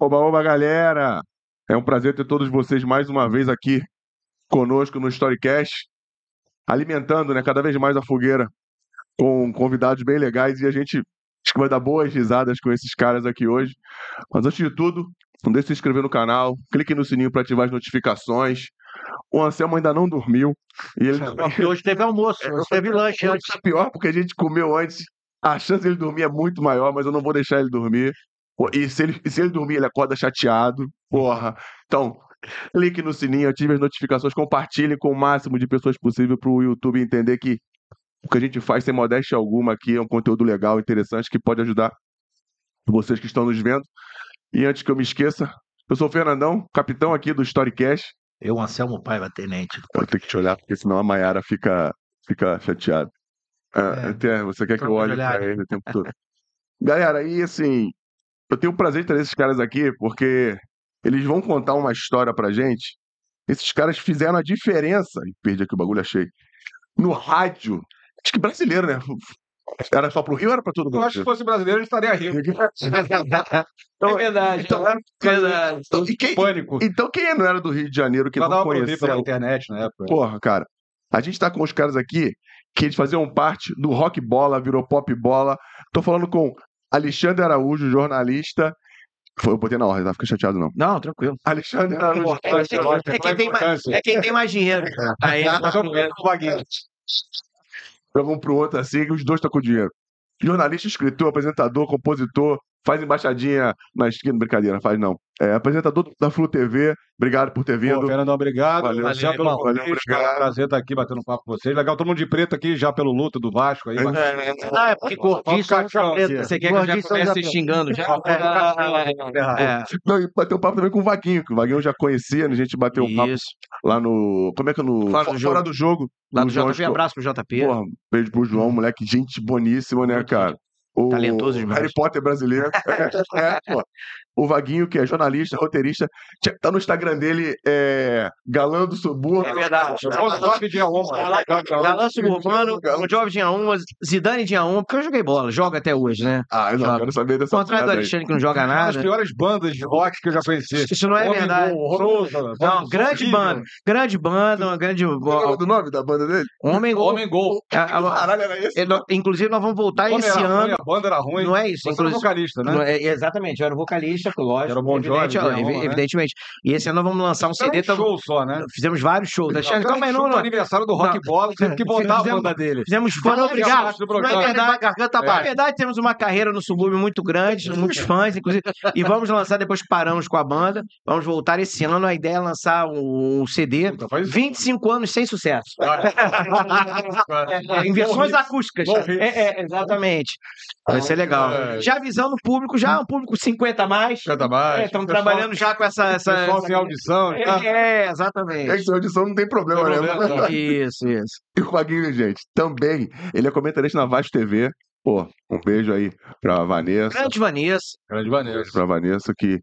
Oba, oba, galera! É um prazer ter todos vocês mais uma vez aqui conosco no Storycast, alimentando né, cada vez mais a fogueira com convidados bem legais e a gente acho que vai dar boas risadas com esses caras aqui hoje. Mas antes de tudo, não deixe de se inscrever no canal, clique no sininho para ativar as notificações. O Anselmo ainda não dormiu. E ele Porque hoje teve almoço, hoje teve lanche Hoje antes. tá pior porque a gente comeu antes. A chance dele dormir é muito maior, mas eu não vou deixar ele dormir. E se ele, se ele dormir, ele acorda chateado. Porra. Então, clique no sininho, ative as notificações, compartilhe com o máximo de pessoas possível para o YouTube entender que o que a gente faz sem modéstia alguma aqui é um conteúdo legal, interessante, que pode ajudar vocês que estão nos vendo. E antes que eu me esqueça, eu sou o Fernandão, capitão aqui do Storycast. Eu, Anselmo Paiva, tenente. Eu tenho que te olhar, porque senão a Mayara fica, fica chateada. Ah, É. até, você quer que eu olhe olhar. ele o tempo todo. Galera, e assim, eu tenho o prazer de trazer esses caras aqui, porque eles vão contar uma história pra gente. Esses caras fizeram a diferença. Ih, Perdi aqui o bagulho, achei. No rádio. Acho que brasileiro, né? Era só pro Rio ou era pra todo Eu mundo? acho que se fosse brasileiro, ele estaria rindo. Então, verdade. Então, Verdade. então, e quem, Pânico. então quem não era do Rio de Janeiro, que Só não conheceu, pela internet na época. Porra, cara. A gente tá com os caras aqui que eles faziam parte do rock bola, virou pop bola. Tô falando com Alexandre Araújo, jornalista. Foi, eu botei na ordem, tá? Fica chateado, não. Não, tranquilo. Alexandre Araújo. É, é, é quem tem mais, é quem tem mais dinheiro. Aí, o Vaguinho. Joga um pro outro assim, e os dois estão com dinheiro. Jornalista, escritor, apresentador, compositor, faz embaixadinha na esquina, brincadeira, faz não. É apresentador da Flu TV, obrigado por ter Pô, vindo. Fernandão, obrigado. Valeu, Marcelo, pelo valeu, convite. obrigado. Prazer estar aqui batendo um papo com vocês. Legal, todo mundo de preto aqui, já pelo luto do Vasco aí. É. bacana. Ah, é porque é um chapéu. Você quer que eu já comece xingando já? É, Não, e bateu papo também com o Vaguinho, que o Vaguinho eu já conhecia, né? a gente bateu um papo isso. lá no. Como é que é no. Fora do Fora jogo. do jogo. Lá no do João JP, abraço pro JP. Porra, beijo pro João, moleque, gente boníssima, né, cara? O Talentoso demais. Harry Potter brasileiro. é, pô. O Vaguinho, que é jornalista, roteirista, tá no Instagram dele, é. Galã do Subúrbio. É verdade. Vamos lá, pedir a Roma. Galã Suburbano, o Jovem tinha uma, Zidane tinha uma, porque eu joguei bola, joga até hoje, né? Ah, eu não Joga. quero saber dessa contrário do. Alexandre que não joga Uma das nada. piores bandas de rock que eu já conheci. Isso não é Homem verdade. Gol, Souza, Não, grande banda. Grande banda, uma grande. Qual é o nome do nome da banda dele? Homem Gol. Homem Gol. A- a- Caralho, era esse? Inclusive, nós vamos voltar esse ano. a banda era ruim. Não é isso, Você era vocalista, né? É- exatamente, eu era o vocalista, lógico. Era o Bon Jovi, evidente- evi- né? evidentemente. E esse ano nós vamos lançar um Era CD. um tamo- show só, né? Fizemos vários shows. Alexandre, calma aí, não, não. aniversário do Rock Bola, teve que botar a Fizemos- banda dele. Fizemos Não, fãs, obrigado. Não é verdade, garganta É. baixa. Na verdade, temos uma carreira no subúrbio muito grande, muitos fãs, inclusive. E vamos lançar, depois que paramos com a banda, vamos voltar esse ano. A ideia é lançar um CD. Puta, faz- 25 anos sem sucesso. É, em versões acústicas. É, é, exatamente. Vai ser legal. É. Já avisando o público, já um público 50 a mais. Canta mais. Estamos Pessoal- trabalhando já com essa. essa, Pessoal sem audição. tá? É, É exatamente. que sem audição não tem problema, Tem né? problema, não. Isso, isso. E o Vaguinho, gente, também, ele é comentarista na Vasco TV. Pô, um beijo aí pra Vanessa. Grande Vanessa. Grande Um Vanessa. beijo pra Vanessa, que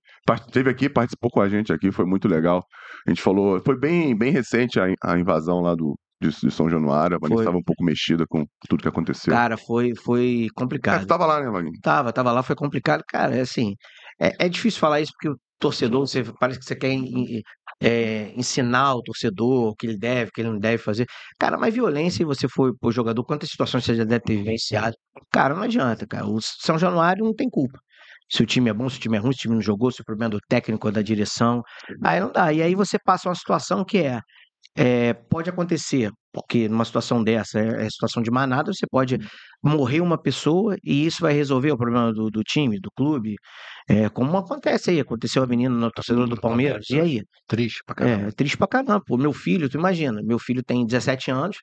esteve aqui, participou com a gente aqui, foi muito legal. A gente falou, foi bem, bem recente a, a invasão lá do, de, de São Januário. A Vanessa estava um pouco mexida com tudo que aconteceu. Cara, foi, foi É, complicado. tu tava lá, né, Vaguinho? Tava, tava lá, foi complicado. Cara, é assim, é, é difícil falar isso porque o torcedor, você, parece que você quer é, ensinar o torcedor o que ele deve, o que ele não deve fazer. Cara, mas violência, e você foi pro jogador, quantas situações você já deve ter vivenciado? Cara, não adianta, cara. O São Januário não tem culpa. Se o time é bom, se o time é ruim, se o time não jogou, se o problema é do técnico ou da direção. Aí não dá. E aí você passa uma situação que é, é, pode acontecer, porque numa situação dessa, é, é situação de manada, você pode morrer uma pessoa e isso vai resolver o problema do, do time, do clube. É, como acontece aí, aconteceu a menina no torcedor do Palmeiras. E aí? Triste pra caramba. É, triste pra caramba. Pô, meu filho, tu imagina, meu filho tem 17 anos,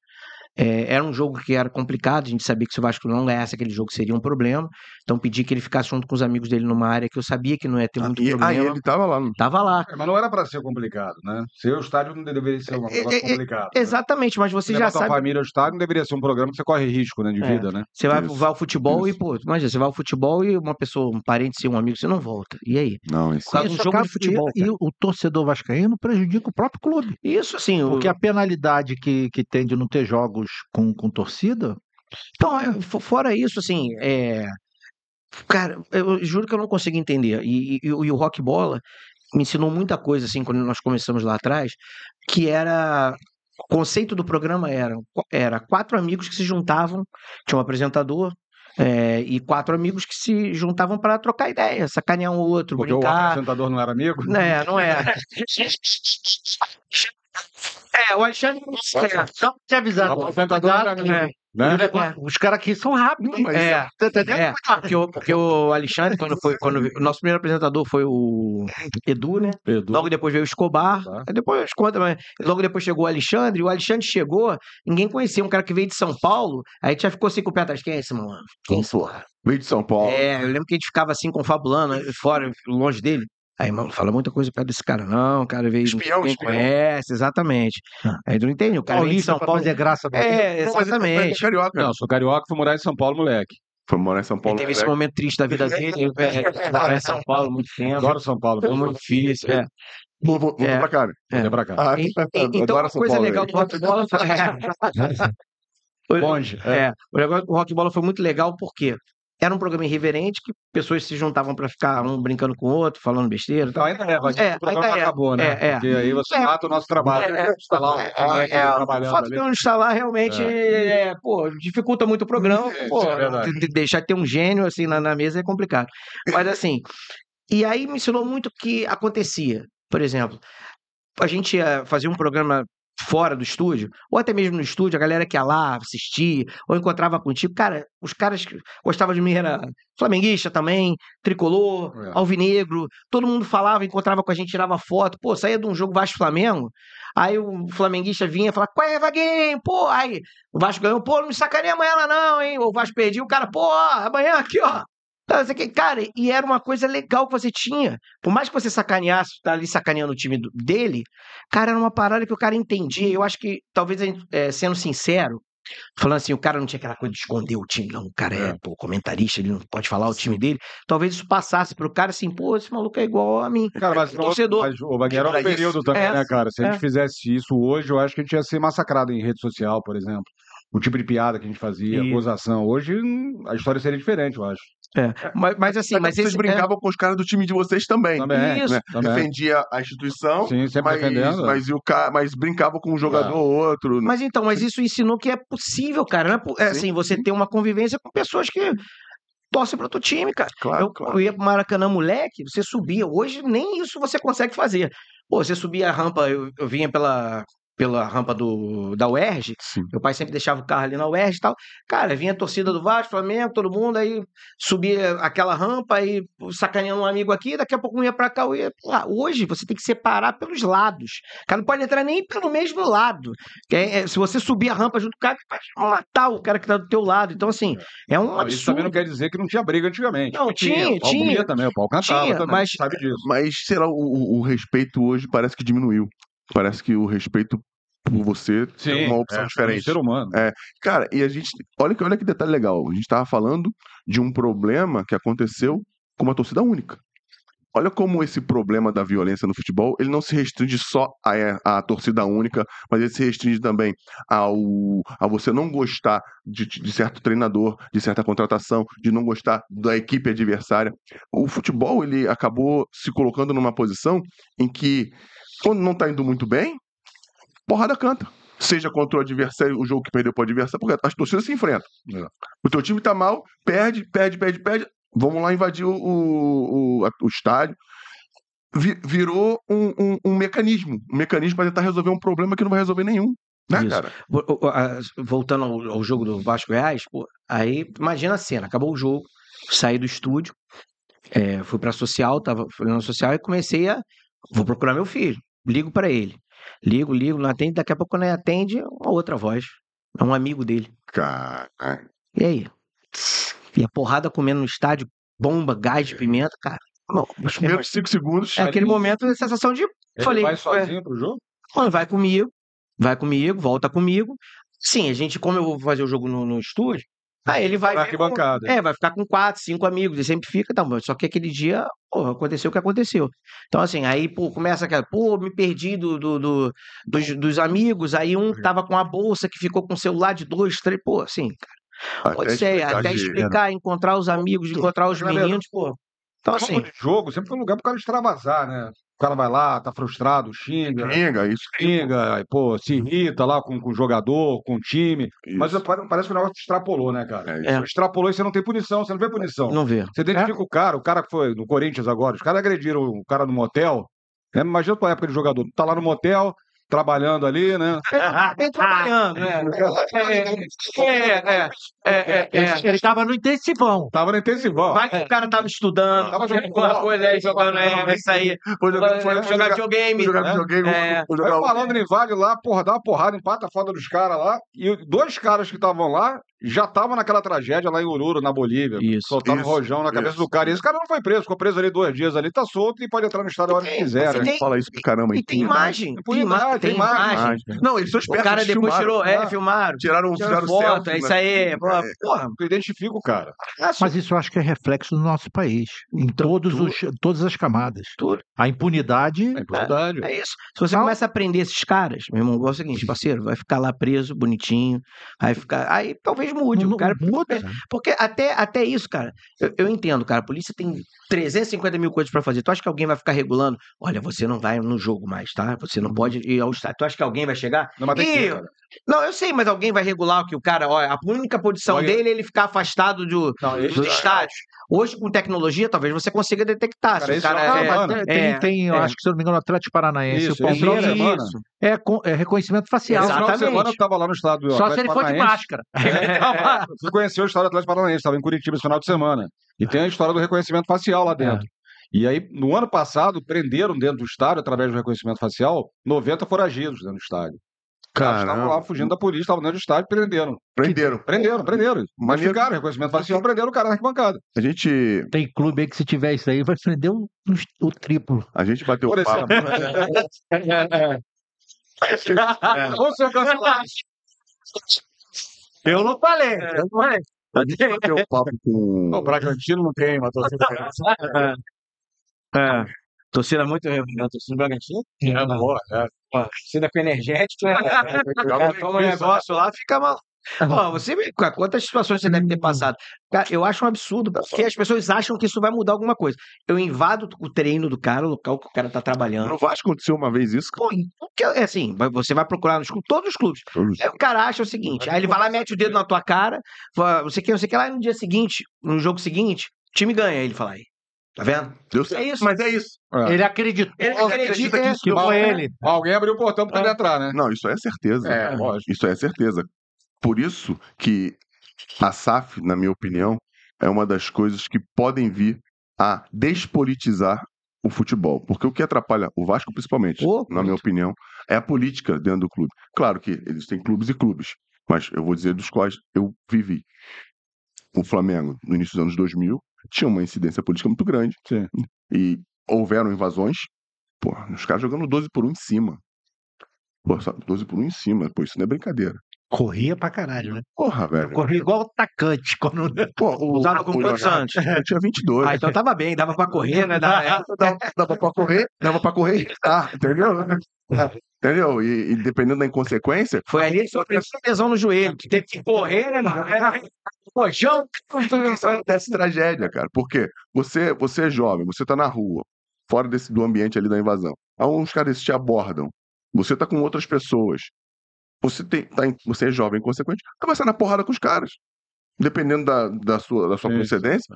É, era um jogo que era complicado, a gente sabia que se o Vasco não ganhasse aquele jogo seria um problema. Então pedi que ele ficasse junto com os amigos dele numa área que eu sabia que não ia ter muito E, ah, problema. ele tava lá. Tava lá. É, mas não era pra ser complicado, né? Seu estádio não deveria ser um É, negócio é, é, complicado. né? Exatamente, mas você Levar já sabe. família ao estádio não deveria ser um programa que você corre risco, né, de É. vida, né? Você vai, vai ao futebol isso. e, pô, imagina, você vai ao futebol e uma pessoa, um parente seu, um amigo, você não volta. E aí? Não, isso. Isso do jogo acaba- de futebol, E, e o torcedor vascaíno prejudica o próprio clube. Isso, assim, o- Porque a penalidade que, que tem de não ter jogos com, com torcida, Então, é, fo- fora isso, assim, é, Cara, eu juro que eu não consigo entender. E, e- e o- o rock bola me ensinou muita coisa, assim, quando nós começamos lá atrás, que era. O conceito do programa era, era quatro amigos que se juntavam, tinha um apresentador, é, e quatro amigos que se juntavam para trocar ideia, sacanear um outro, Porque o brincar. apresentador não era amigo? É, não é. É, o Alexandre. É, Só pra te avisar. O apresentador não era amigo. é, Né? é. Os caras aqui são rápidos. Mas É, Tá é, porque o, porque o Alexandre, quando foi. Quando, o nosso primeiro apresentador foi o Edu, né? Edu. Logo depois veio o Escobar. Tá. aí Depois conta, mas logo depois chegou o Alexandre. E o Alexandre chegou, ninguém conhecia. Um cara que veio de São Paulo. Aí já ficou assim com o pé atrás. Quem é esse, mano? Quem é esse, porra? Veio de São Paulo. É, eu lembro que a gente ficava assim confabulando, fora, longe dele. Aí, mano, fala muita coisa perto desse cara, não. O cara veio. Espião, ninguém espião. conhece, exatamente. Ah. Aí tu não entende. O cara veio de Paulista São Paulo. fazer graça. É, mas ele é exatamente. carioca. Não, sou carioca, fui morar em São Paulo, moleque. Foi morar em São Ele Paulo. teve esse momento triste da vida dele. Ele é, morar em São Paulo há muito tempo. Adoro São Paulo. Foi muito difícil. É. Vou, vou, vou É. pra cá. né? É. Vem pra cá. Ah, E- e- Então, adoro a São coisa Paulo, legal do rock bola Longe. É. É, o negócio do rock bola foi muito legal porque era um programa irreverente que pessoas se juntavam pra ficar um brincando com o outro, falando besteira. Então ainda é, mas É, o programa ainda é. acabou, né? É, é. Porque aí você É. mata o nosso trabalho. É, é. Está lá, É, é, é, o fato ali. de eu não estar lá realmente é, pô, dificulta muito o programa. É, pô, é deixar de ter um gênio assim na, na mesa é complicado. Mas assim, e aí me ensinou muito o que acontecia. Por exemplo, a gente ia fazer um programa fora do estúdio, ou até mesmo no estúdio, a galera que ia lá assistir, ou encontrava contigo, cara, os caras que gostavam de mim era flamenguista também, tricolor, É. alvinegro, todo mundo falava, encontrava com a gente, tirava foto, pô, saía de um jogo Vasco-Flamengo, aí o flamenguista vinha e falava, qual é, Vaguinho? Pô, aí o Vasco ganhou, pô, não me sacaneia amanhã lá não, hein? O Vasco perdia, o cara, pô, ó, amanhã aqui, ó. Cara, e era uma coisa legal que você tinha. Por mais que você sacaneasse, tá ali sacaneando o time dele, cara, era uma parada que o cara entendia. Eu acho que, talvez, eh, sendo sincero, falando assim, o cara não tinha aquela coisa de esconder o time, não. O cara é, É. pô, comentarista, ele não pode falar o time dele. Talvez isso passasse pro cara assim, pô, esse maluco é igual a mim. Cara, mas, Torcedor. mas o Wagner era um Pra isso. período também, É. né, cara? Se a gente É. fizesse isso hoje, eu acho que a gente ia ser massacrado em rede social, por exemplo. O tipo de piada que a gente fazia, Isso. acusação. Hoje hum, a história seria diferente, eu acho. É. Mas, mas assim, Mas vocês esse, brincavam com os caras do time de vocês também. Também. Isso. né? Também. Defendia a instituição, Sim, sempre mas, defendendo. mas, o ca... mas brincava com um jogador ou outro. né? Mas então, mas isso ensinou que é possível, cara. Não é, é Sim, assim, você ter uma convivência com pessoas que torcem pro teu time, cara. Claro, eu, claro. eu ia pro Maracanã, moleque, você subia. Hoje nem isso você consegue fazer. Pô, você subia a rampa, eu, eu vinha pela, pela rampa do, da UERJ, Sim. meu pai sempre deixava o carro ali na UERJ e tal. Cara, vinha a torcida do Vasco, Flamengo, todo mundo, aí subia aquela rampa, aí sacaneando um amigo aqui, daqui a pouco ia pra cá, eu ia... Hoje você tem que separar pelos lados. O cara não pode entrar nem pelo mesmo lado. É- é- se você subir a rampa junto com o cara, vai matar o cara que tá do teu lado. Então, assim, é um Não, Isso também absurdo. não quer dizer que não tinha briga antigamente. Não, tinha, tinha. comia também, o pau cantava Tinha, também. mas- Sabe disso. Mas, sei lá, o, o- o respeito hoje parece que diminuiu. Parece que o respeito por você é uma opção é, diferente. um ser humano. Cara, e a gente. Olha que, olha que detalhe legal. A gente tava falando de um problema que aconteceu com uma torcida única. Olha como esse problema da violência no futebol, ele não se restringe só à, à torcida única, mas ele se restringe também ao, a você não gostar de, de certo treinador, de certa contratação, de não gostar da equipe adversária. O futebol, ele acabou se colocando numa posição em que, quando não tá indo muito bem, porrada canta. Seja contra o adversário, o jogo que perdeu para o adversário, porque as torcidas se enfrentam. É. O teu time tá mal, perde, perde, perde, perde. Vamos lá invadir o, o, o, a- estádio. Vi- virou um, um, um mecanismo. Um mecanismo para tentar resolver um problema que não vai resolver nenhum. Né, a- Voltando ao, ao jogo do Vasco Reais, pô, aí imagina a cena, acabou o jogo, saí do estúdio, é, fui pra social, tava na social e comecei a. Vou procurar meu filho, ligo pra ele. Ligo, ligo, não atende, daqui a pouco quando ele atende, é uma outra voz. É um amigo dele. Cara, E aí? E a porrada comendo no estádio, bomba, gás de pimenta, cara. Não, os primeiros cinco segundos. é aquele momento de sensação de. Ele Falei, vai é. sozinho pro jogo? Mano, vai comigo, vai comigo, volta comigo. Sim, a gente, como eu vou fazer o jogo no, no estúdio, aí ele vai. Vir com- arquibancada. É, vai ficar com quatro, cinco amigos, ele sempre fica, tá, só que aquele dia, pô, aconteceu o que aconteceu. Então, assim, aí, pô, começa aquela, pô, me perdi do, do, do- dos, dos amigos, aí um tava com a bolsa que ficou com o celular de dois, três, pô, assim, cara. Pode ser, até de- explicar, encontrar os amigos, encontrar os meninos, pô. Então, assim, jogo sempre foi um lugar pro cara extravasar, né? O cara vai lá, tá frustrado, xinga, Xinga, isso. xinga, aí, pô, se irrita lá com, com o jogador, com o time. Mas isso. pare- parece que o negócio extrapolou, né, cara? É isso. É. Extrapolou e você não tem punição, você não vê punição. não vê. Você identifica o cara, o cara que foi no Corinthians agora, os caras agrediram o cara no motel. Né? Imagina a tua época de jogador, tu tá lá no motel, trabalhando ali, né? Vem trabalhando, né? É, é, é, é, é. Ele estava no intensivão. Tava no intensivão. Vai que o cara tava estudando, Tava jogando alguma coisa aí, jogando aí, vai sair. Vou jogar, videogame. jogar né? videogame, É. Aí jogar o malandro invade lá, porra, dá uma porrada, empata a foda dos caras lá. E dois caras que estavam lá já estavam naquela tragédia lá em Oruro, na Bolívia. Isso, Soltaram um isso, rojão na cabeça isso. do cara. E esse cara não foi preso, ficou preso ali dois dias ali, tá solto e pode entrar no estado a hora que Tem- quiser. né? tem- fala isso pro caramba. E tem imagem. Tem Tem, ima imagem, tem tem imagem. imagem. Não, eles são O espertos. cara eles depois filmaram, tirou, é, ah, filmaram. Tiraram, Tiraram fizeram foto, selfie, é né? isso aí. Pô, É. porra. Eu identifico o cara. Mas isso eu acho que é reflexo do nosso país, em Então, todos os, todas as camadas. Tudo. A impunidade. É verdade. É isso. Se você começa a prender esses caras, meu irmão, é o seguinte, parceiro, vai ficar lá preso, bonitinho, vai ficar. Aí talvez mude. não- o cara, muda. Porque até, até isso, cara, eu, eu entendo, cara. A polícia tem 350 mil coisas pra fazer. Tu acha que alguém vai ficar regulando? Olha, você não vai no jogo mais, tá? Você não pode ir ao estádio. Tu acha que alguém vai chegar? Não, mas tem que ir, cara. Não, eu sei, mas alguém vai regular o que o cara. Olha, a única posição Olha- dele é ele ficar afastado do, Não, dos estádios. Hoje, com tecnologia, talvez você consiga detectar. Cara, se o cara é uma é, semana. Tem, tem, é, é. acho que, se eu não me engano, o Atlético Paranaense, Isso, o de Palmeiras, semana. Isso. é, com- é reconhecimento facial. De Exatamente. semana eu tava lá no estado do Só se Atlético ele for de Paranaense. máscara. Eu fui conhecer o estado do Atlético Paranaense, estava em Curitiba esse final de semana. E tem a história do reconhecimento facial lá dentro. E aí, no ano passado, prenderam dentro do estádio, através do reconhecimento facial, 90 foragidos dentro do estádio. Os caras estavam lá fugindo da polícia, estavam dentro do estádio, prenderam. Prenderam. Prenderam, prenderam. Mas Maneiro. ficaram, reconhecimento facial, prenderam o cara na arquibancada. A gente, Tem clube aí que se tiver isso aí vai prender o, o triplo. a gente bateu o papo. Ou se eu cancelar. Eu não falei. Eu não falei. A gente bateu o papo com. O Bragantino não tem, mas torcida É. Torcida muito revoltada. Torcida do Bragantino. é boa, é. Torcida com energético. né? O cara toma um negócio lá, fica mal. Pô, você vê cara, quantas situações você deve ter passado. Cara, eu acho um absurdo, porque as pessoas acham que isso vai mudar alguma coisa. Eu invado o treino do cara, o local que o cara tá trabalhando. No Vasco aconteceu uma vez isso. Pô, é assim, você vai procurar nos clubes, todos os clubes. Todos. Aí o cara acha o seguinte, aí ele vai lá, mete o dedo na tua cara, fala, você quer, você quer lá no dia seguinte, no jogo seguinte, o time ganha. Aí ele fala aí, tá vendo? Deu certo. É isso. Mas é isso. Ele acreditou. Ele acredita que, que foi ele. Alguém abriu o portão pra ele entrar, né? Não, isso é certeza. É, lógico. Isso é certeza. Por isso que a SAF, na minha opinião, é uma das coisas que podem vir a despolitizar o futebol. Porque o que atrapalha o Vasco, principalmente, Pô, na minha opinião, é a política dentro do clube. Claro que eles têm clubes e clubes, mas eu vou dizer dos quais eu vivi. O Flamengo, no início dos anos 2000, tinha uma incidência política muito grande. Sim. E houveram invasões. Pô, os caras jogando 12 por 1 em cima. Pô, só 12 por 1 em cima. Pô, isso não é brincadeira. Corria pra caralho, né? Porra, velho. Corria igual atacante. Quando... Pô, o, Usava com o quantos anos? Eu tinha 22. Ah, então tava bem, dava pra correr, né? Dava- dava, dava pra correr, dava pra correr. Ah, entendeu? Entendeu? E, e dependendo da inconsequência, Foi ali que sofreu lesão no joelho, que teve que correr, né? Era Rojão. acontece tragédia, cara. Porque você, você é jovem, você tá na rua, fora desse, do ambiente ali da invasão. Aí uns caras te abordam. Você tá com outras pessoas. Você, tem, tá em- você é jovem, consequente, tu vai sair na porrada com os caras. Dependendo da, da sua, da sua Isso. procedência.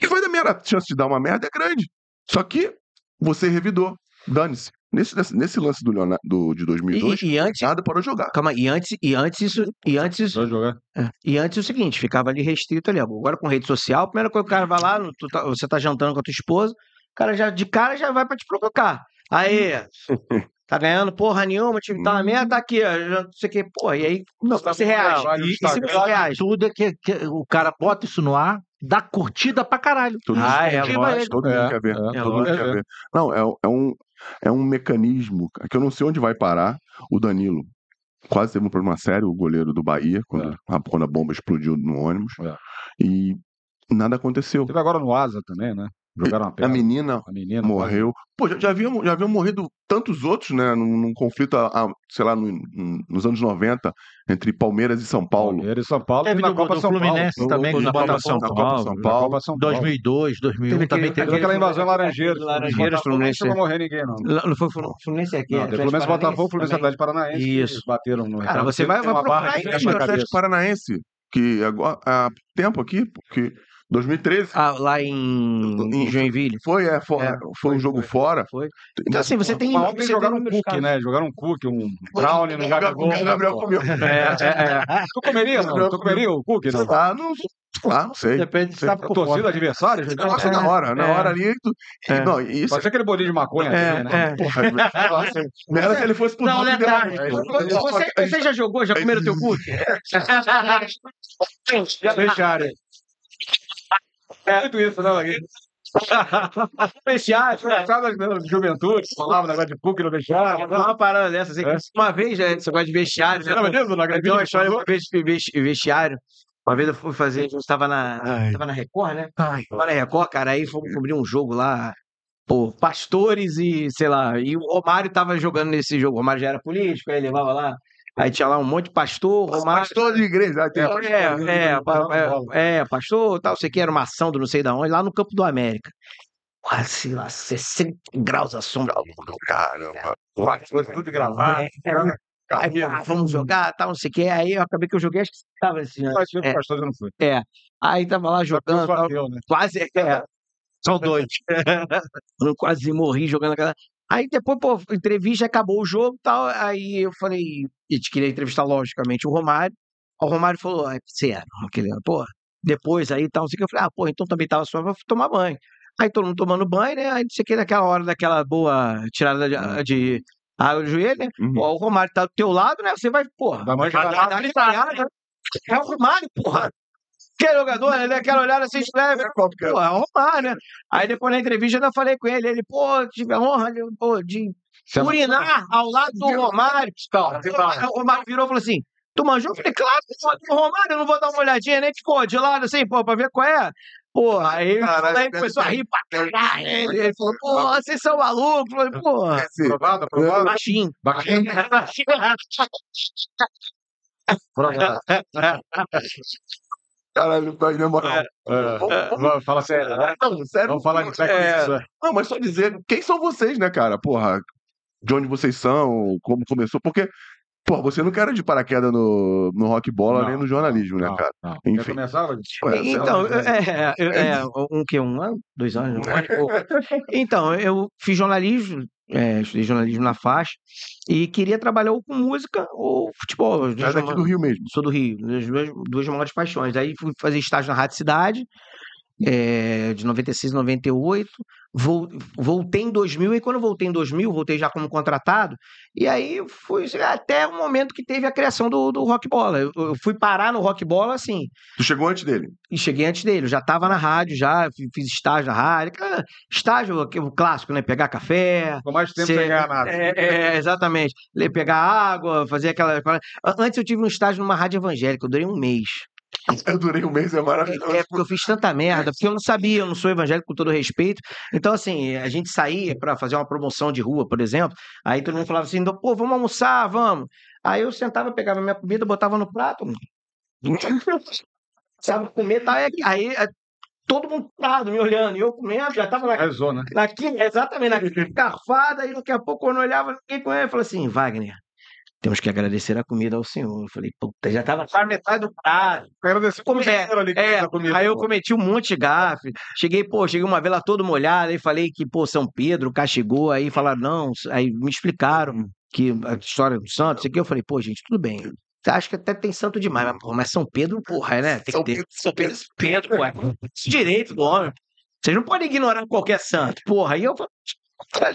E vai dar merda. A chance de dar uma merda é grande. Só que você revidou. Dane-se. Nesse, nesse, nesse lance do Leonardo do, de E, 2002, e- e antes, nada parou de jogar. calma, e antes, e antes isso, e antes jogar. é, e antes o seguinte, ficava ali restrito ali. Agora com rede social, a primeira coisa que o cara vai lá, tu tá- você tá jantando com a tua esposa, o cara já de cara já vai pra te provocar. Aí, tá ganhando porra nenhuma, o time tá uma merda, tá aqui, ó, não sei o que, porra, e aí Não, você reage. vai no E, e você reage? Tudo é que, que o cara bota isso no ar, dá curtida pra caralho. Mundo, Ah, é Incentiva lógico. todo mundo É, quer ver. é, todo é mundo quer ver. Não, é, é um, é um mecanismo que eu não sei onde vai parar. O Danilo quase teve um problema sério, o goleiro do Bahia, quando, É. a, quando a bomba explodiu no ônibus. É. E nada aconteceu. Teve agora no Asa também, né? Jogaram A pedra. menina A menina morreu. Pô, já, já, haviam, já haviam morrido tantos outros, né? Num, num conflito, há- há, sei lá, no- nos anos 90, entre Palmeiras e São Paulo. Palmeiras e São Paulo. Teve na do- Copa do São Fluminense Paulo. também, na na Copa Copa São São Paulo. São Na Paulo. Copa São Paulo. 2002, 2001 Teve também teve. Teve aquela invasão Laranjeiras, Botafogo, Fluminense. Não a morrer ninguém, não. Não foi o Fluminense aqui, Não, teve Fluminense, Botafogo, Fluminense. Atlético Paranaense. Isso. Bateram no Cara, você vai- procurar aí, Atlético. Paranaense, que agora, há tempo aqui, porque 2013 Ah, lá em Em- Joinville. foi, é, foi, É, foi um jogo fora. Foi. Então, assim, você tem. Mas ontem você tem jogaram um cookie, né? Jogaram um cookie, um brownie no O Gabigol. Gabriel comeu. É, é, é. Tu comeria, não? Tu comeria o cookie, não? lá, não, lá, não sei. Depende se A tá por torcida fora. adversária? Gosto na hora, na é. hora ali. Tu, É. Não, isso Pode ser aquele bolinho de maconha É, né? é. Porra, nossa, não era se ele fosse pro Não, detalhe. depois. Você, já jogou? Já comeram teu cookie? Já deixaram. É muito isso, não? aqui. Vestiário. Sabe da juventude, falava negócio de cookie no vestiário. Uma parada dessa, assim. É. Uma vez, né, você gosta de vestiário. Né? lembra? Na Eu tenho gravidez uma história uma vez vestiário. Uma vez eu fui fazer, a gente tava na, Ai. tava na Record, né? Ai, Tava na Record, cara, aí fomos cobrir um jogo lá, pô, pastores e, sei lá, e o Romário tava jogando nesse jogo. O Romário já era político, aí levava lá, aí tinha lá um monte de pastor, Romário... pastor de igreja. aí tem É, é, pa- é, é, pastor, tal, sei que era uma ação do não sei da onde, lá no Campo do América. Quase lá, 60 graus à sombra. Caramba. Foi tudo gravado. É, é, Aí, ah, vamos jogar, tal, não sei o que. Aí eu acabei que eu joguei, acho que tava assim, né? É. pastor eu não fui. Aí tava lá jogando, tal, Bateu, né? quase. É, São dois. eu quase morri jogando aquela. Aí depois, pô, entrevista, acabou o jogo e tal. Aí eu falei, e te queria entrevistar, logicamente, o Romário. O Romário falou, ah, sério, aquele, pô, depois aí tal, o que. Eu falei, ah, pô, então também tava eu fui tomar banho. Aí todo mundo tomando banho, né? Aí não sei o que, naquela hora daquela boa tirada de, de água do joelho, né? Uhum. Ó, O Romário tá do teu lado, né? Você vai, porra, vai dar gritada. É o Romário, porra. Que jogador, ele é aquela olhada assim, escreve, pô, é o Romário, né? Aí depois na entrevista eu ainda falei com ele, ele, pô, tive a honra de, pô, de urinar ao lado do Romário. Aí o Romário virou e falou assim, tu manjou? Eu falei, claro, pô, o Romário, eu não vou dar uma olhadinha, nem ficou de lado assim, pô, pra ver qual é. Porra, aí, Caralho, aí começou a rir pra caralho. Ele, falou, pô, vocês são malucos. Eu falei, pô, Aprovado, aprovado. baixinho. Baixinho. Caralho, tá na moral. É, vamos, Fala sério, né? Não, sério. Vamos falar de é, sacrifício. Não, mas só dizer, quem são vocês, né, cara? Porra, de onde vocês são, como começou, porque, porra, você não quer de paraquedas no, no rock bola Não, nem no jornalismo, né, Não, cara? não. Enfim. Começava? Ué, sei Então, lá, é, é, é, um que? Um ano? Dois anos? Um ano. Então, eu fiz jornalismo, é, estudei jornalismo na faixa, e queria trabalhar ou com música ou futebol. As é daqui do Rio mesmo. Sou do Rio, das duas, duas maiores paixões. Aí fui fazer estágio na Rádio Cidade, é, de 96 a 98. Vol, voltei em 2000, e quando eu voltei em 2000, voltei já como contratado, e aí fui até o momento que teve a criação do, do Rock Bola. Eu, eu fui parar no Rock Bola, assim, Tu chegou antes dele. e cheguei antes dele, eu já estava na rádio, já fi- fiz estágio na rádio, estágio aquele clássico, né? Pegar café, Com mais tempo sem ganhar nada. é, é, exatamente. Le- Pegar água, fazer aquela, Antes eu tive um estágio numa rádio evangélica, eu durei um mês. Eu durei um mês, é maravilhoso. É porque eu fiz tanta merda, porque eu não sabia, eu não sou evangélico com todo respeito. Então, assim, a gente saía para fazer uma promoção de rua, por exemplo, aí todo mundo falava assim, pô, vamos almoçar, vamos. Aí eu sentava, pegava minha comida, botava no prato. Sabe, comer, tá, aí, aí é, todo mundo parado, me olhando, e eu comendo, já tava na Rezou, né? Naquele, exatamente, naquele carfada, e daqui a pouco, quando eu olhava, ninguém com ele, falei assim, Wagner, temos que agradecer a comida ao senhor. Eu falei, puta, já tava quase metade do prato. Agradecer Come- é, ali É, comida. aí eu cometi um monte de gafe. Cheguei, pô, cheguei uma vez lá todo molhado, aí falei que, pô, São Pedro castigou, aí falaram, não, aí me explicaram que a história do santo, isso aqui, eu falei, pô, gente, tudo bem. Acho que até tem santo demais, mas, pô, mas São Pedro, porra, né? Tem São que ter. Pedro- São Pedro, Pedro, pô, é direito do homem. Vocês não podem ignorar qualquer santo, porra. Aí eu falei,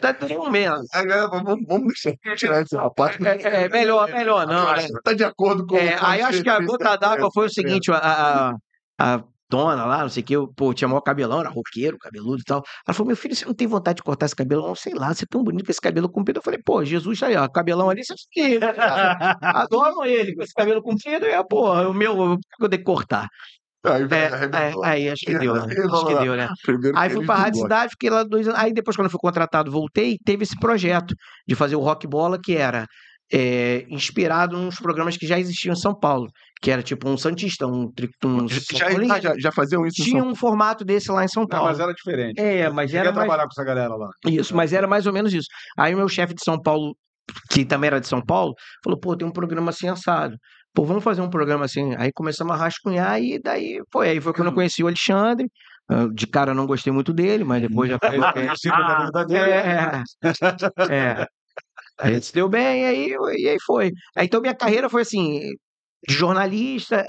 tá tudo mesmo. Agora, vamos, vamos eu tirar esse rapaz. É, é melhor, melhor não, né? Tá de acordo com É, aí eu acho que a gota d'água foi o seguinte, a, a, a dona lá, não sei o que, eu, pô, tinha maior cabelão, era roqueiro, cabeludo e tal. Ela falou, meu filho, você não tem vontade de cortar esse cabelo? Não, sei lá, você é tão bonito com esse cabelo comprido. Eu falei, pô, Jesus tá aí, ó, cabelão ali, você que adoram ele com esse cabelo comprido, e, pô, o meu, eu vou ter que cortar. Aí, É, é, aí acho que deu, né? Acho que deu, né? Primeiro Aí fui pra Rádio. Cidade, fiquei lá dois anos. Aí depois, quando eu fui contratado, voltei e teve esse projeto de fazer o Rock Bola, que era é, inspirado nos programas que já existiam em São Paulo, que era tipo um Santista, um, um Já, já, já, faziam isso em Tinha São um formato desse lá em São Não, Paulo. mas era diferente. É, mas era mais... trabalhar com essa galera lá. Isso, mas era mais ou menos isso. Aí o meu chefe de São Paulo, que também era de São Paulo, falou, pô, tem um programa assim assado. Pô, vamos fazer um programa assim. Aí começamos a rascunhar e daí foi. Aí foi quando eu conheci o Alexandre. Ah, De cara não gostei muito dele, mas depois já foi. Da vida dele. É, é. A gente se deu bem, e aí, e aí foi. Então minha carreira foi assim, de jornalista.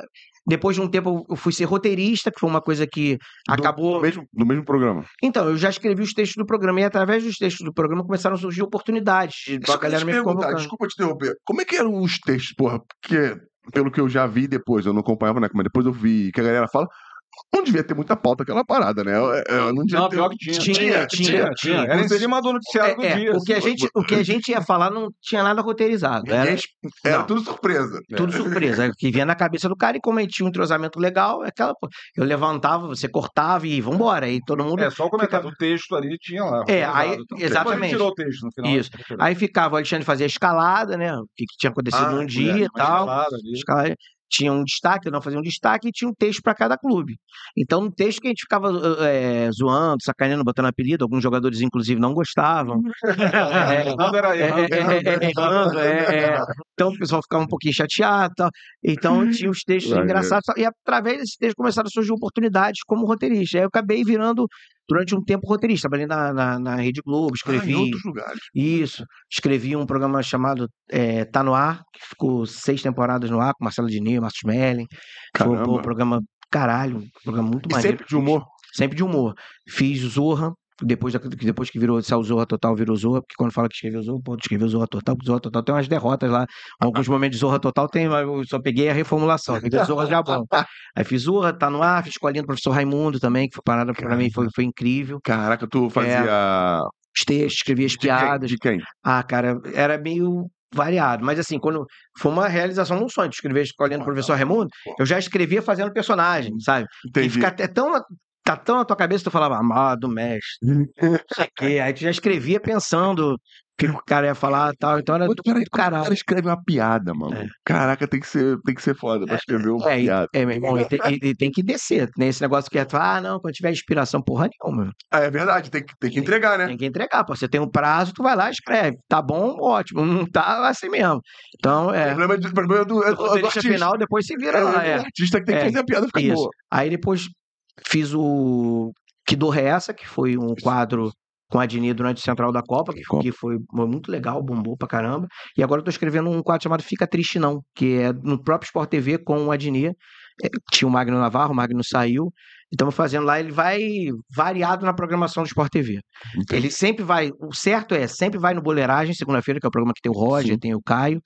Depois de um tempo eu fui ser roteirista, que foi uma coisa que Do- acabou. Do mesmo, do mesmo programa. Então, eu já escrevi os textos do programa, e através dos textos do programa começaram a surgir oportunidades. Só A galera me perguntar, desculpa te interromper. Como é que eram os textos, porra? Porque, pelo que eu já vi depois, eu não acompanhava, né? Mas depois eu vi que a galera fala. Não devia ter muita pauta aquela parada, né? Eu, eu não devia Não, ter. pior que tinha. Tinha, tinha, tinha. Era em cima do noticiário do É, é, dia. o, que a assim. gente, o que a gente ia falar não tinha nada roteirizado. Era Ninguém- Era não. tudo surpresa. tudo surpresa. é o que vinha na cabeça do cara e a tinha um entrosamento legal, é aquela. Eu levantava, você cortava e vambora. Aí todo mundo. É, só o comentário do texto ali tinha lá. É, aí- então. A exatamente. tirou o texto no final. Isso. Aí ficava, o Alexandre fazia a escalada, né? O que, que tinha acontecido Ah, num é, dia e tal. escalada ali. Tinha um destaque, eu não fazia um destaque, e tinha um texto para cada clube. Então, no texto que a gente ficava eh, zoando, sacaneando, botando apelido, alguns jogadores, inclusive, não gostavam. É, é, é, é, é, é, é. Então o pessoal ficava um pouquinho chateado e tal. Então tinha os textos engraçados. E através desses textos começaram a surgir oportunidades como roteirista. Aí eu acabei virando, durante um tempo, roteirista. Trabalhei na, na, na Rede Globo, Ah, escrevi. em outros lugares. Isso. Escrevi um programa chamado eh, Tá No Ar, que ficou seis temporadas no ar, com Marcelo Diniz, Márcio Smelling. Foi um Caramba. programa, caralho, um programa muito E maneiro. sempre de humor. Sempre de humor. Fiz Zorra, depois, da- depois que virou, saiu Zorra Total, virou Zorra, porque quando fala que escreveu Zorra, pô, escreveu Zorra Total, Zorra Total tem umas derrotas lá. Alguns momentos de Zorra Total tem, mas eu só peguei a reformulação, peguei Zorra já bom. Aí fiz Zorra, tá no ar, fiz escolinha do professor Raimundo também, que foi parada pra mim, foi, foi incrível. Caraca, tu fazia. Os textos, escrevia as piadas. De quem? Ah, cara, era meio variado, mas assim, quando foi uma realização, um sonho de escrever a escolinha do professor Raimundo, eu já escrevia fazendo personagem, sabe? E Entendi. fica até tão. Tá tão na tua cabeça, tu falava, amado mestre. Não sei o quê. Aí tu já escrevia pensando o que o cara ia falar e tal. Então era Mas do peraí, do como o cara caralho. escreve uma piada, mano. É. Caraca, tem que ser, tem que ser foda pra escrever uma É, piada. é, meu irmão, e tem, e- e tem que descer. Né? Esse negócio que é, ah, não, quando tiver inspiração, porra nenhuma. Ah, é verdade, tem que, tem que entregar, né? Tem que entregar, pô. Você tem um prazo, tu vai lá e escreve. Tá bom, ótimo. Não tá assim mesmo. Então, O é. problema, é do- o problema é do, é O do, do final, depois se vira É, lá. o É. artista que tem que É, fazer a piada ficar isso. boa. Aí depois fiz o Que Dor é Essa, que foi um quadro com a Dini durante o Central da Copa, que, que foi muito legal, bombou pra caramba. E agora eu tô escrevendo um quadro chamado Fica Triste Não, que é no próprio Sport TV com o Adnir. É, Tinha o Magno Navarro, o Magno saiu. Estamos fazendo lá, ele vai variado na programação do Sport TV. Ele sempre vai, o certo é, sempre vai no Boleiragem, segunda-feira, que é o programa que tem o Roger, Sim. tem o Caio,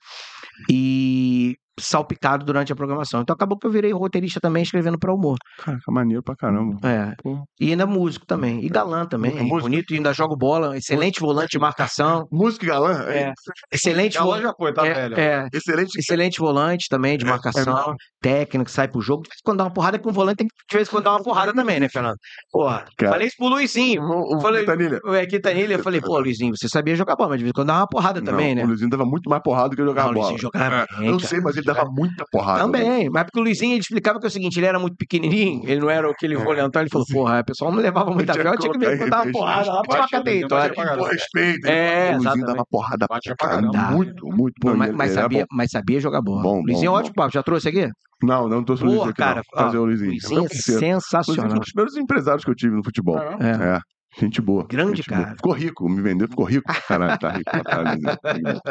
e salpicado durante a programação. Então acabou que eu virei roteirista também, escrevendo para humor. Caraca, maneiro pra caramba. É. Pô. E ainda músico também. E galã também. Músico. Bonito, e ainda joga bola. Excelente volante de marcação. Música e galã? É. Excelente Ela volante. já foi, tá É, velha. é. Excelente. Excelente volante também de É, marcação, mesmo. técnico, sai pro jogo. De vez em quando dá uma porrada com o volante, tem que de vez em quando dar uma porrada também, né, Fernando? Porra, Cara. falei isso pro Luizinho. O, o Falei- Quintanilha. Quintanilha, eu falei, pô, Luizinho, você sabia jogar bola, mas de vez em quando dá uma porrada também, Não, né? O Luizinho dava muito mais porrada do que jogar Não, bola. Jogava É, Eu sei, mas ele dava muita porrada. né? Também, mas porque o Luizinho ele explicava que é o seguinte, ele era muito pequenininho, ele não era aquele volantão, ele falou, porra, o pessoal não levava muita fé, eu tinha que me botar uma porrada lá pra Batia, cadeia. caramba. respeito. É, o Luizinho dava porrada pra caramba. Muito, muito. Pô, mas, sabia, mas sabia jogar bola. Bom, Luizinho bom, é ótimo papo, já trouxe aqui? bom. Não, não tô o Luizinho Porra, aqui, cara. Fazer o Luizinho. Luizinho é parceiro. Luizinho foi sensacional. um dos primeiros empresários que eu tive no futebol. Caramba. É. Gente boa. Grande gente boa. cara. Ficou rico, me vendeu, ficou rico. Caralho, tá rico. Luizinho.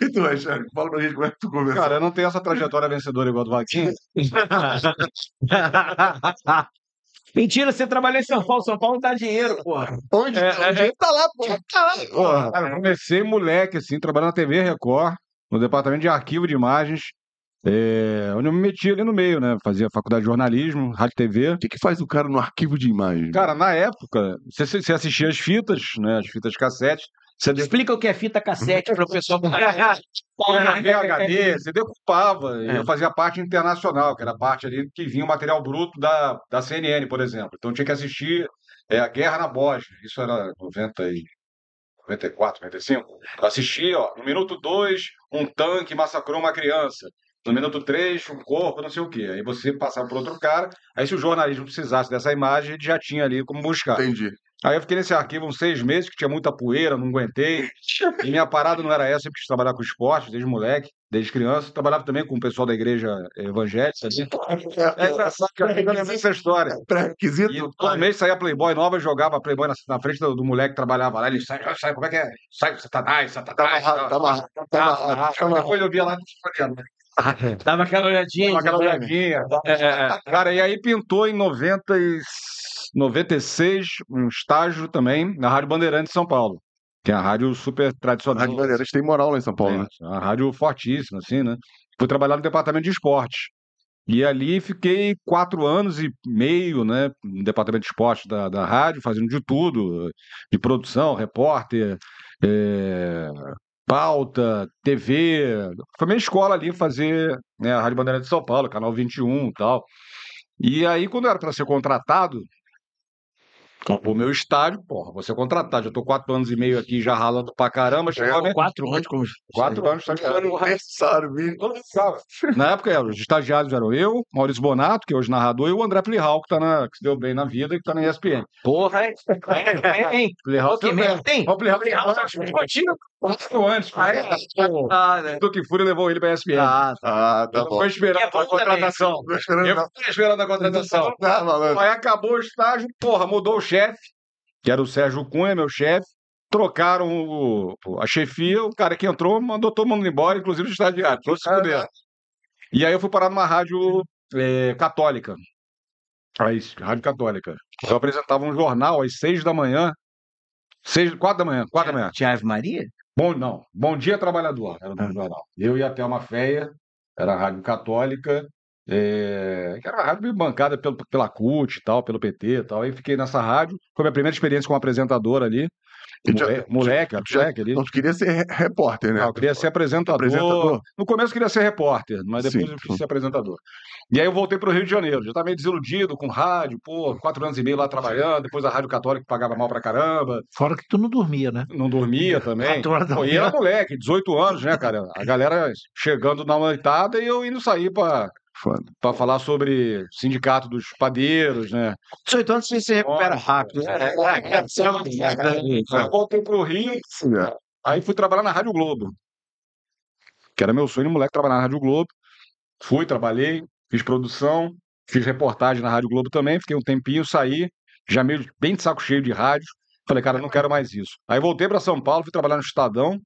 e tu, Alexandre? Fala pra gente como é que tu começou. Cara, eu não tenho essa trajetória vencedora igual a do Vaquinho. Mentira, você trabalhou em São Paulo, São Paulo não dá dinheiro, porra. onde? É, onde é, tá lá, pô. Tá lá, Porra. Cara, eu comecei moleque, assim, trabalhando na TV Record, no departamento de arquivo de imagens, é, onde eu me meti ali no meio, né? Fazia faculdade de jornalismo, rádio TV. O que, que faz o cara no arquivo de imagem? Cara, na época, você, você assistia as fitas, né? As fitas cassete. Você Explica o que é fita cassete para o pessoal. VHD, você decupava. É. Eu fazia parte internacional, que era a parte ali que vinha o material bruto da, da CNN, por exemplo. Então tinha que assistir é, a Guerra na Bósnia. Isso era 90 e... 94, 95. Eu assistia, ó, no minuto 2, um tanque massacrou uma criança. No minuto 3, um corpo, não sei o quê. Aí você passava por outro cara. Aí, se o jornalismo precisasse dessa imagem, ele já tinha ali como buscar. Entendi. Aí eu fiquei nesse arquivo uns seis meses, que tinha muita poeira, não aguentei. E minha parada não era essa, eu quis trabalhar com esporte, desde moleque, desde criança. Trabalhava também com o pessoal da igreja evangélica. assim. É engraçado que eu ainda lembro dessa história. E Pré-requisito. todo mês saía Playboy nova, jogava Playboy na, na frente do, do moleque que trabalhava lá. Ele sai, sai, como é que é? Sai, Satanás, Tá Satanás. tá amarrado, tá amarrado. tá amarrado. Depois eu via lá no Dava aquela olhadinha. aquela olhadinha. É, é, é. Cara, e aí pintou em 90 e... 96 um estágio também na Rádio Bandeirantes de São Paulo, que é a rádio super tradicional. Rádio Bandeirantes tem moral lá em São Paulo, né? É, uma rádio fortíssima, assim, né? Fui trabalhar no departamento de esporte. E ali fiquei quatro anos e meio, né? No departamento de esporte da, da rádio, fazendo de tudo, de produção, repórter, é, pauta, TV. Foi minha escola ali fazer né, a Rádio Bandeirante de São Paulo, Canal 21 e tal. E aí, quando eu era para ser contratado, o meu estádio, porra, vou ser contratado. Já tô quatro anos e meio aqui já ralando pra caramba. Chegou a minha- Quatro anos como. Quatro anos, tá ligado? Na época, era, os estagiários eram eu, Maurício Bonato, que é hoje narrador, e o André Plihal, que, tá na, que se deu bem na vida e que tá na ESPN. Porra, hein? Hein? Plihal Que merda tem? O Plihal quatro antes, Ah, né? do que Fúria levou ele pra ESPN. Ah, Ah, tá Eu bom. Foi esperando é a bom também. contratação. Esperando Eu fiquei esperando a contratação. Ah. Aí acabou o estágio, porra, mudou o chefe, que era o Sérgio Cunha, meu chefe. Trocaram o- a chefia, o cara que entrou mandou todo mundo embora, inclusive os estagiários, todos se fuderam. E aí eu fui parar numa rádio eh, católica. Aí, rádio católica. Eu apresentava um jornal às seis da manhã. Seis, quatro da manhã, quatro da manhã. Tinha Ave Maria? Bom, não. Bom dia, trabalhador. Era o do jornal. Eu e a Thelma Feia, era a rádio católica, eh, que era uma rádio meio bancada pelo, pela CUT e tal, pelo PT e tal. Aí fiquei nessa rádio. Foi minha primeira experiência como apresentador ali. Já- Moleque, moleque, já- moleque ali. Não, tu queria ser re- repórter, né? Não, eu queria ser apresentador. Apresentador. No começo eu queria ser repórter, mas depois Sim, eu quis ser apresentador. E aí eu voltei para o Rio de Janeiro. Já estava meio desiludido com rádio, pô, quatro anos e meio lá trabalhando, depois a Rádio Católica que pagava mal pra caramba, Fora que tu não dormia, né? não dormia também. Pô, e era moleque, 18 anos, né, cara? A galera chegando na noitada e eu indo sair para Foda. para falar sobre sindicato dos padeiros, né? 18 anos você se recupera rápido. né? Aí eu voltei pro Rio, É. Aí fui trabalhar na Rádio Globo. Que era meu sonho, moleque, trabalhar na Rádio Globo. Fui, trabalhei, fiz produção, fiz reportagem na Rádio Globo também, fiquei um tempinho, saí, já meio bem de saco cheio de rádio. Falei, cara, não quero mais isso. Aí voltei para São Paulo, fui trabalhar no Estadão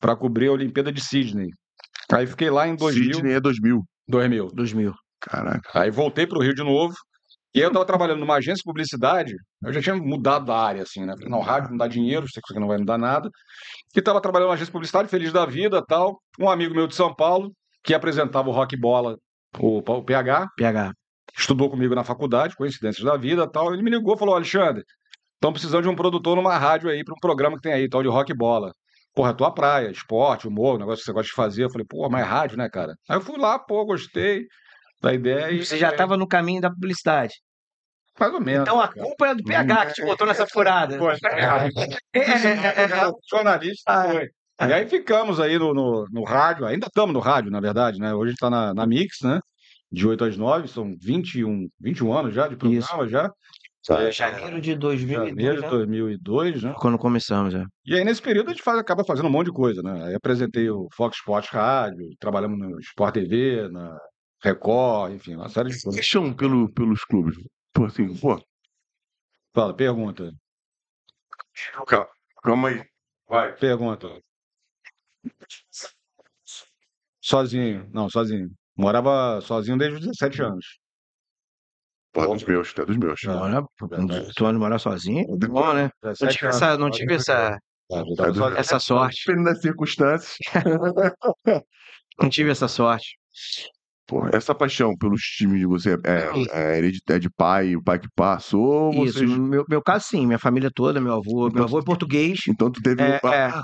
para cobrir a Olimpíada de Sydney. Aí fiquei lá em 2000, Sidney é 2000. 2000. 2000. Caraca. Aí voltei para o Rio de novo. E aí eu estava trabalhando numa agência de publicidade, eu já tinha mudado da área, assim, né? Não, rádio não dá dinheiro, sei que isso aqui não vai me dar nada. E estava trabalhando numa agência de publicidade, feliz da vida tal. Um amigo meu de São Paulo, que apresentava o Rock Bola, o, o PH, PH. estudou comigo na faculdade, coincidências da vida tal. Ele me ligou e falou: Alexandre, estão precisando de um produtor numa rádio aí, para um programa que tem aí, tal de Rock Bola. Porra, é tua praia, esporte, humor, negócio que você gosta de fazer. Eu falei, pô, mas é rádio, né, cara? Aí eu fui lá, pô, gostei da ideia. E Você já estava no caminho da publicidade. Mais ou menos. Então a cara. culpa é do PH que te botou nessa furada. Pô, jornalista foi. E aí ficamos aí no, no, no rádio, ainda estamos no rádio, na verdade, né? Hoje está na, na Mix, né? De 8 às 9, são 21, 21 anos já de programa já. É, Janeiro de 2002, Janeiro de né? 2002, né? Quando começamos, é. E aí, nesse período, a gente faz, acaba fazendo um monte de coisa, né? Aí apresentei o Fox Sports Rádio, trabalhamos no Sport TV, na Record, enfim, uma série de coisas. Paixão pelo, pelos clubes. Pô, assim, pô, Fala, pergunta. calma, calma aí. Vai. Pergunta. Sozinho. Não, sozinho. Morava sozinho desde os 17 anos. Pô, dos meus, até dos meus. Mora, com 18 anos morar sozinho. é Bom, né? Não 17 tive essa, não tive essa, É, essa sorte. Dependendo das circunstâncias. Não tive essa sorte. Pô, essa paixão pelos times de você é, é hereditária de pai, o pai que passou, ou Isso, vocês... no meu, meu caso sim, minha família toda, meu avô, meu avô é português. Então tu teve... É, ah, é.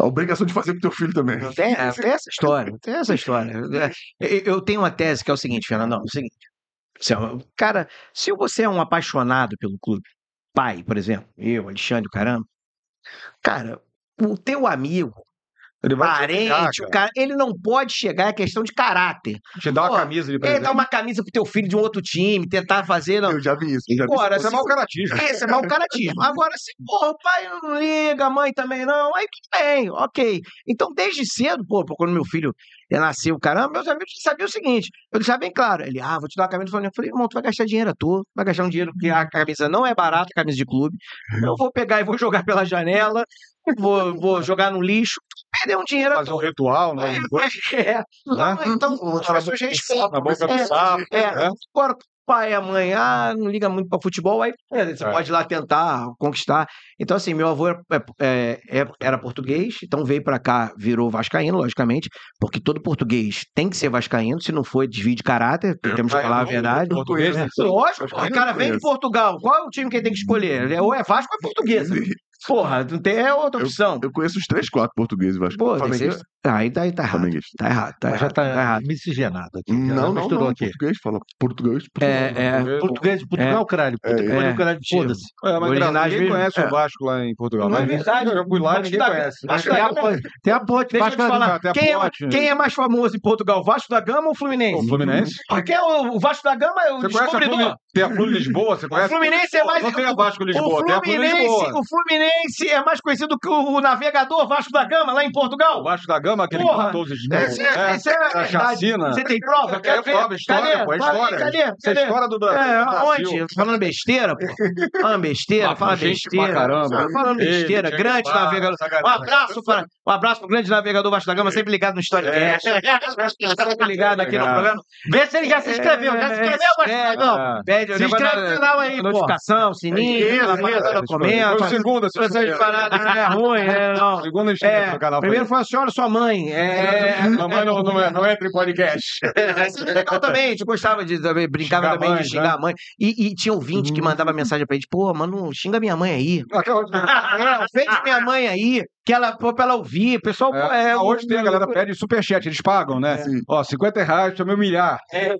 A obrigação de fazer pro teu filho também. Tem, tem essa história, tem essa história. Eu, eu tenho uma tese que é o seguinte, Fernandão, é o seguinte. É Cara, se você é um apaixonado pelo clube, pai, por exemplo, eu, Alexandre, caramba, cara, o teu amigo, Ele parente, cara, ele não pode chegar, é questão de caráter. Te dá Pô, uma camisa de Ele presente. dá uma camisa pro teu filho de um outro time, tentar fazer. Não. Eu já vi isso. Eu já vi Ora, Isso é mau caratismo. esse é mau caratismo. Agora, se porra, o pai não liga, a mãe também não, aí tudo bem, ok. Então, desde cedo, pô, pô, quando meu filho nasceu, caramba, meus amigos sabiam o seguinte: eu deixava bem claro. Ele, ah, vou te dar uma camisa do Flamengo. Eu falei, irmão, tu vai gastar dinheiro à toa, vai gastar um dinheiro, porque a camisa não é barata, a camisa de clube. Eu vou pegar e vou jogar pela janela, vou, vou jogar no lixo, perder um dinheiro Fazer um ritual, né? É, não, então, as pessoas respeitam. Na boca do É, sapo. é. né? Agora, o pai e a mãe, ah, não liga muito para futebol, aí é, você É. pode ir lá tentar conquistar. Então, assim, meu avô era, é, é, era português, então veio para cá, virou vascaíno, logicamente, porque todo português tem que ser vascaíno, se não for, desvio de caráter, temos que falar a verdade. Português, né? Lógico, o cara vem de. Portugal, qual é o time que ele tem que escolher? É Ou é Vasco ou é portuguesa. Porra, não tem é outra opção. Eu conheço os três, quatro portugueses, Vasco. Pô, tem que Flamenguista. aí tá, aí tá errado. Flamenguista. Tá errado, tá Mas já errado. tá, tá errado. miscigenado aqui. já Não, não, misturou não. aqui. Português, fala português. É, é. Português. Português, Portugal, caralho. Portugal, é. caralho, foda-se. É, mas Originais engraçado, ninguém mesmo. conhece É. o Vasco lá em Portugal. Não é né? verdade. Eu fui lá e ninguém conhece. Vasco Tem da a, ponte- tem a ponte, Deixa eu te Vasco da falar. até Quem é, ponte. quem é mais famoso em Portugal, Vasco da Gama ou O Fluminense? Fluminense? Porque o, o Vasco da Gama é o Você conhece a descobridor. Fluminense? Tem a Flu Lisboa, você O conhece? Fluminense é mais. Não tem a Vasco o Lisboa, tem a Flu Fluminense, Lisboa. o Fluminense é mais conhecido que o, o navegador Vasco da Gama lá em O Portugal. Vasco da Gama, aquele Porra. que matou os é, essa é a a verdade. chacina. Você tem prova? É Quero prova, história, Cadê? pô, é história. Cadê? Essa é Cadê? história do. É, do Brasil. onde? Falando besteira, pô. Falando besteira, Ah, falando besteira. caramba. Falando Ele, besteira. Grande Guevara, navegador. Um abraço para um abraço pro grande navegador Vasco da Gama, sempre ligado no Storycast. Sempre ligado aqui no programa. Vê se ele já se inscreveu. Já se inscreveu, Vasco da Gama? É. Pede o Se inscreve no canal aí, pô. Notificação, sininho, Isso, isso. comenta. O segundo, essa Essas paradas não é ruim, é, não. Segundo inscrito É, no canal. primeiro foi a senhora, sua mãe. É, Mamãe não, não, é- não entra em podcast. É legal também, a gente gostava de também, brincava também mãe, de xingar a mãe. E, e tinha ouvinte que mandava mensagem pra gente, pô, mano, xinga minha mãe aí. É, ofende minha mãe aí, que ela, pô, pra ela ouvir. Pessoal, pô, É, é, hoje tem a galera pede superchat, eles pagam, né? Sim. Ó, 50 reais pra me humilhar. É,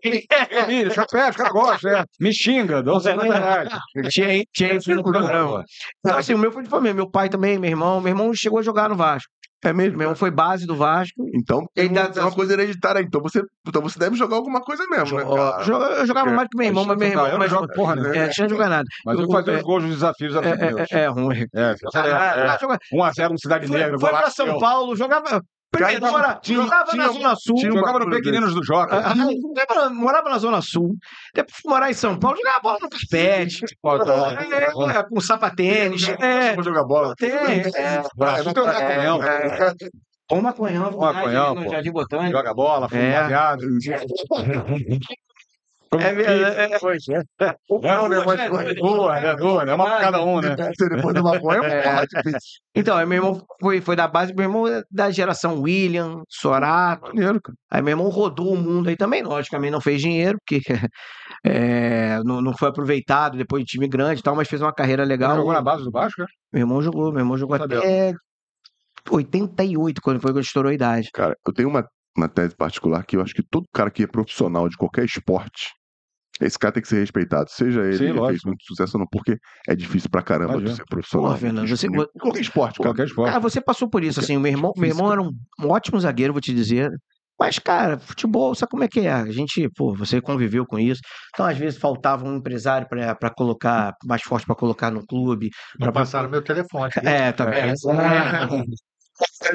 Humilha, já pede, os caras gostam, é. Me xinga, dá 50 reais. tinha, tinha isso no programa. Então, assim, o meu foi de família. Meu pai também, meu irmão. Meu irmão chegou a jogar no Vasco. É mesmo? Meu irmão foi base do Vasco. Então, tem dá- uma coisa hereditária. Então você, então você deve jogar alguma coisa mesmo, né, cara? Eu jogava mais que meu irmão, mas meu irmão. Eu não Mas, jogo porra, né? é, tinha jogado nada. Mas eu Eu- fazia é- os gols nos desafios É, é, é, é ruim. É, Ah, ah, joga- 1x0 no Cidade Foi, Negra. foi pra São. Paulo, jogava. Primeiro, Cara, mora- tinha- jogava tinha- na Zona Sul. tinha Jogava no Pequeninos do Joca. Ah, ah, morava na Zona Sul. Depois fui morar em São Paulo, jogava bola no carpete. É, com sapatênis. É, jogar bola. tem. É, um maconhão. maconhão, pô. Jardim Botânico. Joga bola, fuma É. baseado. É, é, é, É um negócio de boa, né? Boa, né? Uma pra cada um, né? Depois da maconha, É. porra, difícil. Então, aí meu irmão foi, foi da base, meu irmão é da geração William, Sorato. Maneiro, cara. Aí meu irmão rodou o mundo aí também, logicamente não fez dinheiro, porque é, não, não foi aproveitado depois de time grande e tal, mas fez uma carreira legal. Jogou na base do Vasco, né? Meu irmão jogou, meu irmão jogou até 88, quando foi que estourou a idade. Cara, eu tenho uma, uma tese particular que eu acho que todo cara que é profissional de qualquer esporte, esse cara tem que ser respeitado. Seja ele Sim, ele fez muito sucesso ou não, porque é difícil pra caramba Imagina. tu ser profissional. Pô, Fernando, de você- qualquer- esporte, cara. Qualquer esporte. Cara, você passou por isso, assim, o meu irmão, meu irmão era um, ótimo zagueiro, vou te dizer. Mas, cara, futebol, sabe como é que é? A gente, pô, você conviveu com isso. Então, às vezes, faltava um empresário pra pra colocar, mais forte pra colocar no clube. Não passaram meu telefone. É, também.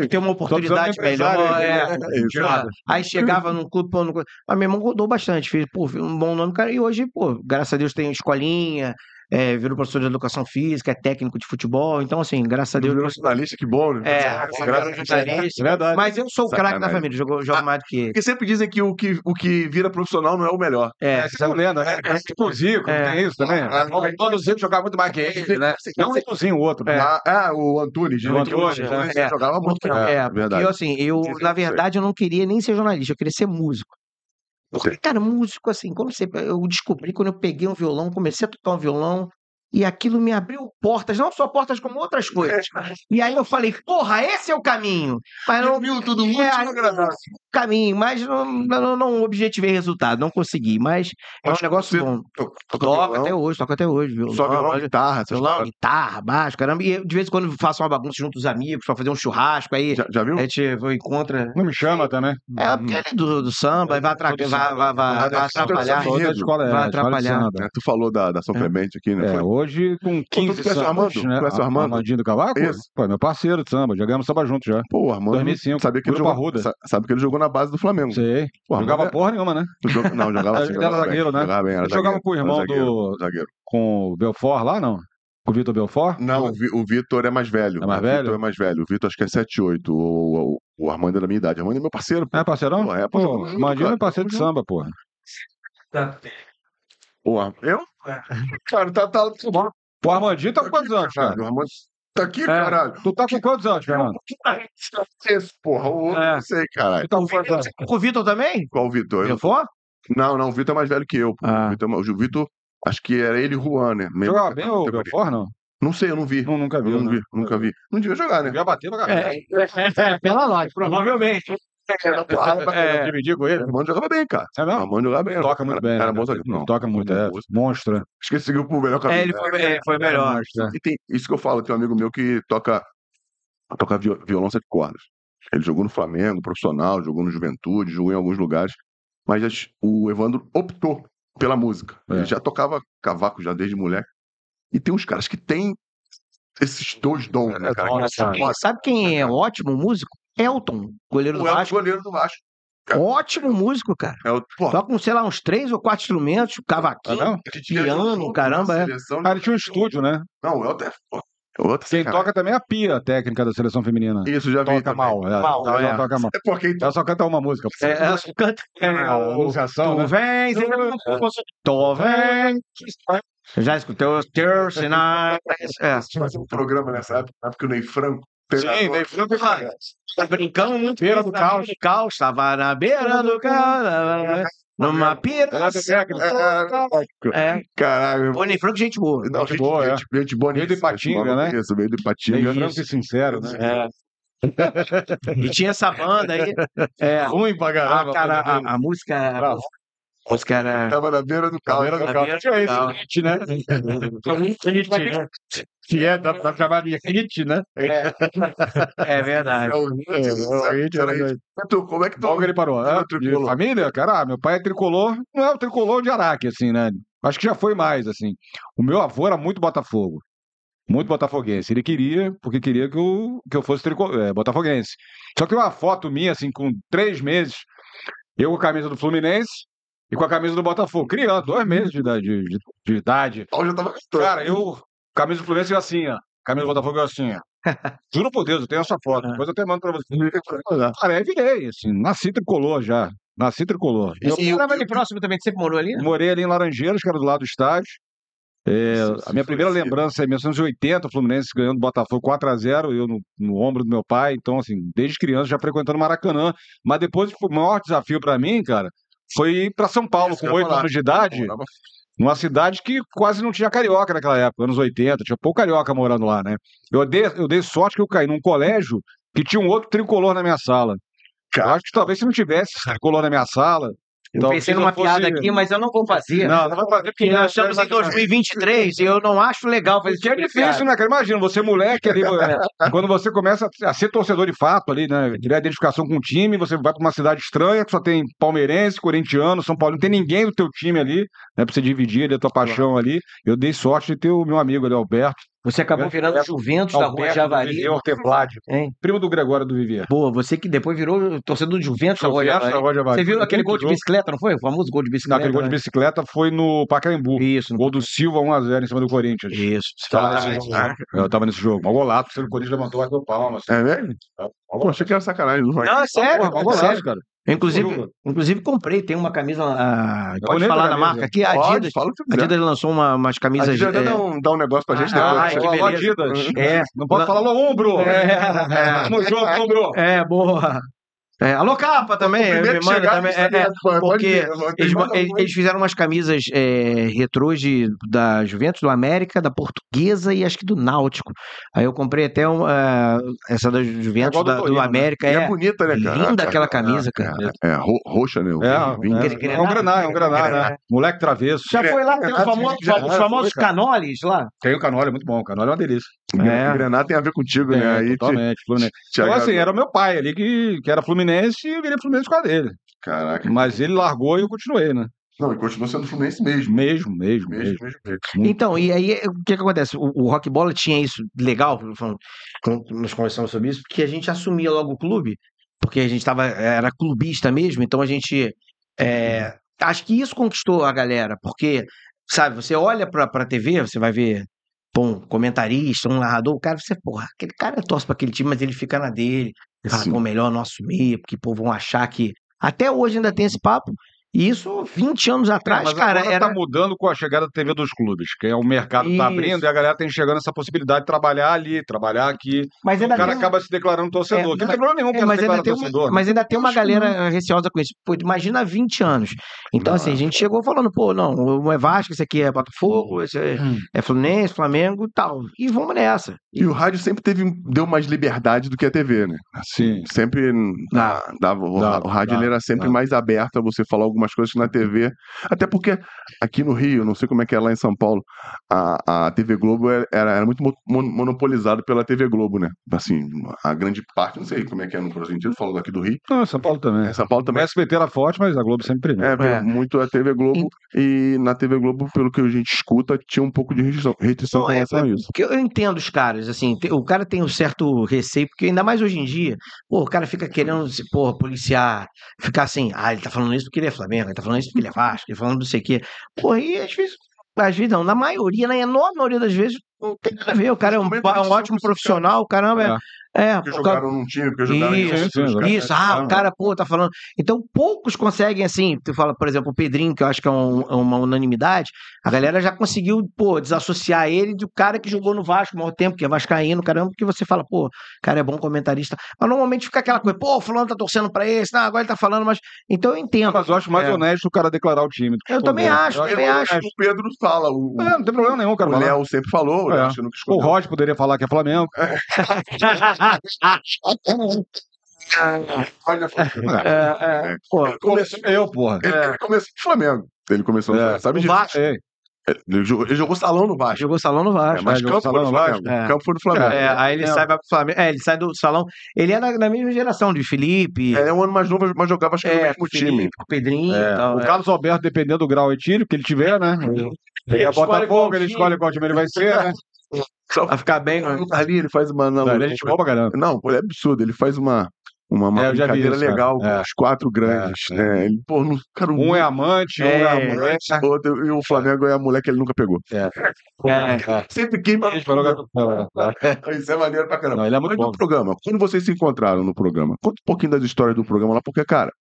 Ter uma oportunidade melhor. aí, é. né? Isso. Ah, Aí chegava num clube, pô, no. Mas meu irmão rodou bastante, fez pô, um bom nome, cara. E hoje, pô, graças a Deus tem escolinha, é, virou professor de educação física, é técnico de futebol. Então, assim, graças a Deus. Virou jornalista, que bom, né? É, Graças a jornalista. Verdade. Mas eu sou o craque da família, jogo, jogo mais do que ele. Porque sempre dizem que o, que o que vira profissional não é o melhor. É, É, você é lenda, né? É tipo o Zico, É. tem isso também. Todo Zico jogava muito mais que ele, né? Não um Zicozinho, o outro. né? Ah, ah, o Antunes. O Antunes, né? é. Jogava muito. é, É, porque verdade. eu, assim, eu, na verdade, eu não queria nem ser jornalista, eu queria ser músico. Falei, cara, músico, assim, como você. Eu descobri quando eu peguei um violão, comecei a tocar um violão. E aquilo me abriu portas, não só portas, como outras coisas. E aí eu falei, porra, esse é o caminho. Mas não, Viu tudo muito É, agradável. caminho, mas não, não, não objetivei resultado, não consegui. Mas é um Mas negócio bom. Violão, até hoje, toca até hoje, viu? Só violão, guitarra, violão, guitarra, baixo, caramba. E eu, de vez em quando faço uma bagunça junto com os amigos pra fazer um churrasco, aí Já, já viu? a gente encontra. Não me chama até, né? É, porque ele é do, do samba, aí vai, atra- vai, samba. vai, vai, vai atrapalhar. é, Vai atrapalhar. É, tu falou da, da São É. Clemente aqui, né? É? Hoje com 15 tu conhece o sambas, Armando? né? Conhece o Armando? Armandinho do Cavaco? Isso. Pô, meu parceiro de samba, jogamos samba junto já. Pô, Armando. 2005, Sabia que ele jogou, Arruda. sabe que ele jogou na base do Flamengo. Sei. Pô, Jogava é- porra nenhuma, né? tu joga- Não, jogava Ele assim. era zagueiro, né? Jogava bem, era jogava zagueiro, com o irmão zagueiro, do- Zagueiro. Com o Belfort lá, não? Com o Vitor Belfort? Não, o o Vitor é mais velho. É mais o Vitor velho? é mais velho. O Vitor acho que é 7, 8. O, o, o Armando é da minha idade. O Armando é meu parceiro. pô. É parceirão? Pô, é, pô, Pô, Armandinho é parceiro de samba, porra. Pô, Ar- eu? Cara, tá. tá bom. Pô, Armandinho tá com quantos anos, Cara, o Armando tá aqui, É. caralho. Tu tá com quantos anos, Fernando? Esse, porra, o outro, É. não sei, caralho. Tu tá com quantos anos? Com o Vitor também? Qual o Vitor? Eu- Belfort? Não, não, o Vitor é mais velho que eu. pô. Ah. O Vitor, é o Vitor, acho que era ele e o Juan, né? Mesmo Jogava bem o. Belfort, não? Não sei, eu não vi. Não, nunca Eu vi. não vi, nunca vi. Não devia jogar, né? Devia bater pra caralho. É, pela lógica, provavelmente. É, dividir com ele. O Armando jogava bem, cara. É O mesmo? Armando jogava bem. Toca muito bem. Era né? bom. Não, Toca muito, é. Monstro. É. Acho que ele seguiu pro melhor caminho. É, ele foi, é, foi melhor. É. E tem isso que eu falo, tem um amigo meu que toca, toca vi- violão sete cordas. Ele jogou no Flamengo, profissional, jogou no Juventude, jogou em alguns lugares. Mas as- o Evandro optou pela música. Ele É. já tocava cavaco já desde moleque. E tem uns caras que têm esses dois dons, né, cara? Quem- sabe quem é ótimo músico? Elton, goleiro do O Elton, Vasco. goleiro do Vasco. Ótimo músico, cara. É o, Toca com, sei lá, uns três ou quatro instrumentos, É cavaquinho. a viajou piano, caramba, é. seleção. Ah, ele tinha um estúdio, né? Não, o Elton é. pô, o Elton é Quem sacanagem. toca também é a pia a técnica da seleção feminina. Isso, já vi. Toca também. mal. É. Mal, Ela é. não toca mal. É porque então, Ela só canta uma música. É, ela canta. a anunciação, Tu né? vens, tu vens. Eu já escutei o teu sinal. É. fazer um programa nessa época, na época que o Ney Franco. Sim, treinador- Ney Franco é Tá brincando muito. Beira do caos. do caos. Estava na beira do caos. Numa pira. É. É. Caralho, Boni Franco, gente boa. Não, Gente gente, boa, é. gente, gente boa Meio de nome né? Isso, meio de Ipatinga. Meio franco e sincero, né? É. E tinha essa banda aí. É, Ruim pra a, caramba. cara, a, a música. Música era. Tava na beira do carro. Beira do Na carro. beira do Tinha carro. esse hit, né? Que é da, da chamada de hit, né? É verdade. É o É, o hit era Era Tu, como é que tu... Que ele parou? É, tricolor. família? Cara, ah, meu pai é tricolor, não é o tricolor de Araque, assim, né? Acho que já foi mais, assim. O meu avô era muito Botafogo. Muito botafoguense. Ele queria, porque queria que eu, que eu fosse trico- é, botafoguense. Só que tem uma foto minha, assim, com três meses, eu com a camisa do Fluminense e com a camisa do Botafogo. Criança, dois meses de idade. De, de- de idade. Eu já tava. Cara, eu, camisa do Fluminense, eu assim, ó. Camisa do Botafogo, eu assim, ó. Juro por Deus, eu tenho essa foto. Depois eu até mando pra você. Cara, é virei, assim. Nasci tricolor já. Nasci tricolor. E eu morava ali próximo também, você sempre morou ali? morei ali em Laranjeiras, que era do lado do estádio. É, a minha primeira foi lembrança é 1980, o Fluminense ganhando o Botafogo 4x0, eu no, no ombro do meu pai. Então, assim, desde criança já frequentando Maracanã. Mas depois, o maior desafio pra mim, cara, foi ir pra São Paulo com que eu ia 8 falar. anos de idade. Numa cidade que quase não tinha carioca naquela época, anos 80, tinha pouco carioca morando lá, né? Eu dei, eu dei sorte que eu caí num colégio que tinha um outro tricolor na minha sala. Eu acho que talvez se não tivesse esse tricolor na minha sala. Eu talvez pensei numa fosse- piada aqui, mas eu não vou fazer. Não, não vai fazer Porque nós estamos em 2023 e eu não acho legal fazer que é tipo difícil, né, cara? Imagina, você moleque ali, quando você começa a ser torcedor de fato ali, né? Criar identificação com o time, você vai pra uma cidade estranha que só tem palmeirense, corintiano, São Paulo, não tem ninguém do teu time ali, né? Pra você dividir ali a tua paixão ali. Eu dei sorte de ter o meu amigo ali, Alberto. Você acabou virando Juventus da Rua Javari. Vivier Hortepládio, Hein? primo do Gregório do Vivier. Boa, você que depois virou torcedor do Juventus da Rua Juventus Javari. da Rua Javari. Você viu aquele gol de bicicleta, não foi? O famoso gol de bicicleta. Aquele gol de né? bicicleta foi no Pacaembu. Isso. Gol do Silva 1x0 em cima do Corinthians. Isso. Você Tava fala nesse disso. jogo. Eu tava nesse jogo. Mal golaço, o Corinthians levantou as palmas. É mesmo? Pô, achei que era sacanagem. Não. Não, é sério. Porra, mal é golaço, sério. Inclusive, inclusive comprei, tem uma camisa. ah, pode falar da marca aqui? A Pode, Adidas. que A. Adidas lançou uma, umas A camisas. gente é, dá um, dá um negócio pra gente Ah, depois. beleza. Adidas. É, Não pode falar no ombro. É, Tamo junto, ombro. é, boa. É, alô, capa também, primeiro me manda também. É, é, porque eles, eles- fizeram umas camisas é, retrôs de, da Juventus, do América, da Portuguesa e acho que do Náutico. Aí eu comprei até uma, essa da Juventus, igual do da- do, Torino, né? América. E é É, bonita, né, cara? linda aquela camisa, cara. É, ro- roxa, né? É, é, é um graná, é um graná, né? Moleque travesso. Já foi lá, tem os famosos, já- os famosos foi, canoles lá. Tem o canole, é muito bom. O canole é uma delícia. É. Grená tem a ver contigo, né? É, Aí te, totalmente. Te Então, assim, era o meu pai ali que, que era Fluminense e eu virei Fluminense com a dele. Caraca. Mas ele largou e eu continuei, né? Não, ele continua sendo Fluminense mesmo. Mesmo, mesmo, Mesmo, mesmo. mesmo. Então, e aí, o que que acontece? O, o Rock Bola tinha isso legal, nós conversamos sobre isso, porque a gente assumia logo o clube, porque a gente tava, era clubista mesmo, então a gente. é, acho que isso conquistou a galera, porque, sabe, você olha pra, pra TV, você vai ver. pô, um comentarista, um narrador, o cara, você, porra, aquele cara torce pra aquele time, mas ele fica na dele. Sim. pô, melhor não assumir, porque, pô, vão achar que. Até hoje ainda tem esse papo. E isso 20 anos atrás, Mas cara, agora era. tá mudando com a chegada da TV dos clubes, que é o mercado tá abrindo e a galera tem chegando essa possibilidade de trabalhar ali, trabalhar aqui. Mas O ainda cara tem- acaba se declarando torcedor. É, que não tem problema nenhum É, que mas, se ainda declara tem uma, torcedor. mas ainda tem uma galera receosa com isso. Pô, imagina 20 anos. Então, Não, assim, a gente chegou falando, pô, não, um é Vasco, esse aqui é Botafogo, esse é, Hum. é Fluminense, Flamengo e tal. E vamos nessa. E o rádio sempre teve, deu mais liberdade do que a TV, né? Sim. Sempre Dá. dava. O, o rádio ele dava, era sempre dava. mais aberto a você falar algumas coisas que na TV. Até porque aqui no Rio, não sei como é que é lá em São Paulo, a, a TV Globo era, era muito mo- mon- monopolizado pela TV Globo, né? Assim, a grande parte, não sei como é que é no Brasil inteiro, falando aqui do Rio. Não, São Paulo também. Em São Paulo O também. SBT era forte, mas a Globo sempre premiou. É, É. muito a TV Globo e na TV Globo, pelo que a gente escuta, tinha um pouco de restrição, restrição Não, com é, relação a isso. Porque eu entendo os caras, assim, o cara tem um certo receio, porque ainda mais hoje em dia, pô, o cara fica querendo, se, porra, policiar, ficar assim, ah, ele tá falando isso porque ele é Flamengo, ele tá falando isso porque ele é Vasco, ele tá falando não sei o quê. Porra, e às vezes, às vezes não, na maioria, na enorme maioria das vezes, não tem nada a ver, o cara é um, um ótimo discussão, profissional, caramba, é. É Porque o jogaram num time, porque jogaram em Isso, outro, sim, os caras- Isso, ah, o cara, pô, tá falando. Então, poucos conseguem, assim, tu fala, por exemplo, o Pedrinho, que eu acho que é um- é uma unanimidade, a galera já conseguiu, pô, desassociar ele do cara que jogou no Vasco há maior tempo, que é vascaíno, caramba, porque você fala, pô, o cara é bom comentarista. Mas normalmente fica aquela coisa, pô, o fulano tá torcendo pra esse, não, agora ele tá falando, mas... Então eu entendo. Mas eu acho mais É. honesto o cara declarar o time. Eu também acho, Eu também acho. O Pedro fala, o, É, não tem problema nenhum, cara. o. Léo sempre falou, o Léo É. O escondeu. Rod poderia falar que é Flamengo. Olha, É, é, Ele começou, Eu, porra. ele, ele começou no Flamengo. Ele começou no É. Flamengo, sabe o disso? Vasco É. Ele jogou, ele jogou salão no Vasco. jogou salão no É, Vasco. mas É, jogou campo foi no Flamengo. Vasco. É. Campo foi do Flamengo. É, aí ele É. sai vai pro Flamengo. É, ele sai do salão. Ele é da, da mesma geração de Felipe. É, um ano mais novo, mas jogava acho que no É, mesmo Felipe, time. com o Pedrinho É, e tal. o é. Carlos Alberto, dependendo do grau etílico que ele tiver, né? Ele é escolhe qual Botafogo, ele escolhe qual time ele vai ser, né? Só Pra ficar bem. né? ali ele faz uma Não, ele é gente boa pra caramba. Não, pô, é absurdo. Ele faz uma, uma, uma É, brincadeira isso, legal com É. os quatro grandes. É, né? Ele, pô, não, cara, Um é amante, um é, É, amante. outro, e o Flamengo é a mulher que ele nunca pegou. É. É. Sempre queima. Ele falou que- Isso é maneiro pra caramba. Não, ele é muito Mas bom. programa, quando vocês se encontraram no programa, conta um pouquinho das histórias do programa lá, porque, cara,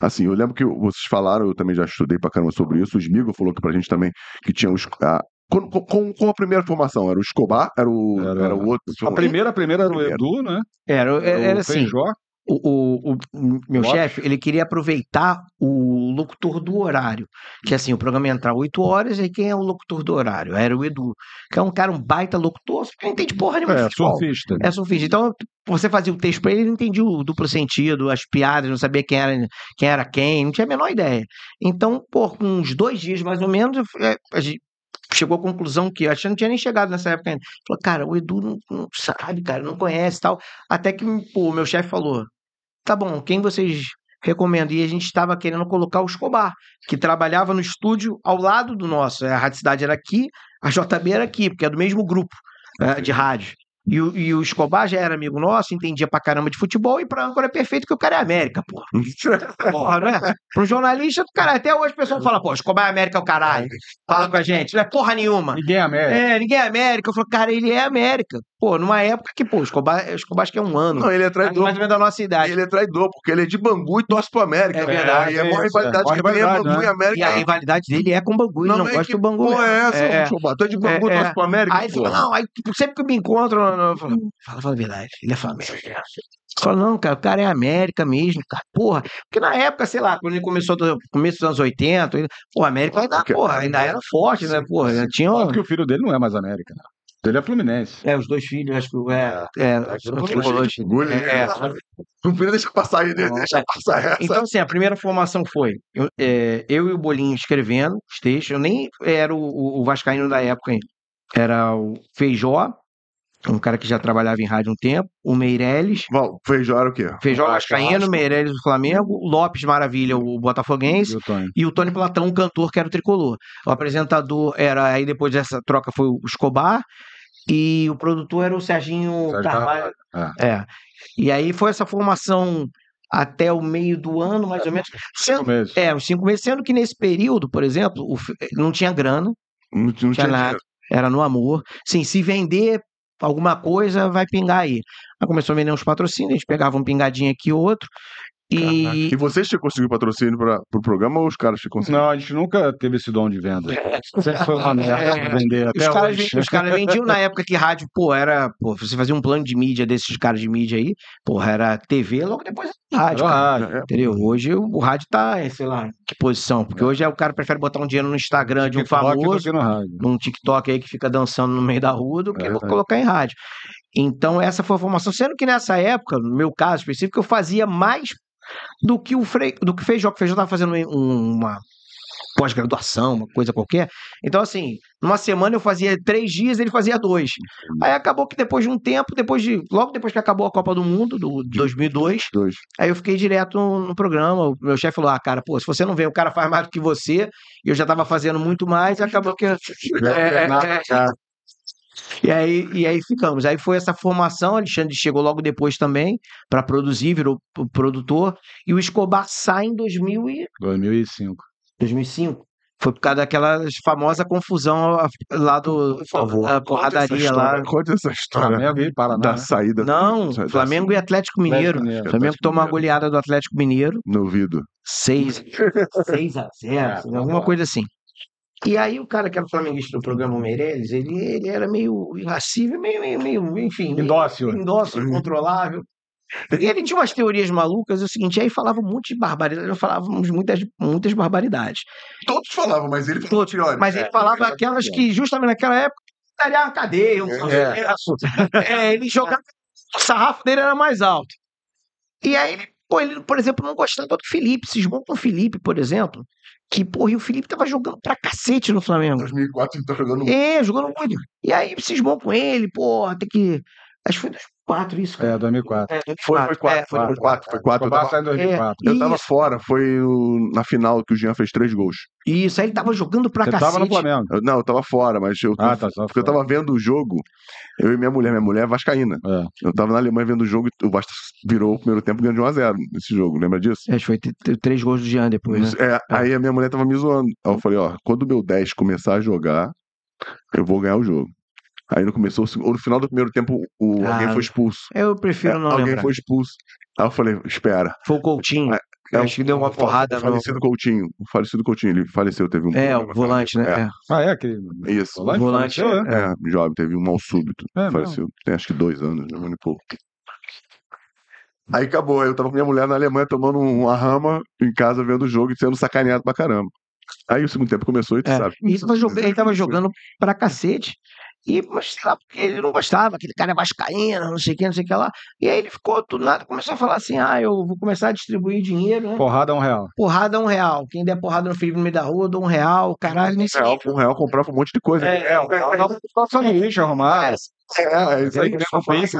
assim, eu lembro que vocês falaram, eu também já estudei pra caramba sobre isso, o Smigo falou que pra gente também que tinha os. A, com, com, com a primeira formação, era o Escobar, era o, Era- era o outro. A primeira, a primeira era o. Edu, né? Era, era, o assim, Feijó. o, o, o- o meu chefe, ele queria aproveitar o locutor do horário. Que assim, o programa ia entrar 8 horas, e quem é o locutor do horário? Era o Edu. Que é um cara, um baita locutor, só que não entende porra nenhuma de É, futebol. surfista. É surfista. Então, você fazia o texto pra ele, ele não entendia o duplo sentido, as piadas, não sabia quem era quem, era quem não tinha a menor ideia. Então, por uns dois dias mais ou menos, é, a gente chegou à conclusão que eu acho que não tinha nem chegado nessa época ainda. Falou, cara, o Edu não, não sabe, cara, não conhece e tal. Até que o meu chefe falou: tá bom, quem vocês recomendam? E a gente estava querendo colocar o Escobar, que trabalhava no estúdio ao lado do nosso. A Rádio Cidade era aqui, a JB era aqui, porque é do mesmo grupo é, de rádio. E o, e o Escobar já era amigo nosso, entendia pra caramba de futebol, e pra âncora é perfeito que o cara é América, porra. Porra, não é? Um jornalista, cara, até hoje o pessoal fala, pô, Escobar é América é o caralho. Fala com a gente, não é porra nenhuma. Ninguém é América. É, ninguém é América. Eu falo, cara, ele é América. Pô, numa época que, pô, o Escobar, acho que é um ano. Não, ele é traidor. mais ou menos da nossa idade. Ele é traidor, porque ele é de Bangu e torce pro América. É verdade, E é é uma isso, rivalidade é. que Uma tem é rivalidade, Bangu e né? América. E a rivalidade dele é com o Bangu, ele não, mas gosta que do Bangu. porra é essa, É. Escobar? Tu é de Bangu, É, torce pro América? Aí fala, não, aí tipo, sempre que me encontro, eu- falo, fala, fala a verdade, ele é Flamengo. Fala, não, cara, o cara é América mesmo, cara, porra. Porque na época, sei lá, quando ele começou, no começo dos anos 80, ele, pô, a América ainda, Porque- porra, ainda era forte, né, porra, tinha, Só que o filho dele não é mais América, né? Ele é Fluminense. é, os dois filhos, acho que, é, é, os tricolores. Orgulho, É, é. Não podia deixar passar aí, né? deixa passar essa. Então, assim, a primeira formação foi eu, é, eu e o Bolinho escrevendo os textos. Eu nem era o, o, o Vascaíno da época ainda. Era o Feijó, um cara que já trabalhava em rádio um tempo, o Meirelles, Bom, Feijó era o quê? Feijó Vasco, Vascaíno. Meirelles do Flamengo, o Lopes Maravilha, o Botafoguense, E o Tony. e o Tony Platão, um cantor que era o tricolor. O apresentador era, aí depois dessa troca foi o Escobar, e o produtor era o Serginho Sérgio Carvalho. Carvalho, É. E aí foi essa formação até o meio do ano, mais ou menos. Sendo, Cinco meses. é, os cinco meses, sendo que nesse período, por exemplo, o F- não tinha grana, Não, não tinha tinha nada, era no amor. Sim, se vender alguma coisa, vai pingar aí. Aí começou a vender uns patrocínios, a gente pegava um pingadinho aqui e outro. E E vocês tinham conseguido patrocínio para o programa ou os caras tinham conseguido? Não, a gente nunca teve esse dom de venda. Sempre foi uma merda vender os até caras, hoje. ven- os caras vendiam na época que rádio, pô, era. Pô, você fazia um plano de mídia desses caras de mídia aí, porra, era TV, logo depois era rádio. Era cara. rádio. É, Entendeu? Hoje o, o rádio tá, em, sei lá, que posição? Porque hoje é, o cara prefere botar um dinheiro no Instagram de um famoso, rádio. num TikTok aí que fica dançando no meio da rua, do que É colocar em rádio. Então, essa foi a formação. Sendo que nessa época, no meu caso específico, eu fazia mais do que o Frei, do que Feijó, que o Feijó estava fazendo um- uma pós-graduação, uma coisa qualquer. Então, assim, numa semana eu fazia três dias, ele fazia dois. Aí acabou que depois de um tempo, depois de logo depois que acabou a Copa do Mundo, do 2002, Dois. Aí eu fiquei direto no, no programa. O meu chefe falou: Ah, cara, pô, se você não vem, o cara faz mais do que você. E eu já tava fazendo muito mais, e acabou que. É, é, é. E aí, e aí ficamos. Aí foi essa formação. O Alexandre chegou logo depois também para produzir, virou produtor. E o Escobar sai em 2000 e 2005. 2005. Foi por causa daquela famosa confusão lá do. Por favor. da porradaria lá. Conta essa história Flamengo e Paraná. da né? saída. Não, Da- Flamengo e Atlético Mineiro. Mineiro. O Flamengo tomou uma goleada do Atlético Mineiro. No ouvido. 6, 6 a 0, É, alguma coisa assim. E aí o cara que era flamenguista do programa Meirelles, ele, ele era meio irracível, meio, meio, meio enfim, Indócil. indócil, incontrolável. E ele tinha umas teorias malucas, é o seguinte, aí falava um monte de barbaridades, nós falávamos muitas, muitas barbaridades. Todos falavam, mas ele falou Todos. Mas ele falava aquelas que, justamente naquela época, estaria uma cadeia, um processo. É, ele jogava, o sarrafo dele era mais alto. E aí ele, pô, ele, por exemplo, não gostava do Felipe, cismou com o Felipe, por exemplo, que, porra, e o Felipe tava jogando pra cacete no Flamengo. 2004 ele tá jogando É, jogando muito. E aí cismou com ele, porra, tem que. Acho que foi 2004 isso, cara. É, 2004. É, Foi, foi 4, É, foi, foi 4, foi 4. Eu Escobar tava, sai em 2004. eu tava Isso. fora, foi na final que o Jean fez três gols. Isso, aí ele tava jogando pra Você cacete. tava no Flamengo. Eu- não, eu tava fora, mas eu, Ah, tá. Porque eu tava vendo o jogo, eu e minha mulher, minha mulher é vascaína. É. Eu tava na Alemanha vendo o jogo e o Vasco virou o primeiro tempo ganhando de 1x0 nesse jogo, lembra disso? Que foi três gols do Jean depois, né? É, aí a minha mulher tava me zoando. Aí eu falei, ó, quando o meu 10 começar a jogar, eu vou ganhar o jogo. Aí não começou, o seg- no final do primeiro tempo, o, Ah, alguém foi expulso. Eu prefiro É, não alguém lembrar. foi expulso. Aí eu falei, espera. Foi o É, Coutinho. Eu acho que deu uma o- porrada O no. falecido Coutinho. O falecido Coutinho, ele faleceu, teve um. É, o volante, né? É. É. Ah, é aquele. Isso. Volante, Volante, faleceu, né? É, jovem, teve um mal súbito. É faleceu. Tem acho que dois anos, não me pouco. Aí acabou, aí eu tava com minha mulher na Alemanha tomando uma rama em casa vendo o jogo e sendo sacaneado pra caramba. Aí o segundo tempo começou e tu É, sabe. e tava, jogando, ele tava jogando pra cacete. E, mas sei lá, porque ele não gostava, aquele cara é vascaíno, não sei o que, não sei o que lá. E aí ele ficou, do nada, começou a falar assim: ah, eu vou começar a distribuir dinheiro, né? Porrada é um real. Porrada é um real. Quem der porrada no Felipe no meio da rua, eu dou um real, caralho, nesse real, um real comprava um monte de coisa. É, é, um real. Situação de lixo arrumar. É, é isso aí. É, só foi isso.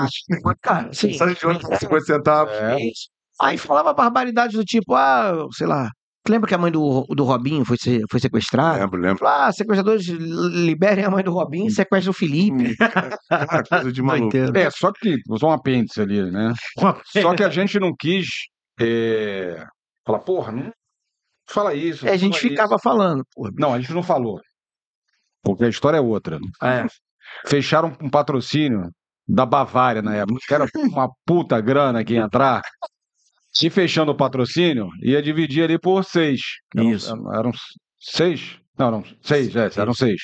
Cara, sim. Sai de ônibus por 50 centavos. É. Isso. Aí falava barbaridades do tipo, ah, sei lá. Lembra que a mãe do, do Robinho foi, foi sequestrada? Lembro, lembro. Ah, sequestradores liberem a mãe do Robinho e sequestram o Felipe. Cara, coisa de maluco. É, só que usou um apêndice ali, né? Só que a gente não quis é, falar, porra, não fala isso. É, a gente ficava falando, pô. isso. Não, a gente não falou. Porque a história é outra. É. Fecharam um patrocínio da Bavária na época, que era uma puta grana que ia entrar. E fechando o patrocínio, ia dividir ali por seis. Eram, Isso. Eram, eram seis? Não, eram seis, é, eram seis.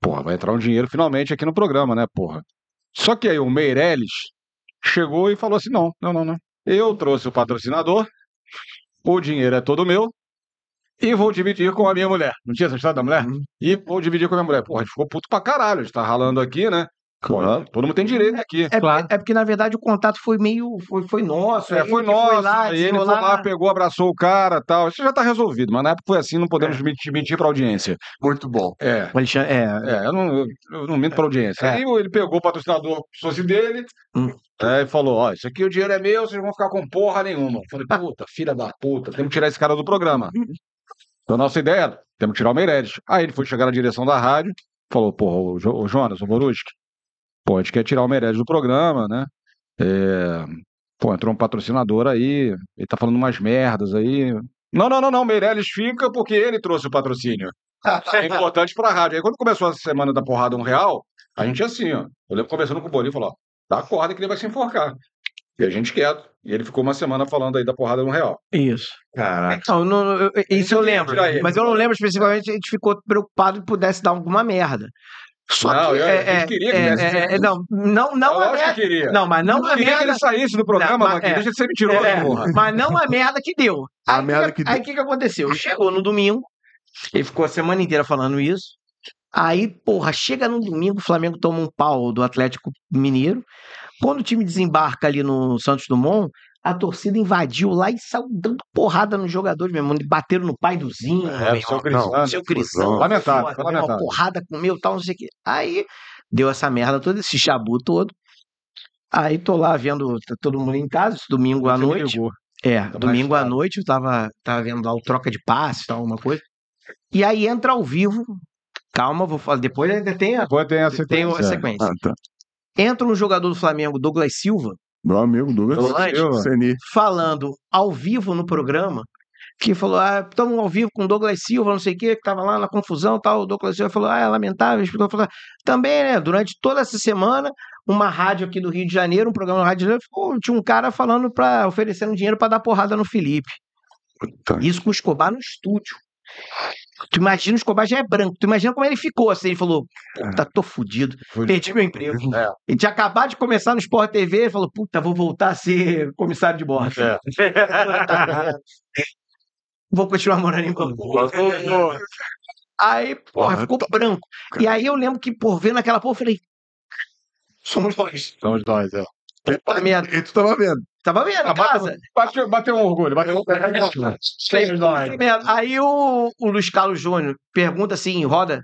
Porra, vai entrar um dinheiro finalmente aqui no programa, né, porra? Só que aí o Meirelles chegou e falou assim: não, não, não, não. Eu trouxe o patrocinador, o dinheiro é todo meu, e vou dividir com a minha mulher. Não tinha essa história da mulher? Uhum. E vou dividir com a minha mulher. Porra, a gente ficou puto pra caralho. A gente tá ralando aqui, né? Pô, Claro. todo mundo tem direito aqui. É, Claro. é porque, na verdade, o contato foi meio. Foi, foi nosso. É, foi nosso, lá, aí ele foi lá, pegou, abraçou o cara tal. Isso já tá resolvido, mas na época foi assim, não podemos mentir, mentir pra audiência. Muito bom. É. O Alexandre, é, É, eu não, eu, eu não minto pra audiência. É. Aí ele pegou o patrocinador sócio dele Hum. é, e falou: Ó, isso aqui o dinheiro é meu, vocês vão ficar com porra nenhuma. Eu falei, puta, filha da puta, temos que tirar esse cara do programa. Então, a nossa ideia era, temos que tirar o Meirelles. Aí ele foi chegar na direção da rádio, falou, porra, o, Jo- o Jonas, o Boruski, gente quer tirar o Meirelles do programa, né? É, pô, entrou um patrocinador aí, ele tá falando umas merdas aí. Não, não, não, não, Meirelles fica porque ele trouxe o patrocínio. É importante pra rádio. Aí quando começou a semana da porrada um real, a gente assim, ó. Eu lembro conversando com o Bolinho, falou, ó, dá corda que ele vai se enforcar. E a gente quieto. E ele ficou uma semana falando aí da porrada um real. isso. Caraca. Não, não, não, eu- isso eu lembro. Mas eu não lembro especificamente, a gente ficou preocupado que pudesse dar alguma merda. Só Não, que. eu- é, gente é, queria que é, desse- é, é, não, não, não a Lógico merda. que queria. Não, mas não a queria que merda. ele saísse do programa, Não, mas- é. Deixa de ser mentiroso, É, porra. mas não a merda que deu. A Aí, merda que, que aí deu. o que, que aconteceu? Chegou no domingo, ele ficou a semana inteira falando isso. Aí, porra, chega no domingo, o Flamengo toma um pau do Atlético Mineiro. Quando o time desembarca ali no Santos Dumont, a torcida invadiu lá e saiu dando porrada nos jogadores mesmo. Bateram no pai do Zinho, É, meu seu irmão. Cristiano. seu Cristão. Lamentável, meu irmão, lamentável. porrada comeu tal, não sei o quê. Aí deu essa merda toda, esse chabu todo. Aí tô lá vendo tá todo mundo em casa, esse domingo à Você noite. É, mais domingo à noite eu tava, tava vendo lá o troca de passe, tal, uma coisa. E aí entra ao vivo. Calma, vou falar. Depois ainda tem a, Depois tem a tem a sequência. sequência. Ah, tá. Entra um jogador do Flamengo, Douglas Silva, Meu amigo Douglas Silva. Seni. falando ao vivo no programa, que falou: ah, estamos ao vivo com o Douglas Silva, não sei o quê, que tava lá na confusão tal. O Douglas Silva falou: ah, é lamentável. Explicou, falou, também, né, durante toda essa semana, uma rádio aqui do Rio de Janeiro, um programa no Rio de Janeiro, tinha um cara falando para oferecendo dinheiro para dar porrada no Felipe. Isso com o Escobar no estúdio. Tu imagina, o Escobar já é branco. Tu imagina como ele ficou assim. Ele falou: Puta, tô fudido. Fudido. Perdi meu emprego. É. Ele tinha acabado de começar no Sport TV. Ele falou: Puta, vou voltar a ser comissário de bordo. É. vou continuar morando em Bangu. Aí, porra, Porra, ficou branco. E aí eu lembro que, por vendo aquela porra, eu falei: Somos nós. Somos nós, é. Puta merda. E tu tava vendo. Tava vendo, Ah, casa. Bateu, bateu um orgulho. Bateu um Aí o, o Luiz Carlos Júnior pergunta assim, roda.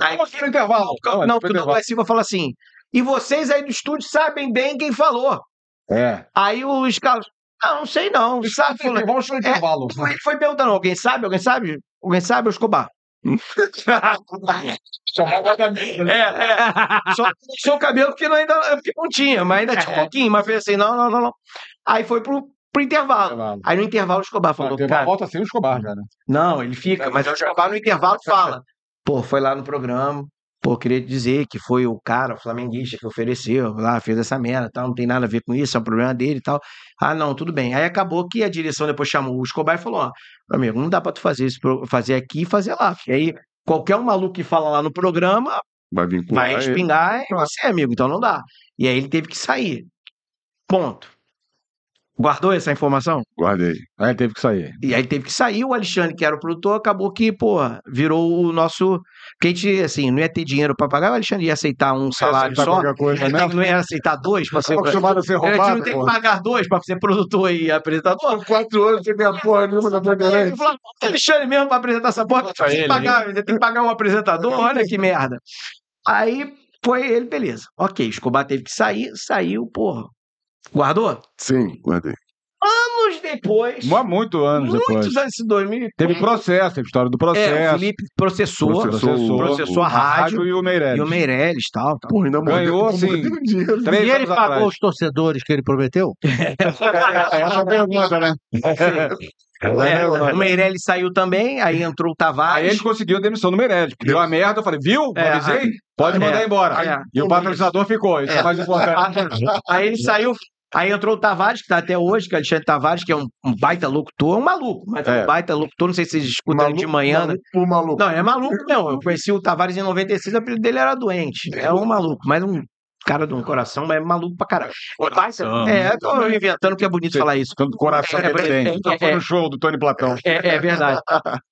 Aí, Vamos aqui no intervalo. não, Não, o Douglas Silva fala assim. E vocês aí do estúdio sabem bem quem falou. É. Aí o Luiz Carlos, ah, não sei não. Sabe? Falou- Vamos no intervalo. Ele foi perguntando, alguém sabe? Alguém sabe? Alguém sabe? O Escobar. É, é. Só deixou o cabelo porque não, ainda, porque não tinha, mas ainda tinha um pouquinho. Mas fez assim, não, não, não, não. Aí foi pro, pro intervalo. Intervalo. Aí no intervalo o Escobar falou, uma cara, volta sem o Escobar já, né? Não, ele fica, mas o Escobar no intervalo fala. Pô, foi lá no programa. Pô, queria dizer que foi o cara, o flamenguista, que ofereceu lá, fez essa merda, tal, não tem nada a ver com isso, é um problema dele e tal. Ah, não, tudo bem. Aí acabou que a direção depois chamou o Escobar e falou: ó, meu amigo, não dá pra tu fazer isso, fazer aqui e fazer lá. Porque aí qualquer um maluco que fala lá no programa Vai vir com vai espingar em você, amigo, então não dá. E aí ele teve que sair. Ponto. Guardou essa informação? Guardei. Aí teve que sair. E aí teve que sair o Alexandre, que era o produtor, acabou que, pô, virou o nosso. Porque a gente, assim, não ia ter dinheiro pra pagar, o Alexandre ia aceitar um salário Aceitar só. coisa mesmo. não ia aceitar dois pra ser. Acostumado a ser A gente roubado, não tem que pagar dois pra ser produtor e apresentador. Quatro anos sem ganhar porra nenhuma da Ele falou, "Pô, Alexandre mesmo pra apresentar essa porra, tem que, pagar, tem que pagar um apresentador, olha que merda. Aí foi ele, beleza. Ok, Escobar teve que sair, saiu, porra. Guardou? Sim, guardei. Anos depois, Há muito anos depois. muitos anos, esse 2000 Teve processo, teve história do É, o processo. Felipe processou, Processou processou, o- a rádio e o Meirelles. e o Meirelles e tal. tal. Porra, ainda Ganhou, assim, dinheiro. E ele pagou atrás. os torcedores que ele prometeu? Essa é a pergunta, né? É, o Meirelles saiu também, aí entrou o Aí Tavares. ele conseguiu a demissão do Meirelles. porque Deu a merda, eu falei, viu? É, Avisei? Pode é, mandar embora. é. E o patrocinador ficou, isso é, É. mais importante. Aí ele saiu. Aí entrou o Tavares, que tá até hoje, que é Alexandre Tavares, que é um, um baita locutor, um maluco, mas é É. um baita locutor, não sei se vocês escutam ele de manhã. né? maluco por maluco. Não, é maluco não. Eu conheci o Tavares em 96, o apelido dele era doente. É um maluco, mas um cara de um coração, mas é maluco pra caralho. Baita- É, tô inventando que é bonito falar isso. Tanto coração que ele tem. Só foi no show do Tony Platão. É, é verdade.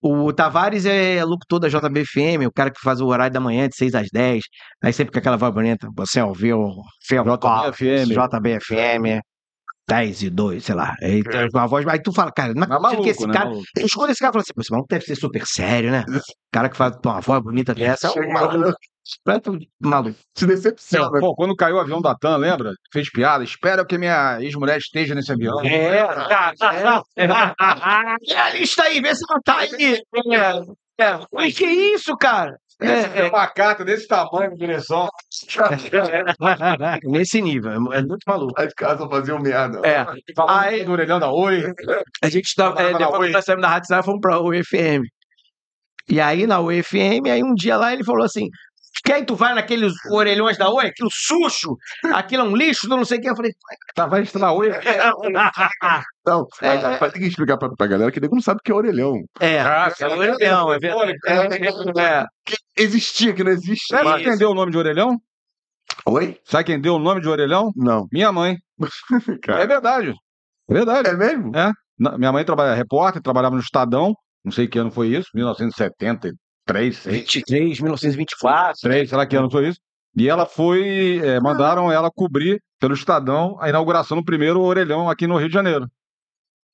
O Tavares é locutor da JBFM, o cara que faz o horário da manhã de 6 às 10. Aí sempre com aquela voz bonita. Você ouviu o JBFM. JBFM, 10 e 2, sei lá. Aí, tem uma voz, aí tu fala, cara, não acredito maluco, que esse né? cara. Maluco. Eu escuto esse cara e falo assim, pô, esse maluco deve ser super sério, né? O cara que faz uma voz bonita dessa é um maluco. Completo maluco. Se decepciona. Pô, quando caiu o avião da TAM, lembra? Fez piada. Espero que minha ex-mulher esteja nesse avião. É, é, é. a lista aí, vê se não tá aí. É, é. Mas que isso, cara? É, é. Uma carta desse tamanho, direção. Nesse nível, é muito maluco. As casas faziam merda. É. Aí- do orelhão da Oi. A gente tava, é, depois Oi. que nós saímos da Rádio Cidade, fomos pra UFM. E aí, na UFM, aí um dia lá ele falou assim: quem tu vai naqueles orelhões da Oi? Aquilo sujo, aquilo é um lixo, não sei o que. Eu falei, Tava indo na Oi. Não, É, mas, é. mas tem que explicar pra, pra galera que nego não sabe o que é orelhão. é, Ah, é um orelhão, é verdade. É, é. Existia, que não existe. Sabe quem deu o nome de orelhão? Oi? Sabe quem deu o nome de orelhão? Não. Minha mãe. Cara. É verdade. É verdade. É mesmo? Na- Minha mãe trabalha repórter, trabalhava no Estadão. Não sei que ano foi isso, 1973, sei. 23, 1924. Três, sei lá que ano foi isso. E ela foi, é, mandaram ela cobrir pelo Estadão a inauguração do primeiro orelhão aqui no Rio de Janeiro.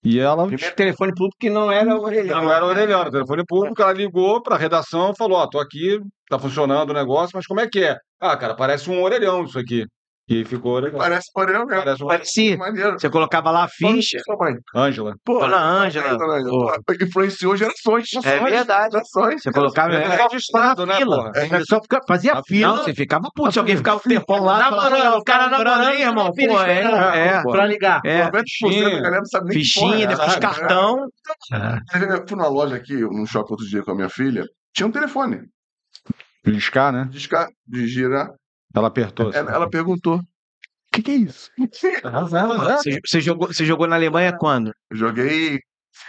E ela Primeiro telefone público que não era orelhão. não era orelhão, era telefone público, ela ligou pra redação e falou, ó, tô aqui, tá funcionando o negócio, mas como é que é? Ah, cara, parece um orelhão isso aqui. E ficou orelhão. Parece orelhão mesmo. Parece um Parecia. Maneiro. Você colocava lá a ficha. Sua mãe. Ângela. Pô, Dona Ângela. Influenciou gerações. É verdade. Gerações. Você colocava. É registrado, né, Fila. O pessoal fica- fazia Não, fila Não, você ficava puto. Se alguém ficava um tempão lá, Namorando, falava, "Não, o cara namorando, aí, irmão. Pô, é, é. pra ligar. É, 90% da galera não sabe nem que fichinha, porra é depois cartão. Eu fui numa loja aqui, num shopping outro dia com a minha filha, tinha um telefone Beliscar, né? de, esca- de girar. Ela apertou. assim. Ela, ela perguntou: o que, que é isso? Você, você jogou, você jogou na Alemanha quando? Joguei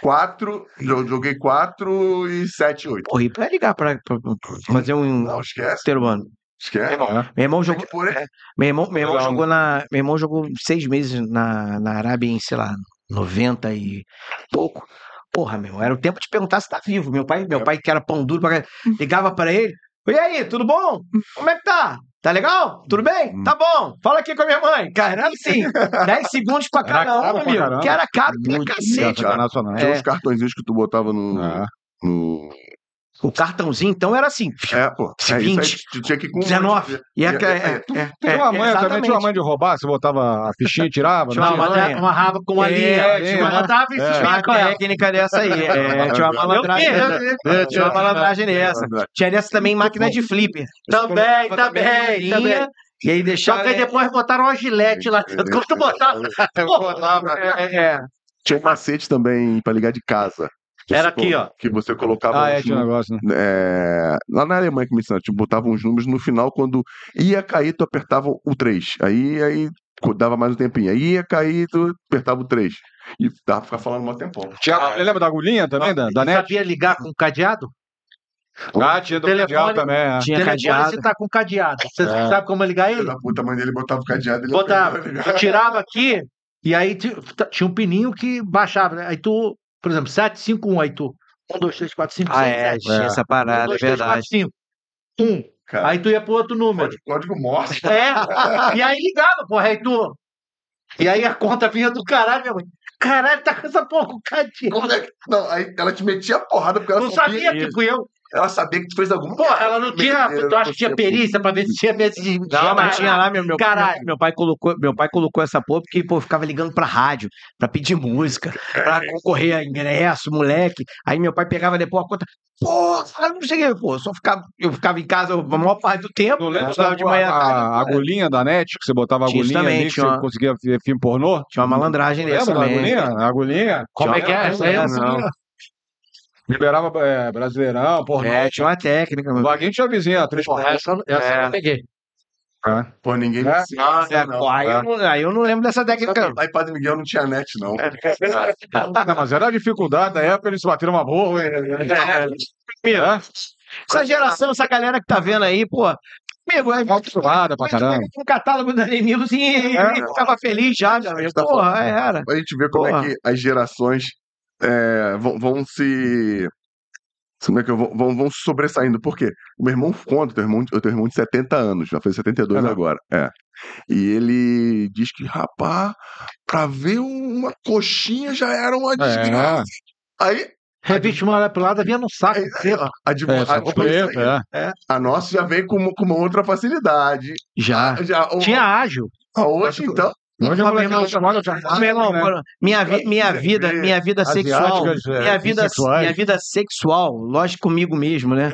quatro, jo- joguei quatro e sete, oito. Porra, e pra ligar pra, pra- fazer um Não, esquece. humano. Esquece. É. Meu irmão jogou. que por aí. Meu irmão, meu irmão jogou na. Meu irmão jogou seis meses na, na Arábia em, sei lá, 90 e pouco. Porra, meu, era o tempo de perguntar se tá vivo. Meu pai, meu pai que era pão duro, pra caralho, ligava pra ele. E aí, tudo bom? Como é que tá? Tá legal? Tudo bem? Tá bom. Fala aqui com a minha mãe. Cara, assim, 10 segundos pra cada um, amigo. Que era caro pra Muito cacete. Nacional. Tinha É. uns cartõezinhos que tu botava no. Ah. no... O cartãozinho, então, era assim. É, pô. É, isso aí 20, tu tinha que ir com 19. E a, E- é, é, é, é, uma mãe, também exatamente. tinha uma mãe de roubar, você botava a fichinha e tirava. Não uma tinha? mãe. Amarrava, amarrava com uma É, linha. tinha uma- é. Uma técnica dessa aí. É, tinha uma malandragem. Tinha uma malandragem nessa. Tinha dessa também máquina de flipper. Também, também, também. E aí Só deixava. que aí depois botaram uma gilete lá dentro. Quando tu botava. Eu botava. É, é, é. Tinha um macete também pra ligar de casa. Era aqui, ó. Que você colocava Ah, é, tinha um negócio, né? é, lá na Alemanha que me ensinaram, tipo, botava uns números no final, quando ia cair, tu apertava o 3. Aí, aí dava mais um tempinho. Aí ia cair, tu apertava o 3. E dava pra ficar falando um tempão. Tinha, lembra da agulhinha também, da, da net? Sabia ligar com cadeado? Ah, tinha do Telefone- Mundial também, é. Tinha Telefone, cadeado. Você tá com cadeado. Você É. sabe como ligar ele? da puta, mãe dele botava o cadeado ele Botava. Tu tirava aqui e aí ti- tinha um pininho que baixava. né? Aí tu, por exemplo, 751, aí tu. 1, 2, 3, 4, 5, Ah, 6, é, 7. tinha essa parada, é 1, 2, 3, verdade. 4, 5. 1. Cara, Aí tu ia pro outro número. código, código Morse. É. E aí ligava, porra. Aí tu. E aí a conta vinha do caralho, minha mãe. Caralho, tá com essa porra com cadeado. Como é que- Não, aí ela te metia a porrada porque ela Não sabia. sabia que fui eu. Ela sabia que tu fez alguma Porra, ela não tinha. Tu acha que tinha perícia pra ver se tinha medo de. Não, mas tinha lá, meu, meu, Caralho. meu, meu pai colocou, meu pai colocou essa porra porque, pô, ficava ligando pra rádio, pra pedir música, pra concorrer a ingresso, moleque. Aí meu pai pegava depois a conta, porra, não cheguei, pô, eu só ficava, eu ficava em casa a maior parte do tempo, Não lembra estudava da de manhã a, tarde. a agulhinha da net, que você botava a agulhinha também, ali, que tinha você uma- conseguia ver filme pornô? Tinha uma malandragem Lembra dessa da agulhinha? A agulhinha? Como é que é? Essa aí eu sabia. Liberava é, Brasileirão, pornô. É, tinha uma técnica, O mano. Vaguinho tinha vizinha, atriz Porra, essa, essa eu não peguei. É. Pô, ninguém me É? É, pô, aí, eu não, aí eu não lembro dessa técnica. Em Padre Miguel não tinha net, não. Não, mas era a dificuldade da época, eles bateram uma boa. É. Essa geração, essa galera que tá vendo aí, pô, amigo, é Acostumada pra caramba. um catálogo da Lenilson e É. ficava feliz já, amigo. Tá Porra, falando. era. Pra gente ver como Porra. é que as gerações é, vão, vão se. Como é que eu vou, vão, vão sobressaindo? Por quê? O meu irmão conta, eu tenho irmão, eu tenho irmão de 70 anos, já fez 72 Aham. agora. É. E ele diz que, rapaz, pra ver uma coxinha já era uma desgraça. Aí, Reviste uma pelada vinha no saco. a, de, É, a, só preto, é. a nossa já vem com, uma- com uma outra facilidade. Já. Já, o- Tinha ágil. a hoje, então. Hoje irmão, né? minha, vi- minha vida, minha vida sexual, é, minha vida, minha vida sexual, lógico comigo mesmo, né?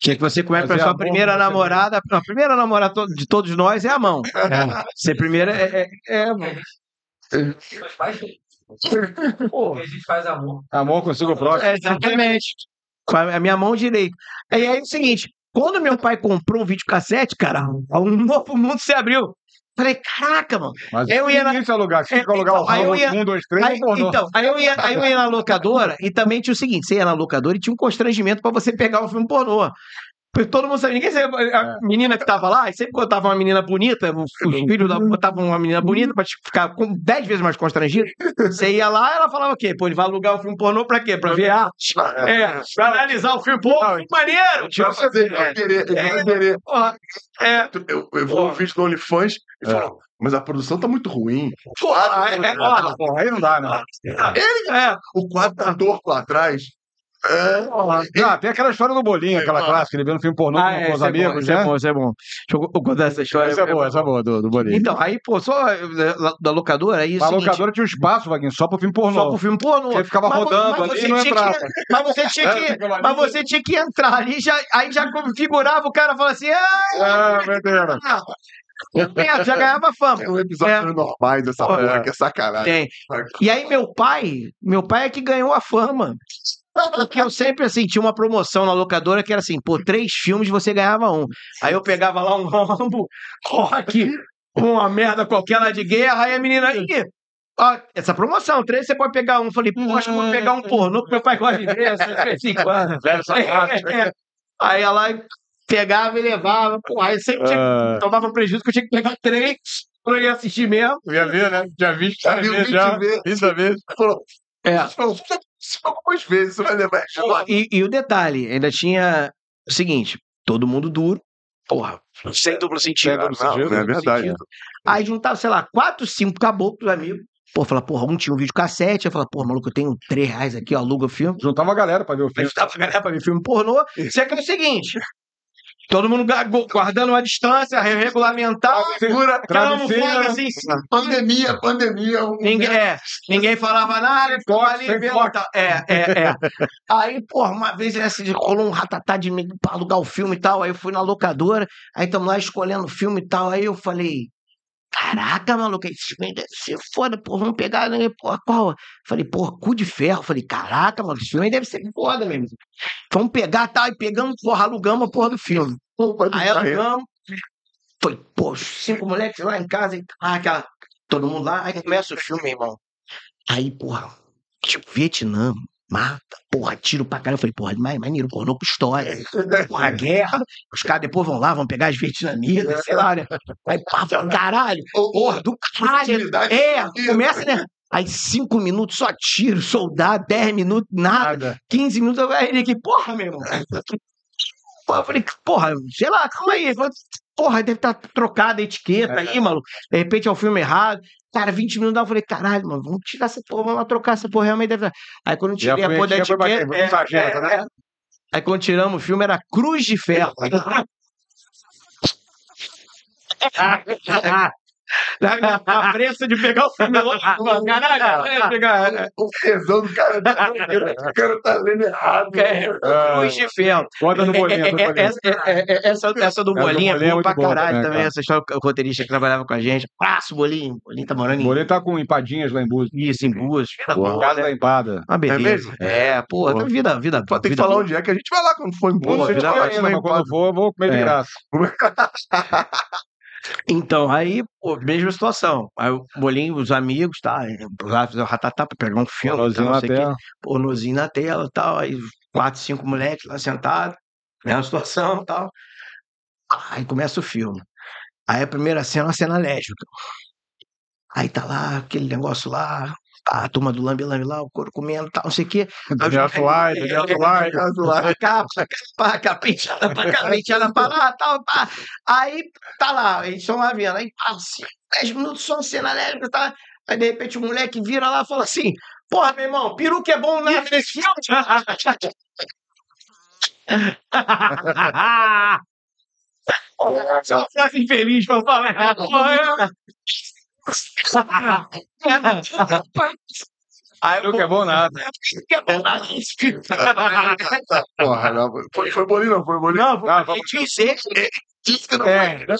Que é que você começa Fazer a sua primeira com namorada, a primeira namorada de todos nós é a mão. Você primeira é, é, é a mão. Pô, a gente faz amor. Amor consigo próximo. É, exatamente. Com a a minha mão direita. E aí é o seguinte: quando meu pai comprou um videocassete, cara, um novo mundo se abriu. Falei, caraca, mano. Mas Eu ia na- ninguém se alugar. Se tinha que alugar Então, o Rambo ia- 1, 2, 3, Aí, pornô. então, aí eu, ia, aí eu ia na locadora e também tinha o seguinte: você ia na locadora e tinha um constrangimento pra você pegar o filme pornô. Todo mundo sabia, ninguém sabia. É. A menina que tava lá, sempre botava uma menina bonita, os os filhos da, botavam uma menina bonita pra te ficar com 10 vezes mais constrangido. Você ia lá, ela falava o quê? Pô, ele vai alugar o filme pornô pra quê? Pra ver arte. É, pra analisar o filme pornô. Maneiro! Tipo, Tipo, fazer, ele vai querer, ele porra, é, Eu, eu vou um vídeo no OnlyFans e falo, mas a produção tá muito ruim. porra, é, é, Ah, porra, aí não dá, né? é, O quadro torto lá atrás. É, Ah, tem aquela história do bolinho, aquela clássica, ele vendo filme pornô Ah, com, é, os isso é bom, amigos, isso né? é bom, isso é bom. Deixa eu contar essa história. Essa é boa, essa é boa, do, do bolinho. Então, aí, pô, só eh, da, locadora, aí é a seguinte, locadora tinha um espaço, Vaguinho, só pro filme pornô. só pro filme pornô. Você ficava Mas rodando mas ali você e não tinha entrava. que- Mas você tinha que, mas você tinha que entrar ali, já, aí já configurava, o cara falava assim, ah, meu Deus. perto, já ganhava fama. tem um episódio normais dessa Porra. porra, que é sacanagem. Tem. E aí meu pai, meu pai é que ganhou a fama. Porque eu sempre, assim, tinha uma promoção na locadora que era assim, pô, três filmes você ganhava um. Aí eu pegava lá um Rambo, rock, uma merda qualquer lá de guerra, aí a menina, aí, ó, essa promoção, três você pode pegar um. Falei, pô, acho que vou pegar um pornô, que meu pai gosta de ver, assim. É, é. Aí ela pegava e levava, pô, aí sempre tinha, Ah. tomava prejuízo que eu tinha que pegar três pra eu ir assistir mesmo. Já viu, né? Já vi, Já 20 vezes. 20 vezes. Falou, É. falou, "Isso algumas vezes, você vai levar E, e o detalhe, ainda tinha o seguinte: todo mundo duro, porra, sem duplo sentido. Sem duplo Não, sentido, não é verdade. sentido. Aí juntava, sei lá, quatro, cinco caboclos amigos. Pô, fala, porra, um tinha um vídeo cassete, eu falava, porra, maluco, eu tenho três reais aqui, ó, aluga o filme. Juntava a galera pra ver o filme. juntava a galera pra ver filme pornô. Só que é o seguinte. Todo mundo guardando uma distância, re- regulamentar, Segura, aquela almofada assim, pandemia, pandemia. um- Ninguém, é, ninguém falava nada, ficou ali vendo. É, é, é. Aí, porra, uma vez assim, rolou um ratatá de mim pra alugar o filme e tal. Aí eu fui na locadora, aí estamos lá escolhendo o filme e tal. Aí eu falei. Caraca, maluco, esse filme deve ser foda, pô, vamos pegar, né? Porra, qual? Falei, porra, cu de ferro. Falei, caraca, mano, esse filme aí deve ser foda mesmo. Vamos pegar, tal, e pegamos, porra, alugamos a porra do filme. Aí alugamos, foi, pô, cinco moleques lá em casa, e ah, aquela, todo mundo lá, aí começa o filme, irmão. Aí, porra, tipo, Vietnã, mata, porra, tiro pra caralho. Eu falei, porra, maneiro, pornô com história. Porra, guerra, os caras depois vão lá, vão pegar as vietnamitas, sei lá, né? Aí, pá, falei, caralho, porra, do caralho. É, começa, né? Aí, cinco minutos só tiro, soldado, dez minutos, nada. Nada. 15 minutos, aí ele aqui, porra, meu irmão. Pô, eu falei, porra, sei lá, calma aí. Porra, deve estar trocada a etiqueta aí, maluco. De repente é o filme errado. Cara, 20 minutos eu falei, caralho, mano, vamos tirar essa porra, vamos lá trocar essa porra, realmente deve estar. Aí quando eu a tirei a porra da etiqueta. foi um sargento, né? é. Aí quando tiramos o filme era Cruz de Ferro. Na, na pressa de pegar o filme. Caralho, é, pegar. O tesão do cara. O cara tá lendo errado. É, Cruz de Ferro. Bota no É, bolinho. é, bota no bolinho. essa, do Bolinha é boa pra boa caralho também. Essa história, o roteirista que trabalhava com a gente. Abraço, Bolinho. Bolinho tá morando O em bolinho tá com empadinhas lá em Búzios. isso, em Búzios. Boa, Casa né? da empada. Uma beleza. É, porra, Porra. vida, vida. Só tem que falar onde é que a gente vai lá quando for ainda, mas quando for, eu vou comer de graça. Então, aí, pô, mesma situação. Aí o Bolinho, os amigos, tá? Lá fizeram ratatá pra pegar um filme. Pornozinho na sei o quê. tela. pornozinho na tela e tal. Aí quatro, cinco moleques lá sentados, mesma situação e tal. Aí começa o filme. Aí a primeira cena é uma cena lésbica. Aí tá lá, aquele negócio lá, a turma do lambe lambe lá, o couro comendo tal, não sei o quê. Daniel Slide, Daniel a capa, capa, penteada pra cá, penteada pra lá, tal, pá. Aí tá lá, eles estão lá vendo. Aí passa 10 minutos só cena lésbica, tá? Aí de repente o moleque vira lá e fala assim: Porra, meu irmão, peruca é bom nada nesse filme. Só frase infeliz pra falar. Aí Não que é bom nada. que é. Porra, não, foi, foi bolinho, não, foi bolinho. Não, Ah, vou dizer Disse que não É, foi.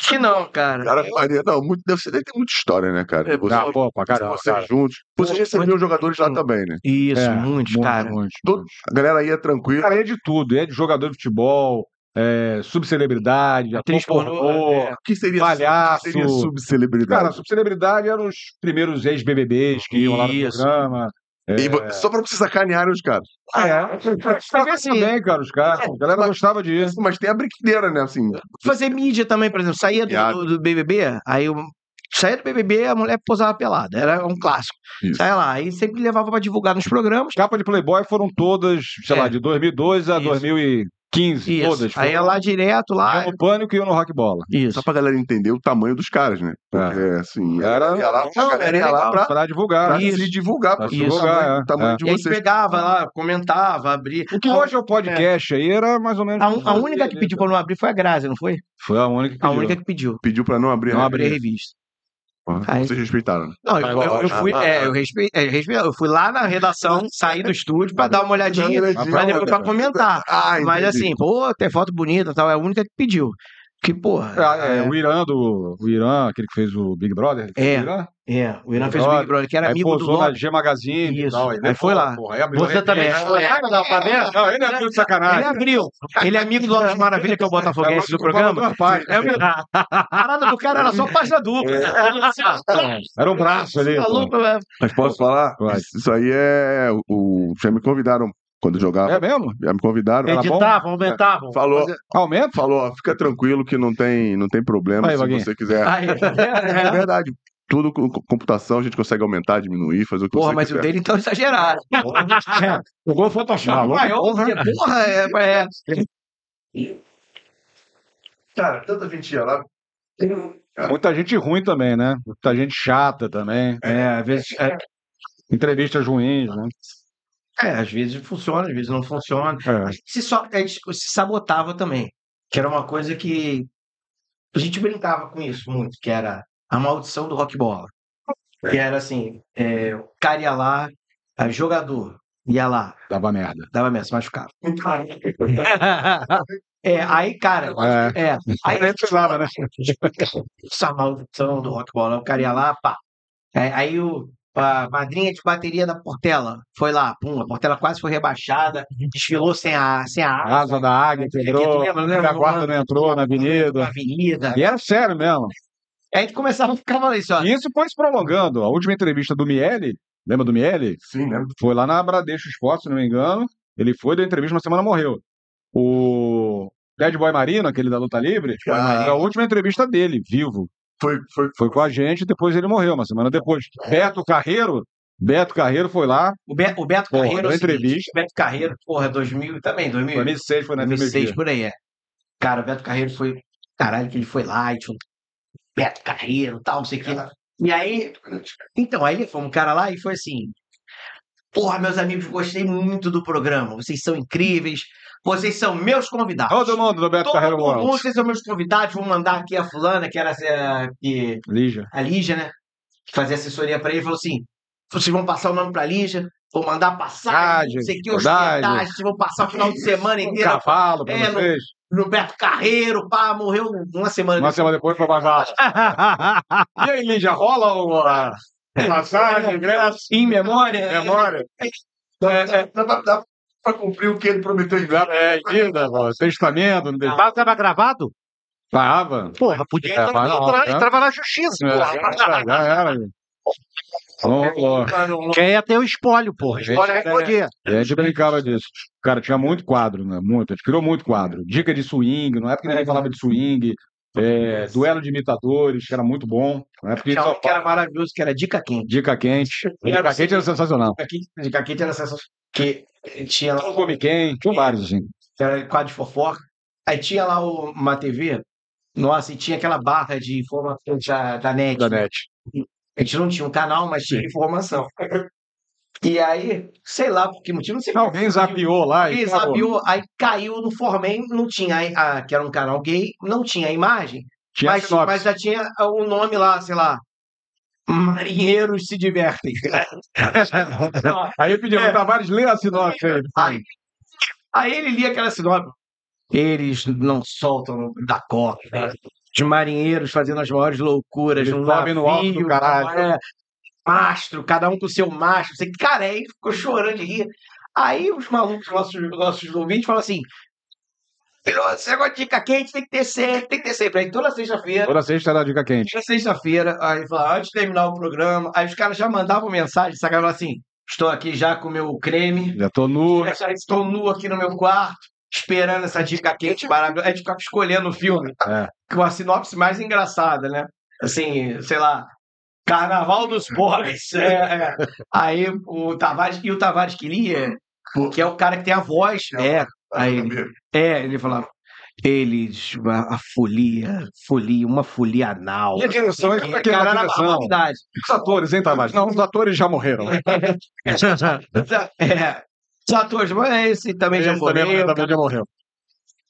que não, cara. Cara, Maria, não, muito, deve, ser, deve ter muita história, né, cara? É, Você, Ah, pô, pra caramba. vocês cara. juntos. Vocês recebiam jogadores lá também, né? Isso, É, muitos, muito, cara. muito, Todo- muito. A galera ia tranquila. Cara, é de tudo. É de jogador de futebol, é, subcelebridade, Atriz pornô, pornô. é. Que seria, Palhaço. seria subcelebridade? Cara, subcelebridade eram os primeiros ex-BBBs que iam lá no programa. É, E Só pra vocês sacanearem os caras. Ah, é? Talvez assim, também, cara, os caras. A galera mas- gostava disso. Mas tem a brincadeira, né? Assim, Fazer mídia também, por exemplo, saía do, do, do BBB, aí eu saía do BBB, a mulher posava pelada, era um clássico. Isso. Saia lá, aí sempre levava pra divulgar nos programas. Capa de Playboy foram todas, sei É. lá, de 2002 a Isso. 2015. Isso. Todas. Aí ia foram. lá direto lá. No Pânico e iam no Rock Bola. Isso. só pra galera entender o tamanho dos caras, né? Porque, assim, Era- ia lá, Não, a galera era ia lá pra, Pra divulgar. pra Isso. se divulgar, pra se divulgar, o é. tamanho É. de E a vocês. pegava lá, comentava, abria. O que hoje é o podcast aí era mais ou menos. A, a única que pediu pra não abrir foi a Grazi, não foi? Foi a única que A pediu. única que pediu. Pediu pra não abrir, Não né? abrir a revista. Aí- Vocês respeitaram. né? Não, eu, eu- eu fui, é, eu, respe- é, eu respe- eu fui lá na redação, saí do estúdio pra dar uma olhadinha, não, depois pra comentar. Ah, Mas assim, pô, tem foto bonita e tal, é a única que pediu. Que, porra. Ah, é, é, O Irã do. O Irã, aquele que fez o Big Brother. ele É. o Irã? é, o Irã Big fez o Big Brother. Que era Aí amigo do posou na Lopes. G Magazine e Isso. tal. Aí é foi lá. porra, aí abriu Você também É. foi lá da Flamengo? Não, ele é tudo de Ele sacanagem. abriu. Ele é amigo do Lopes Maravilha, que é o Botafoguense do programa. É, meu, a parada do cara era só página dupla. Era um braço ali. pô. Maluco, é. Mas posso falar? Vai. Isso aí é. O, já me convidaram quando eu jogava. É mesmo? Já me convidaram. Editavam, aumentavam. Falou, Aumenta? falou, ó, fica tranquilo que não tem, não tem problema Aí, se Vaguinho. você quiser. Aí, É verdade. Tudo com com computação a gente consegue aumentar, diminuir, fazer o que Porra, você mas quiser. o dele então é exagerado. O gol Photoshop. Maior, porra, é, é. Cara, tanta gente ia lá. Muita gente ruim também, né? Muita gente chata também. É, às vezes, é, Entrevistas ruins, né? É, às vezes funciona, às vezes não funciona. É. Se, só, a gente se sabotava também, que era uma coisa que a gente brincava com isso muito, que era a maldição do rock bola. Que era assim, é, o cara ia lá, jogador ia lá, Dava merda. dava merda, se machucava. É, aí, cara, É. é, aí precisava, né? essa maldição do rock bola, o cara ia lá, pá. É, aí o, a madrinha de bateria da Portela foi lá, pum, a Portela quase foi rebaixada, desfilou sem a, sem a A asa da águia É quebrou. lembra, né? A guarda não entrou na na avenida. avenida. E era sério mesmo. Aí a gente começava a ficar falando isso, ó. E isso foi se prolongando. A última entrevista do Miele, lembra do Miele? Sim, né? Foi lá na Bradesco Esporte, se não me engano. Ele foi, deu entrevista, uma semana morreu. O Bad Boy Marino, aquele da luta livre, Ah. é a última entrevista dele, vivo. Foi, foi, Foi com a gente, depois ele morreu, uma semana depois. Beto Carreiro, Beto Carreiro foi lá, O, Be- o Beto Porra, Carreiro, é o seguinte, entrevista. Beto Carreiro, porra, 2000 também, 2000, 2006 foi na 2006 FMG. por aí, é. Cara, o Beto Carreiro foi, caralho, que ele foi lá e tinha Beto Carreiro e tal, não sei o que. E aí, então, aí foi um cara lá e foi assim, Porra, meus amigos, gostei muito do programa. Vocês são incríveis. Vocês são meus convidados. Todo mundo do Beto Todo Carreiro mundo, World. vocês são meus convidados. Vou mandar aqui a fulana, que era essa- que, Lígia. a Lígia, né? Que fazia assessoria pra ele. Falou assim: vocês vão passar o nome pra Lígia, vou mandar passagem, sei que, hospedagem. vocês vão passar o final de semana Um inteiro cavalo pra É, no- vocês. no Beto Carreiro, pá, morreu uma semana Uma semana depois foi pra E aí, Lígia, rola uma passagem, ingresso, Em memória. memória? Dá, dá, pra- dá pra cumprir o que ele prometeu em vida. É, ainda, ó, testamento, não deixa. Mas tava gravado? Tava. Porra, podia É, entrar, entrar- né? entrava na justiça, É, porra. já, era. Não rolou. Quem ia ter o espólio, porra. Espólio Gente, aí. E a gente brincava disso. Cara, tinha muito quadro, né? Muito. A gente criou muito quadro. Dica de swing, não é porque ninguém falava de swing. É, duelo de imitadores, que era muito bom. Não é porque Tinha um que era maravilhoso, que era Dica Quente. Dica quente. Dica quente era sensacional. Dica Quente, Dica Quente era sensacional. Que tinha lá, come quem? Tinha vários, assim. era quadro de fofoca. Aí tinha lá uma TV, nossa, e tinha aquela barra de informação da, da net. Da net. A gente não tinha um canal, mas tinha informação. E aí, sei lá por que motivo, não sei Alguém zapiou lá e zapiou, aí caiu no Formem, não tinha, a, que era um canal gay, não tinha a imagem, Tinha mas, mas já tinha o nome lá, sei lá, Marinheiros se divertem. Aí eu pedi É. pro Tavares ler a sinopse aí. Aí, aí ele lia aquela sinopse. Eles não soltam da coca. né? Os marinheiros fazendo as maiores loucuras Eles sobem no alto do caralho. é, mastro, cada um com o seu mastro. Você, cara, aí ficou chorando de rir. Aí os malucos, nossos, nossos ouvintes, falam assim: esse negócio de dica quente tem que ter sempre, tem que ter sempre. Aí toda sexta-feira, Toda sexta era dica quente. toda sexta-feira, aí fala, antes de terminar o programa, aí os caras já mandavam mensagem, sacavam assim: estou aqui já com o meu creme, Já tô nu. já estou nu aqui no meu quarto, esperando essa dica quente maravilhosa. A gente ficava escolhendo o filme É. com a sinopse mais engraçada, né? Assim, sei lá, Carnaval dos Pobres. É, é. Aí o Tavares, e o Tavares que lia, que é o cara que tem a voz, é, aí, é, ele falava. Eles, a, a folia, folia, uma folia anal. E a direção? É que era Cara, a barbaridade. Os atores, hein, Tavares? Não, os atores já morreram. É, os atores, mas esse também já Esse também, morreu. também já morreu.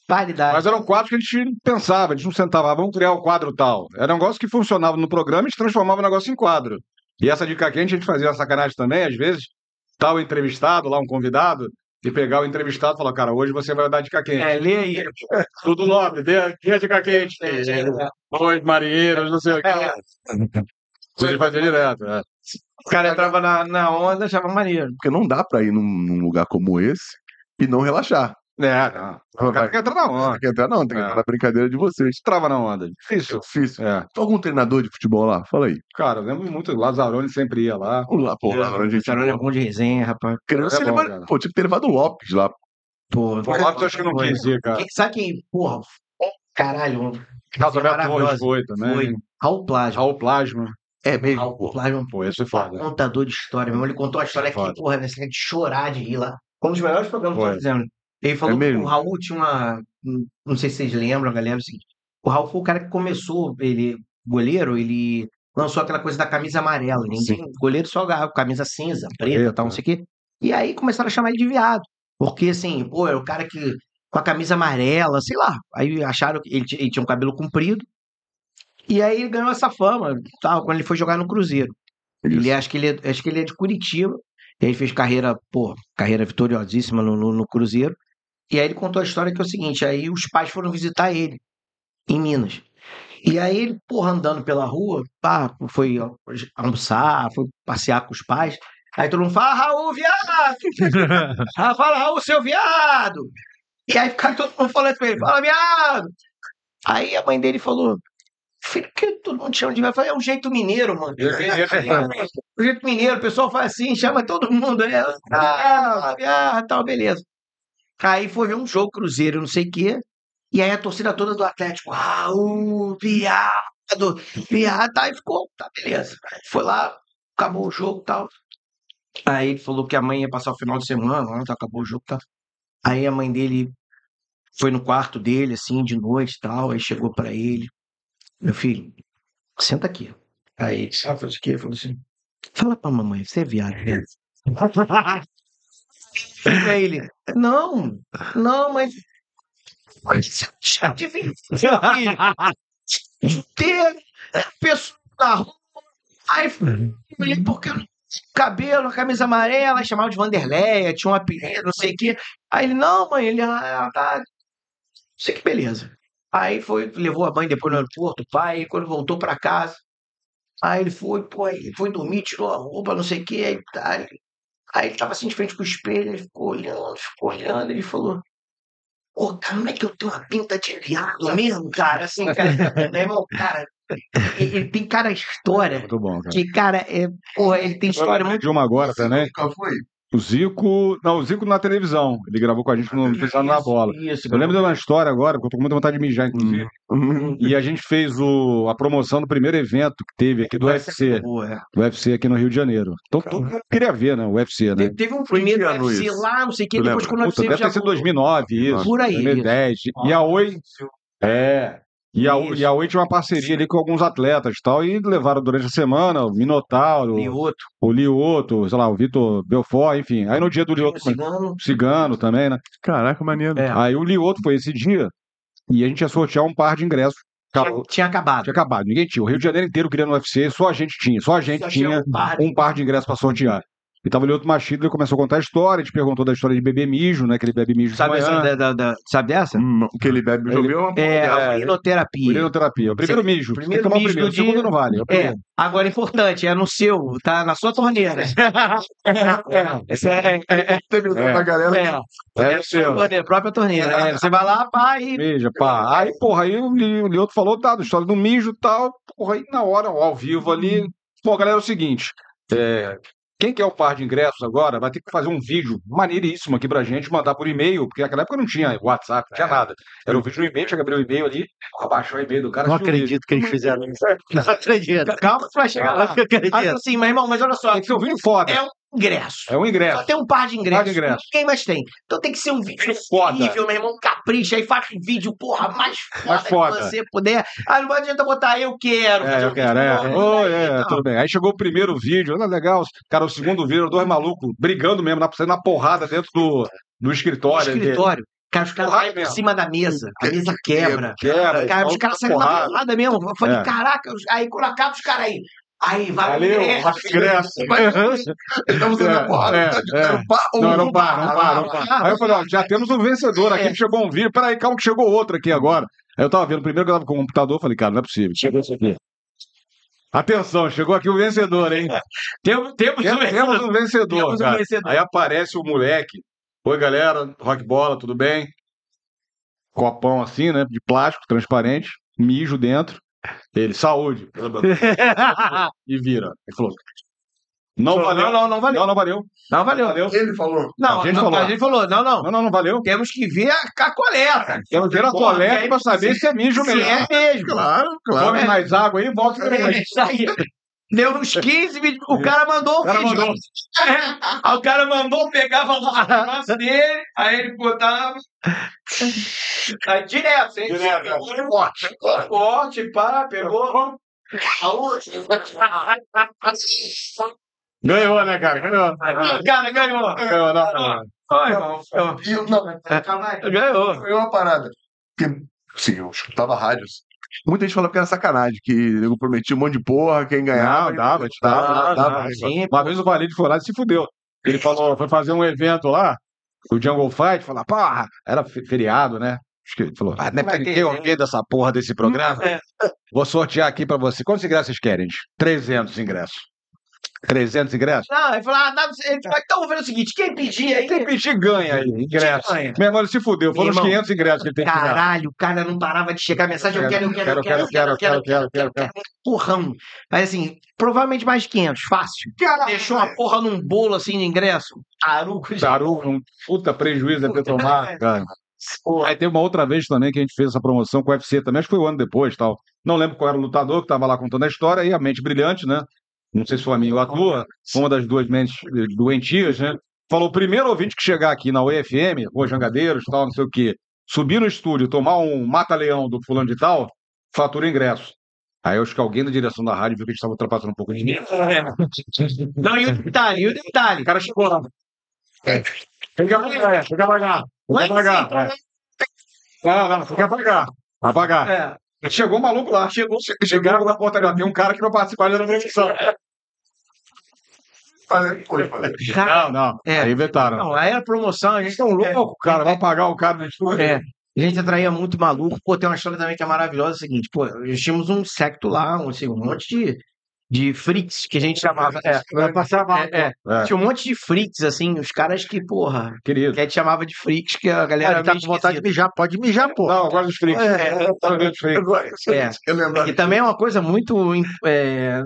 Barbaridade. Mas eram quadros que a gente pensava, a gente não sentava, ah, vamos criar um quadro tal. Era um negócio que funcionava no programa e se transformava o negócio em quadro. E essa dica quente a gente fazia sacanagem também, às vezes, tal entrevistado, lá um convidado, e pegar o entrevistado e falar, cara, hoje você vai dar dica quente. É, lê aí. Tudo nome, dê a dica quente. Dois marinheiros, não sei o quê. É. Isso ele fazia direto, é. O cara entrava na, na onda, achava maneiro. Porque não dá pra ir num, num lugar como esse e não relaxar. É, não. O cara quer entrar na onda. Tem que entrar, não, tem que É. entrar na brincadeira de vocês. Trava na onda. É Difícil. difícil. É. Algum treinador de futebol lá? Fala aí. Cara, eu lembro muito, o Lazzaroni sempre ia lá. Vamos lá, pô. Lá, a gente Cara, é bom de resenha, rapaz. Criança, É ele bom, vai- cara. Pô, tinha que ter levado o Lopes lá. Pô, O Lopes acho que não quis ir, cara. Quem- Sabe quem, porra, caralho, Caso Alberto. Torres foi também. foi Raul Plasma. Raul Plasma. É mesmo? Raul Plasma, Pô, esse é foda. contador de história mesmo. Ele contou a história aqui, porra, nessa de chorar de rir lá. Um dos melhores programas que Foi. nós fizemos. Ele falou É que o Raul tinha uma. Não sei se vocês lembram, galera, é o seguinte. O Raul foi o cara que começou, ele, goleiro, ele lançou aquela coisa da camisa amarela. Ninguém, goleiro só agarrava camisa cinza, preta, Preta. tal, não sei o quê. E aí começaram a chamar ele de viado. Porque, assim, pô, é o cara que. Com a camisa amarela, sei lá. Aí acharam que ele, ele tinha um cabelo comprido. E aí ele ganhou essa fama, tal, quando ele foi jogar no Cruzeiro. Ele acho que ele é, acho que ele é de Curitiba. E aí fez carreira, pô, carreira vitoriosíssima no, no, no Cruzeiro. E aí ele contou a história que é o seguinte: aí os pais foram visitar ele em Minas. E aí ele, porra, andando pela rua, pá, foi almoçar, foi passear com os pais. Aí todo mundo fala, Raul, viado! Ah, fala, Raul, seu viado! E aí fica todo mundo falando com ele, fala, viado! Aí a mãe dele falou, filho, que todo mundo chama de viado? Eu falei, é um jeito mineiro, mano. O jeito mineiro, o pessoal faz assim, chama todo mundo, né? Ah, ah, tal, beleza. Aí foi ver um jogo, Cruzeiro, não sei o quê. E aí a torcida toda do Atlético, Raul, viado, viado, aí ficou, tá, beleza. Foi lá, acabou o jogo e tal. Aí ele falou que a mãe ia passar o final de semana, lá, tá, acabou o jogo e tal. Aí a mãe dele foi no quarto dele, assim, de noite e tal, aí chegou pra ele, meu filho, senta aqui. Aí ele sabe o quê? Falou assim, fala pra mamãe, você é viado, né? Aí ele, não, não, mas. Mas já devia seu filho. ter pessoa na rua. Aí falei, porque cabelo, camisa amarela, chamava de Vanderleia, tinha um apelido, não sei o quê. Aí ele, não, mãe, ele, ah, tá. Não sei que beleza. Aí foi, levou a mãe depois no aeroporto, o pai, quando voltou pra casa, aí ele foi, pô, aí foi dormir, tirou a roupa, não sei o quê, aí, tá, aí ele tava assim de frente com o espelho, ele ficou olhando, ficou olhando, ele falou, pô, não é que eu tenho uma pinta de viado mesmo, cara, assim, cara, meu irmão, cara, ele, ele tem cara história, Muito bom, cara. que, cara, é, porra, ele tem história muito De uma agora também. Qual foi? O Zico. Não, o Zico na televisão. Ele gravou com a gente no Pensando na Bola. Isso, Eu lembro de uma história agora, porque eu tô com muita vontade de mijar, inclusive. Hum. E a gente fez o, a promoção do primeiro evento que teve aqui do UFC. Boa, é. Do UFC aqui no Rio de Janeiro. Então todo mundo queria ver, né? O UFC, né? Teve, teve um primeiro ano UFC isso? lá, não sei o que, depois lembra? quando o Puta, UFC deve já ter sido voltou. 2009, isso. Por aí, 2010. E a Oi. É. E a, Isso. e a Oi tinha uma parceria ali com alguns atletas e tal, e levaram durante a semana o Minotauro, outro, o Lioto, sei lá, o Vitor Belfort, enfim. Aí no dia do Lioto, cigano. Cigano também, né? Caraca, maneiro. É. Aí o Lioto foi esse dia, e a gente ia sortear um par de ingressos. Tinha, tinha acabado. tinha acabado, ninguém tinha. O Rio de Janeiro inteiro queria no UFC, só a gente tinha. Só a gente Só tinha um par. um par de ingressos pra sortear. E tava o Lioto Machida, ele começou a contar a história, a gente perguntou da história de beber mijo, né? Que ele bebe mijo de Sabe, manhã. essa, da, da- sabe dessa? Hum, que ele bebe Ele- jogou uma É, a É, urinoterapia. Urinoterapia. O primeiro mijo. primeiro tomar o mijo primeiro. O segundo não vale. É É, agora importante, é no seu, tá na sua torneira. Essa é, é, Teve tanta galera. é, É, é seu. torneira, própria torneira. É, você vai lá, pá, e Mija, pá. Aí, porra, aí o Li- o Lioto falou, tá, da história do mijo e tal. Porra, aí na hora, ao vivo ali. Pô, galera, é o seguinte. é, Quem quer o par de ingressos agora vai ter que fazer um vídeo maneiríssimo aqui pra gente, mandar por e-mail, porque naquela época não tinha WhatsApp, não tinha nada. Era um vídeo no e-mail, tinha que abrir o e-mail ali, abaixou o e-mail do cara. Não acredito que eles fizeram isso. Não acredito. calma que vai chegar lá. Não acredito. Aí, assim, mas irmão, mas olha só, Tem que ser um vídeo foda. é um ingresso. É um ingresso. Só tem um par de ingressos. Par de ingressos. Ninguém mais tem. Então tem que ser um vídeo Foda. incrível, meu irmão. Capricha aí, faz um vídeo, porra, mais foda, Mais foda. que você puder. Ah, não adianta botar eu quero. É, um eu quero, é. aí, é, então. tudo bem. Aí chegou o primeiro vídeo, olha legal. Cara, o segundo vídeo, dois malucos brigando mesmo, na, saindo na porrada dentro do, do No escritório. escritório. Cara, os caras Porrada saem por cima da mesa. A mesa quebra. Quebra, Cara, os caras saem na porrada. porrada mesmo. Eu falei, É. caraca, aí quando acaba os caras aí. Aí vai Valeu, o ingresso. Estamos dando É, porrada. é, é. era um par ou Não, um não para, não para, não para. Aí eu falei, ó, já temos um vencedor aqui, É. que chegou um vídeo. Peraí, calma que chegou outro aqui agora. Aí eu tava vendo, primeiro que eu tava com o computador, eu falei, cara, não é possível. Chegou isso aqui. Atenção, chegou aqui o vencedor, hein? Temos, temos Tem- um Temos um vencedor, Temos um vencedor. Aí aparece o moleque. Oi, galera, rock bola, tudo bem? Copão assim, né? De plástico, transparente, mijo dentro. Ele, saúde. E vira. Ele falou. Não Falou, valeu. Não, não, não valeu. Não, não valeu. Não valeu. Valeu. Ele falou. Não, A gente não, falou. a gente falou, não, não. Não, não, não valeu. Temos que ver a, a coleta. Quero ver a coleta pra saber se é mijo Se mesmo. é mesmo. Claro, claro. Tome mais água aí e volta É isso aí. Deu uns 15 vídeos. O cara mandou o O cara vídeo. mandou. Aí o cara mandou, pegava a raça dele, aí ele botava. Aí direto, hein? Direto. Forte. Forte, pá, pegou. Ganhou, né, cara? Ganhou. Cara, ganhou. Ganhou, não, não. Irmão. Não, Ganhou. foi uma parada. Porque, sim, eu escutava rádios. Muita gente falava que era sacanagem, que eu prometia um monte de porra, quem ganhava. Não, dava, dava, dava, dava. dava. Sim, Uma vez o Valide foi lá e se fudeu. Ele falou, foi fazer um evento lá, o Jungle Fight, falou, porra, era fe- feriado, né? Acho que ele falou, ah, não é Vai porque ter, ninguém né? ouviu dessa porra desse programa. É. Vou sortear aqui pra você. Quantos ingressos vocês querem? gente? 300 ingressos. 300 ingressos? Não, ele falou, ah, dá, ele falou, então vamos fazer o seguinte, quem pedir aí, Quem pedir ganha aí, ingresso. ganha. Meu irmão, ele se fudeu. Foram os irmão, 500 ingressos que ele tem que ganhar. Caralho, o cara não parava de chegar a mensagem. Eu quero, eu quero, eu quero, eu quero, eu quero, eu quero, eu quero, Porrão. Mas assim, provavelmente mais de 500, fácil. Deixou uma porra num bolo assim de ingresso. Taruco. Taru, um puta prejuízo deve ter tomado, cara. Aí teve uma outra vez também que a gente fez essa promoção com o UFC também, acho que foi um ano depois tal. Não lembro qual era o lutador que estava lá contando a história, e a mente brilhante, né? Não sei se foi a minha ou a tua, uma das duas mentes eh, doentias, né? Falou: o primeiro ouvinte que chegar aqui na UFM, Rua Jangadeiros, tal, não sei o quê, subir no estúdio, tomar um mata-leão do fulano de tal, fatura ingresso. Aí eu acho que alguém da direção da rádio viu que a gente tava ultrapassando um pouco de mim. Não, e o detalhe, e o detalhe. O cara chegou lá. Fica devagar, fica devagar. Lá Fica em devagar. cima, é. Não, não, fica devagar. Devagar. É, Chegou um maluco lá. Chegou, chegaram na portaria. Tem um cara que vai participar da transmissão. Foi, falei. cara, Não, não. É. Aí inventaram. não, aí era promoção, a gente Estão loucos, cara. Vai pagar o cara no estúdio. É. A gente atraía muito maluco. Pô, tem uma história também que é maravilhosa. É o seguinte, pô, nós tínhamos um secto lá, um, assim, um monte de, de freaks que a gente chamava. É, Vai passar mal. é, é. É. Tinha um monte de freaks, assim, os caras que, porra, Querido. que a gente chamava de freaks, que a galera. Tá com vontade de mijar, pode mijar, pô. Não, eu gosto dos freaks. É. Eu gosto dos freaks. Agora, É. eu lembro. E também é uma coisa muito é,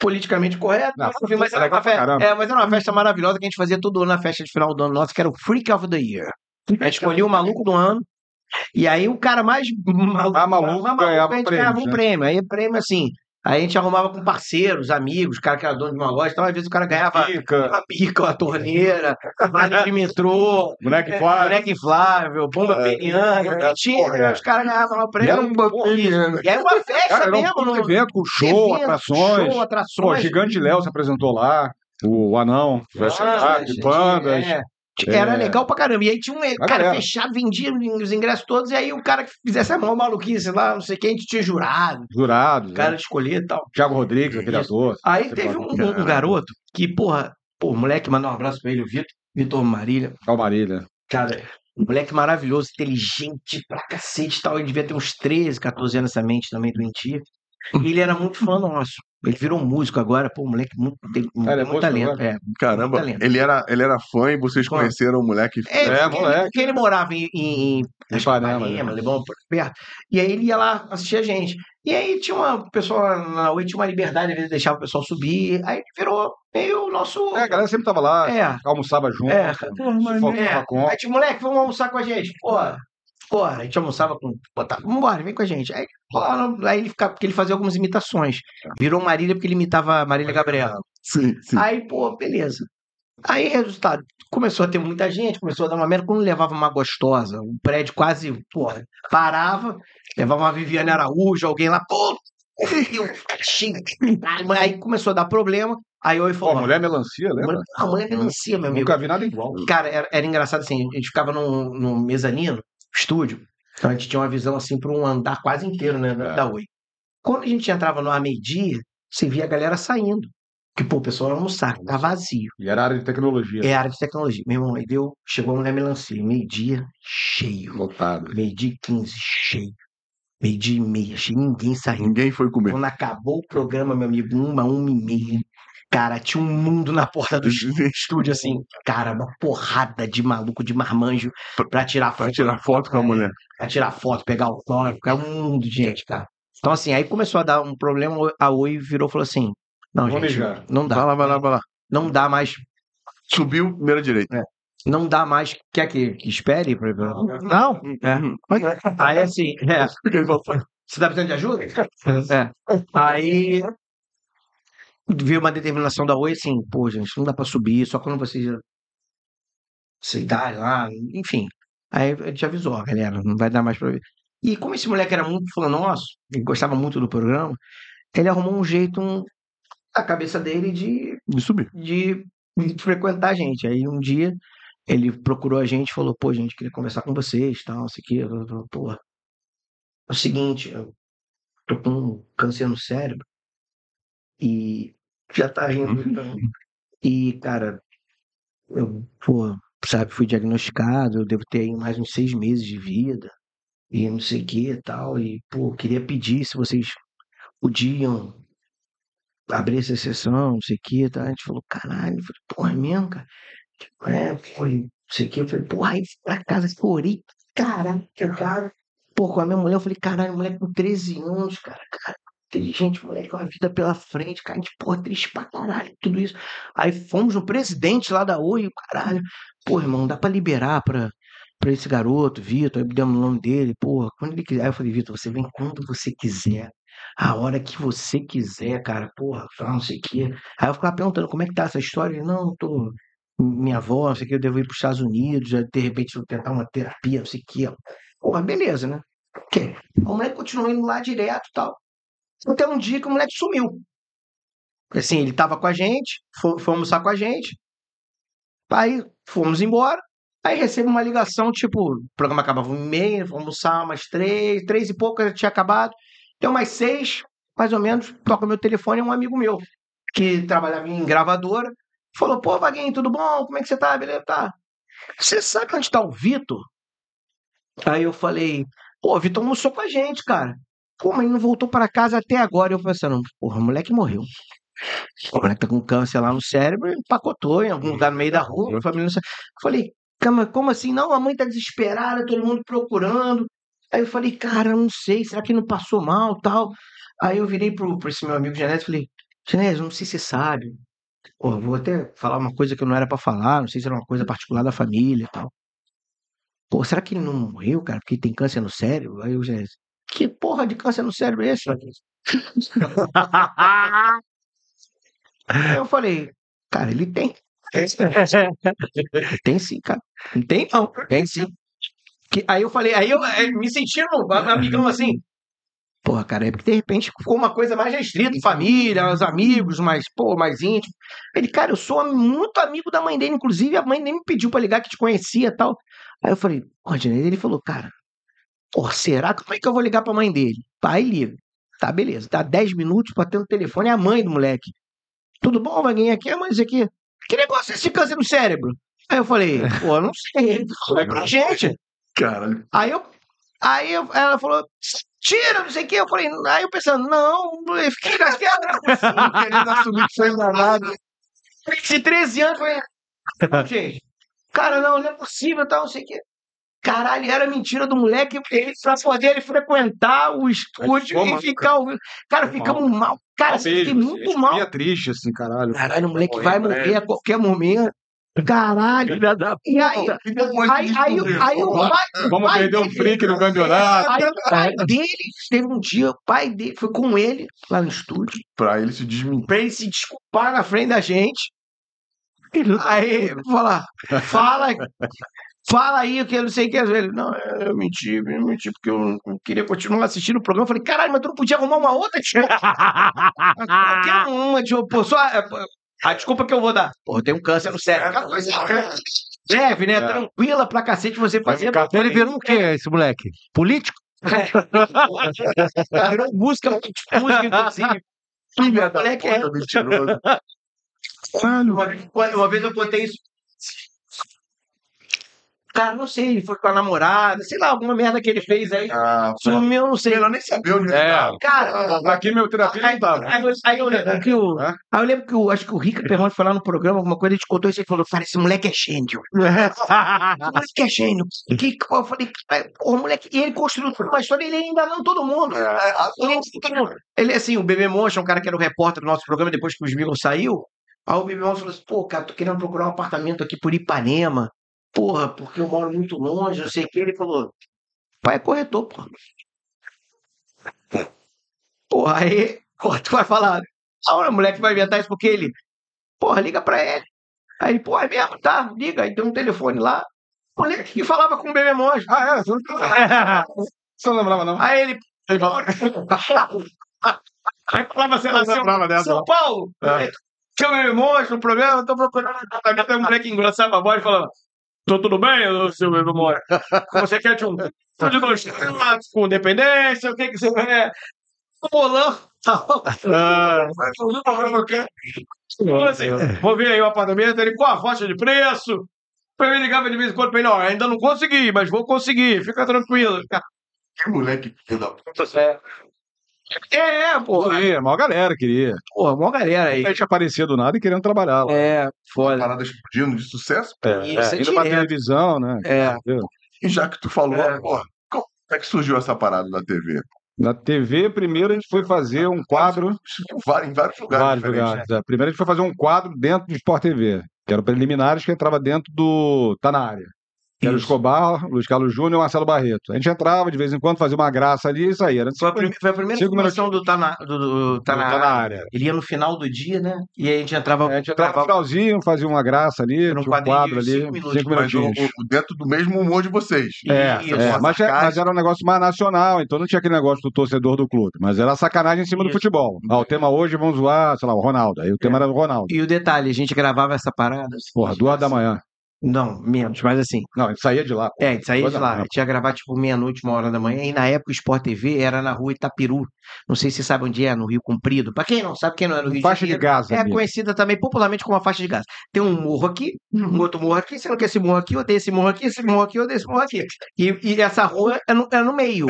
politicamente correta. Não, enfim, mas, era legal uma pra fe- caramba. é, mas era uma festa maravilhosa que a gente fazia todo ano na festa de final do ano nosso, que era o Freak of the Year. A gente escolhia o maluco do ano. E aí o cara mais maluco, Ah, maluco mais ganhava a gente prêmio, ganhava um né? prêmio. Aí prêmio assim. Aí a gente arrumava com parceiros, amigos, cara que era dono de uma loja, então às vezes o cara ganhava Fica. uma pica, uma torneira, vale de metrô, Boneco é, Flávio. boneco inflável, bomba É. peniana, tinha, os caras ganhavam lá o prêmio. era um. E aí uma festa Cara, era um mesmo, no- evento show, evento, atrações. Show, Pô, atrações. Gigante Léo se apresentou lá. O Anão. Bandas, Bandas, bandas. é. Era É. legal pra caramba. E aí tinha um cara galera. fechado, vendia os ingressos todos, e aí o cara que fizesse a maior maluquice lá, não sei quem, a gente tinha jurado, Jurados. o cara né? de escolher e tal. Thiago Rodrigues, aquele ator. Aí Você teve um, um- garoto que, porra, pô, moleque, mandou um abraço pra ele, o Vitor, Vitor Marília. Calmarilha. Cara, um moleque maravilhoso, inteligente pra cacete e tal. Ele devia ter uns 13, 14 anos essa mente também doentia. E ele era muito fã nosso. Ele virou músico agora, pô, um moleque muito, tem, tem ele é muito músico talento. É, Caramba, talento. ele era, ele era fã e vocês Fã. conheceram o moleque. É, É, porque, moleque. ele, porque ele morava em, em, em Ipanema, Ipanema, né? Leblon, por perto. E aí ele ia lá assistir a gente. E aí tinha uma pessoa na Oi, tinha uma liberdade, às vezes deixava o pessoal subir. Aí virou meio o nosso. É, a galera sempre tava lá, É. almoçava junto. É. fofocava É. com. Aí tinha moleque, vamos almoçar com a gente. Porra, porra, a gente almoçava com. Botava, vambora, vem com a gente. Aí, porra, aí ele ficava, porque ele fazia algumas imitações. Virou Marília porque ele imitava a Marília Gabriela. Sim, sim. Aí, pô, beleza. Aí, resultado, começou a ter muita gente, começou a dar uma merda. Quando levava uma gostosa, o prédio quase, porra, parava, levava uma Viviane Araújo, alguém lá, pô, aí começou a dar problema. Aí eu Pô, falou, mulher melancia, lembra? a mulher melancia, meu amigo. Nunca vi nada igual. Cara, era, era engraçado assim, a gente ficava num, num mezanino, estúdio, então a gente tinha uma visão assim para um andar quase inteiro, né, da, É. da Oi. Quando a gente entrava no ar meio-dia, você via a galera saindo. Que, pô, o pessoal almoçar, tá vazio. E era área de tecnologia. É área de tecnologia. Meu irmão, aí deu, chegou a mulher melancia, meio-dia, cheio. Lotado. Meio-dia e 15, cheio. Meio-dia e meia, cheio, ninguém saindo. Ninguém foi comer. Quando acabou o programa, meu amigo, uma, uma e meia. Cara, tinha um mundo na porta do estúdio, assim. Cara, uma porrada de maluco, de marmanjo pra tirar Pra foto. tirar foto com a É, mulher. Pra tirar foto, pegar autógrafo, cara, um mundo de gente, cara. Então, assim, aí começou a dar um problema, a Oi virou e falou assim: Não, Vou gente, mijar. não Vai dá. lá, vai lá, vai lá. Não dá mais. Subiu, primeira direita. Não dá mais. Quer que, que espere? pra- pra- Não, É. Aí, assim, é. Você tá precisando de ajuda? É. Aí veio uma determinação da Oi assim, pô, gente, não dá pra subir, só quando vocês aceitarem lá, enfim. Aí a gente avisou, galera, não vai dar mais pra ver. E como esse moleque era muito fã nosso, ele gostava muito do programa, ele arrumou um jeito, um, a cabeça dele de, De subir. de, de frequentar a gente. Aí um dia ele procurou a gente e falou, pô, gente, queria conversar com vocês, tal, isso aqui. Falei, Pô, é o seguinte, eu tô com um câncer no cérebro e já tá rindo. então. E, cara, eu, pô, sabe, fui diagnosticado, eu devo ter aí mais uns seis meses de vida e não sei o que e tal. E, pô, queria pedir se vocês podiam abrir essa sessão, não sei o que, tá? A gente falou, caralho, eu falei, porra, é mesmo, cara? É, foi, não sei o que, eu falei, porra, aí fui pra casa, chorei, caralho, cara. Pô, com a minha mulher, eu falei, caralho, moleque com 13 anos, cara, cara, inteligente, moleque, com a vida pela frente, cara, gente, porra, triste pra caralho, tudo isso. Aí fomos no presidente lá da Oi, caralho, pô, irmão, dá pra liberar pra, pra esse garoto, Vitor, aí demos o nome dele, porra, quando ele quiser. Aí eu falei, Vitor, você vem quando você quiser. A hora que você quiser, cara, porra, não sei o quê. Aí eu ficava perguntando como é que tá essa história. Ele, não, tô. Minha avó, não sei o que, eu devo ir para os Estados Unidos, de repente eu tentar uma terapia, não sei o que. Porra, beleza, né? Ok. O moleque continuou indo lá direto e tal. Até um dia que o moleque sumiu. Assim, ele tava com a gente, foi, almoçar com a gente. Aí fomos embora. Aí recebo uma ligação, tipo, o programa acabava uma e meia, almoçar umas três, três e pouco, já tinha acabado. Deu umas seis, mais ou menos, toca meu telefone, um amigo meu, que trabalhava em gravadora, falou, pô, Vaguinho, tudo bom? Como é que você tá? Beleza? Tá. Você sabe onde tá o Vitor? Aí eu falei, pô, o Vitor almoçou com a gente, cara. Pô, mas ele não voltou para casa até agora. Eu falei assim, porra, o moleque morreu. O moleque tá com câncer lá no cérebro, empacotou em algum lugar no meio da rua, a família não sabe. Eu falei, "Cama, como assim? Não, a mãe tá desesperada, todo mundo procurando. Aí eu falei, cara, não sei, será que não passou mal tal? Aí eu virei pro, pro esse meu amigo Genésio e falei, Genésio, não sei se você sabe. Pô, vou até falar uma coisa que não era pra falar, não sei se era uma coisa particular da família e tal. Pô, será que ele não morreu, cara, porque tem câncer no cérebro? Aí o Genésio, que porra de câncer no cérebro é esse? Aí eu falei, cara, ele tem. Tem sim, cara. Não tem não, tem sim. Que, aí eu falei, aí eu me sentindo amigão assim. Porra, cara, é porque de repente ficou uma coisa mais restrita, família, os amigos, mais, pô, mais íntimo. Ele, cara, eu sou muito amigo da mãe dele, inclusive a mãe nem me pediu pra ligar que te conhecia e tal. Aí eu falei, Dinei, ele falou, cara, pô, será? Como é que eu vou ligar pra mãe dele? Pai liga. Tá, beleza. Dá 10 minutos pra ter um telefone, é a mãe do moleque. Tudo bom, Vaguinho? Aqui é a mãe disso aqui. Que negócio é esse câncer no cérebro? Aí eu falei, pô, eu não sei. Ele falou pra gente. Caralho. Aí eu. Aí eu- ela falou, tira, não sei o quê. Eu falei, aí eu pensando, não, eu fiquei assim, Querendo assumir que foi enganado. de 13 anos, eu falei, não, gente, cara, não, não é possível, tal, não sei o quê. Caralho, era mentira do moleque ele, pra poder ele frequentar o estúdio e mal, ficar ouvindo. Cara, Ficou ficamos mal. Cara, Mal fiquei muito eu mal. fiquei triste, assim, caralho. Caralho, o moleque Morrer vai morrer a qualquer momento. Caralho. Filha da E aí, E aí, aí, descobriu. aí o pai, Vamos pai perder um freak no campeonato. Aí o pai dele, teve um dia, o pai dele foi com ele lá no estúdio, Pra ele se desmentir. pra ele se desculpar na frente da gente. Aí, falar, fala, fala aí que eu não sei o que. Ele, não, eu menti, eu menti porque eu queria continuar assistindo o programa. Eu falei, caralho, mas tu não podia arrumar uma outra desculpa? Qualquer uma, tipo, pô, só. A desculpa que eu vou dar. Pô, eu tenho um câncer no cérebro. Aquela coisa leve, né? É. Tranquila pra cacete você fazer. ele virou o quê, esse moleque? Político? Virou música, música, inclusive. Filha da Moleque, é. puta, mentiroso. Caralho. Uma, uma vez eu botei isso. Cara, não sei, ele foi com a namorada, sei lá, alguma merda que ele fez aí. Ah, Sumiu, não sei. melhor nem saber onde ele É. Cara, Aqui meu terapia aí, não tava. aí eu- aí eu lembro que o. Hã? Aí eu lembro que o, acho que o Rica Perrone foi lá no programa, alguma coisa, ele te contou isso e falou: Cara, esse moleque é gênio. Esse moleque é gênio. Que, eu falei, o moleque. E ele construiu toda uma história, ele ainda não todo mundo. É, Ele, ele, assim, o Bebê é um cara que era o repórter do nosso programa depois que o Smigol saiu. Aí o Bebê Monstro falou assim: pô, cara, tô querendo procurar um apartamento aqui por Ipanema. Porra, porque eu moro muito longe, não sei o que. Ele falou: pai é corretor, porra. Porra, aí, tu vai falar. A hora o moleque vai inventar isso porque ele. Porra, liga pra ele. Aí ele, porra, é mesmo, tá? Liga, aí tem um telefone lá. O moleque que falava com o Bebê Monstro. Ah, é? Você não- lembrava, não? Aí ele. Aí falava, sei lá, São, São. Paulo. É. Tinha meu monstro no programa, tô procurando um apartamento. Aí o moleque engrossava a voz e falava: Tô tudo bem, meu amor? Você quer de um. de dois quartos, com dependência? O que que você quer? Um bolão. Ah, Falou assim, vou ver aí o apartamento, ele com a faixa de preço. Eu ligava de vez em quando pra ele, ó, ainda não consegui, mas vou conseguir, fica tranquilo. Que moleque filho da puta. É, é, porra. Queria, a maior galera queria. Porra, mó galera aí. A gente aparecia do nada e querendo trabalhar lá. É, foda. Parada explodindo de sucesso. É, Isso é indo pra televisão, né? É. E já que tu falou, É. porra, como é que surgiu essa parada da TV? Na TV, primeiro a gente foi fazer um quadro. Em vários, lugares. Vários lugares. é. Primeiro a gente foi fazer um quadro dentro do Sport TV, que era o preliminares que entrava dentro do. Tá na área. Que era o Isso. Escobar, Luiz Carlos Júnior e o Marcelo Barreto. A gente entrava de vez em quando, fazia uma graça ali e saía. Era Foi a, prime- foi a primeira formação do Tá na, do, do tá na tá na área. Ele ia no final do dia, né? E aí a gente entrava. A gente entrava no finalzinho, fazia uma graça ali, um quadro ali, cinco minutos, cinco Mas o- minutinhos. o- dentro do mesmo humor de vocês. É, Isso, é, mas, é- mas era um negócio mais nacional, então não tinha aquele negócio do torcedor do clube, mas era sacanagem em cima do Isso. futebol. Ah, o tema hoje vamos zoar, sei lá, o Ronaldo. Aí o tema era o Ronaldo. E o detalhe, a gente gravava essa parada. assim, Porra, duas da manhã. Não, menos, mas assim. Não, a gente saía de lá. pô. É, a gente saía Duas de lá. A gente ia gravar tipo meia-noite, uma hora da manhã. E na época o Sport TV era na rua Itapiru. Não sei se você sabe onde é, no Rio Comprido. Pra quem não sabe, quem não é no Rio de Faixa de Janeiro. gás É ali. conhecida também popularmente como a faixa de gás. Tem um morro aqui, um outro morro aqui. Você não quer esse morro aqui, eu tenho esse morro aqui, esse morro aqui, eu tenho esse morro aqui. E, e essa rua é no, é no meio.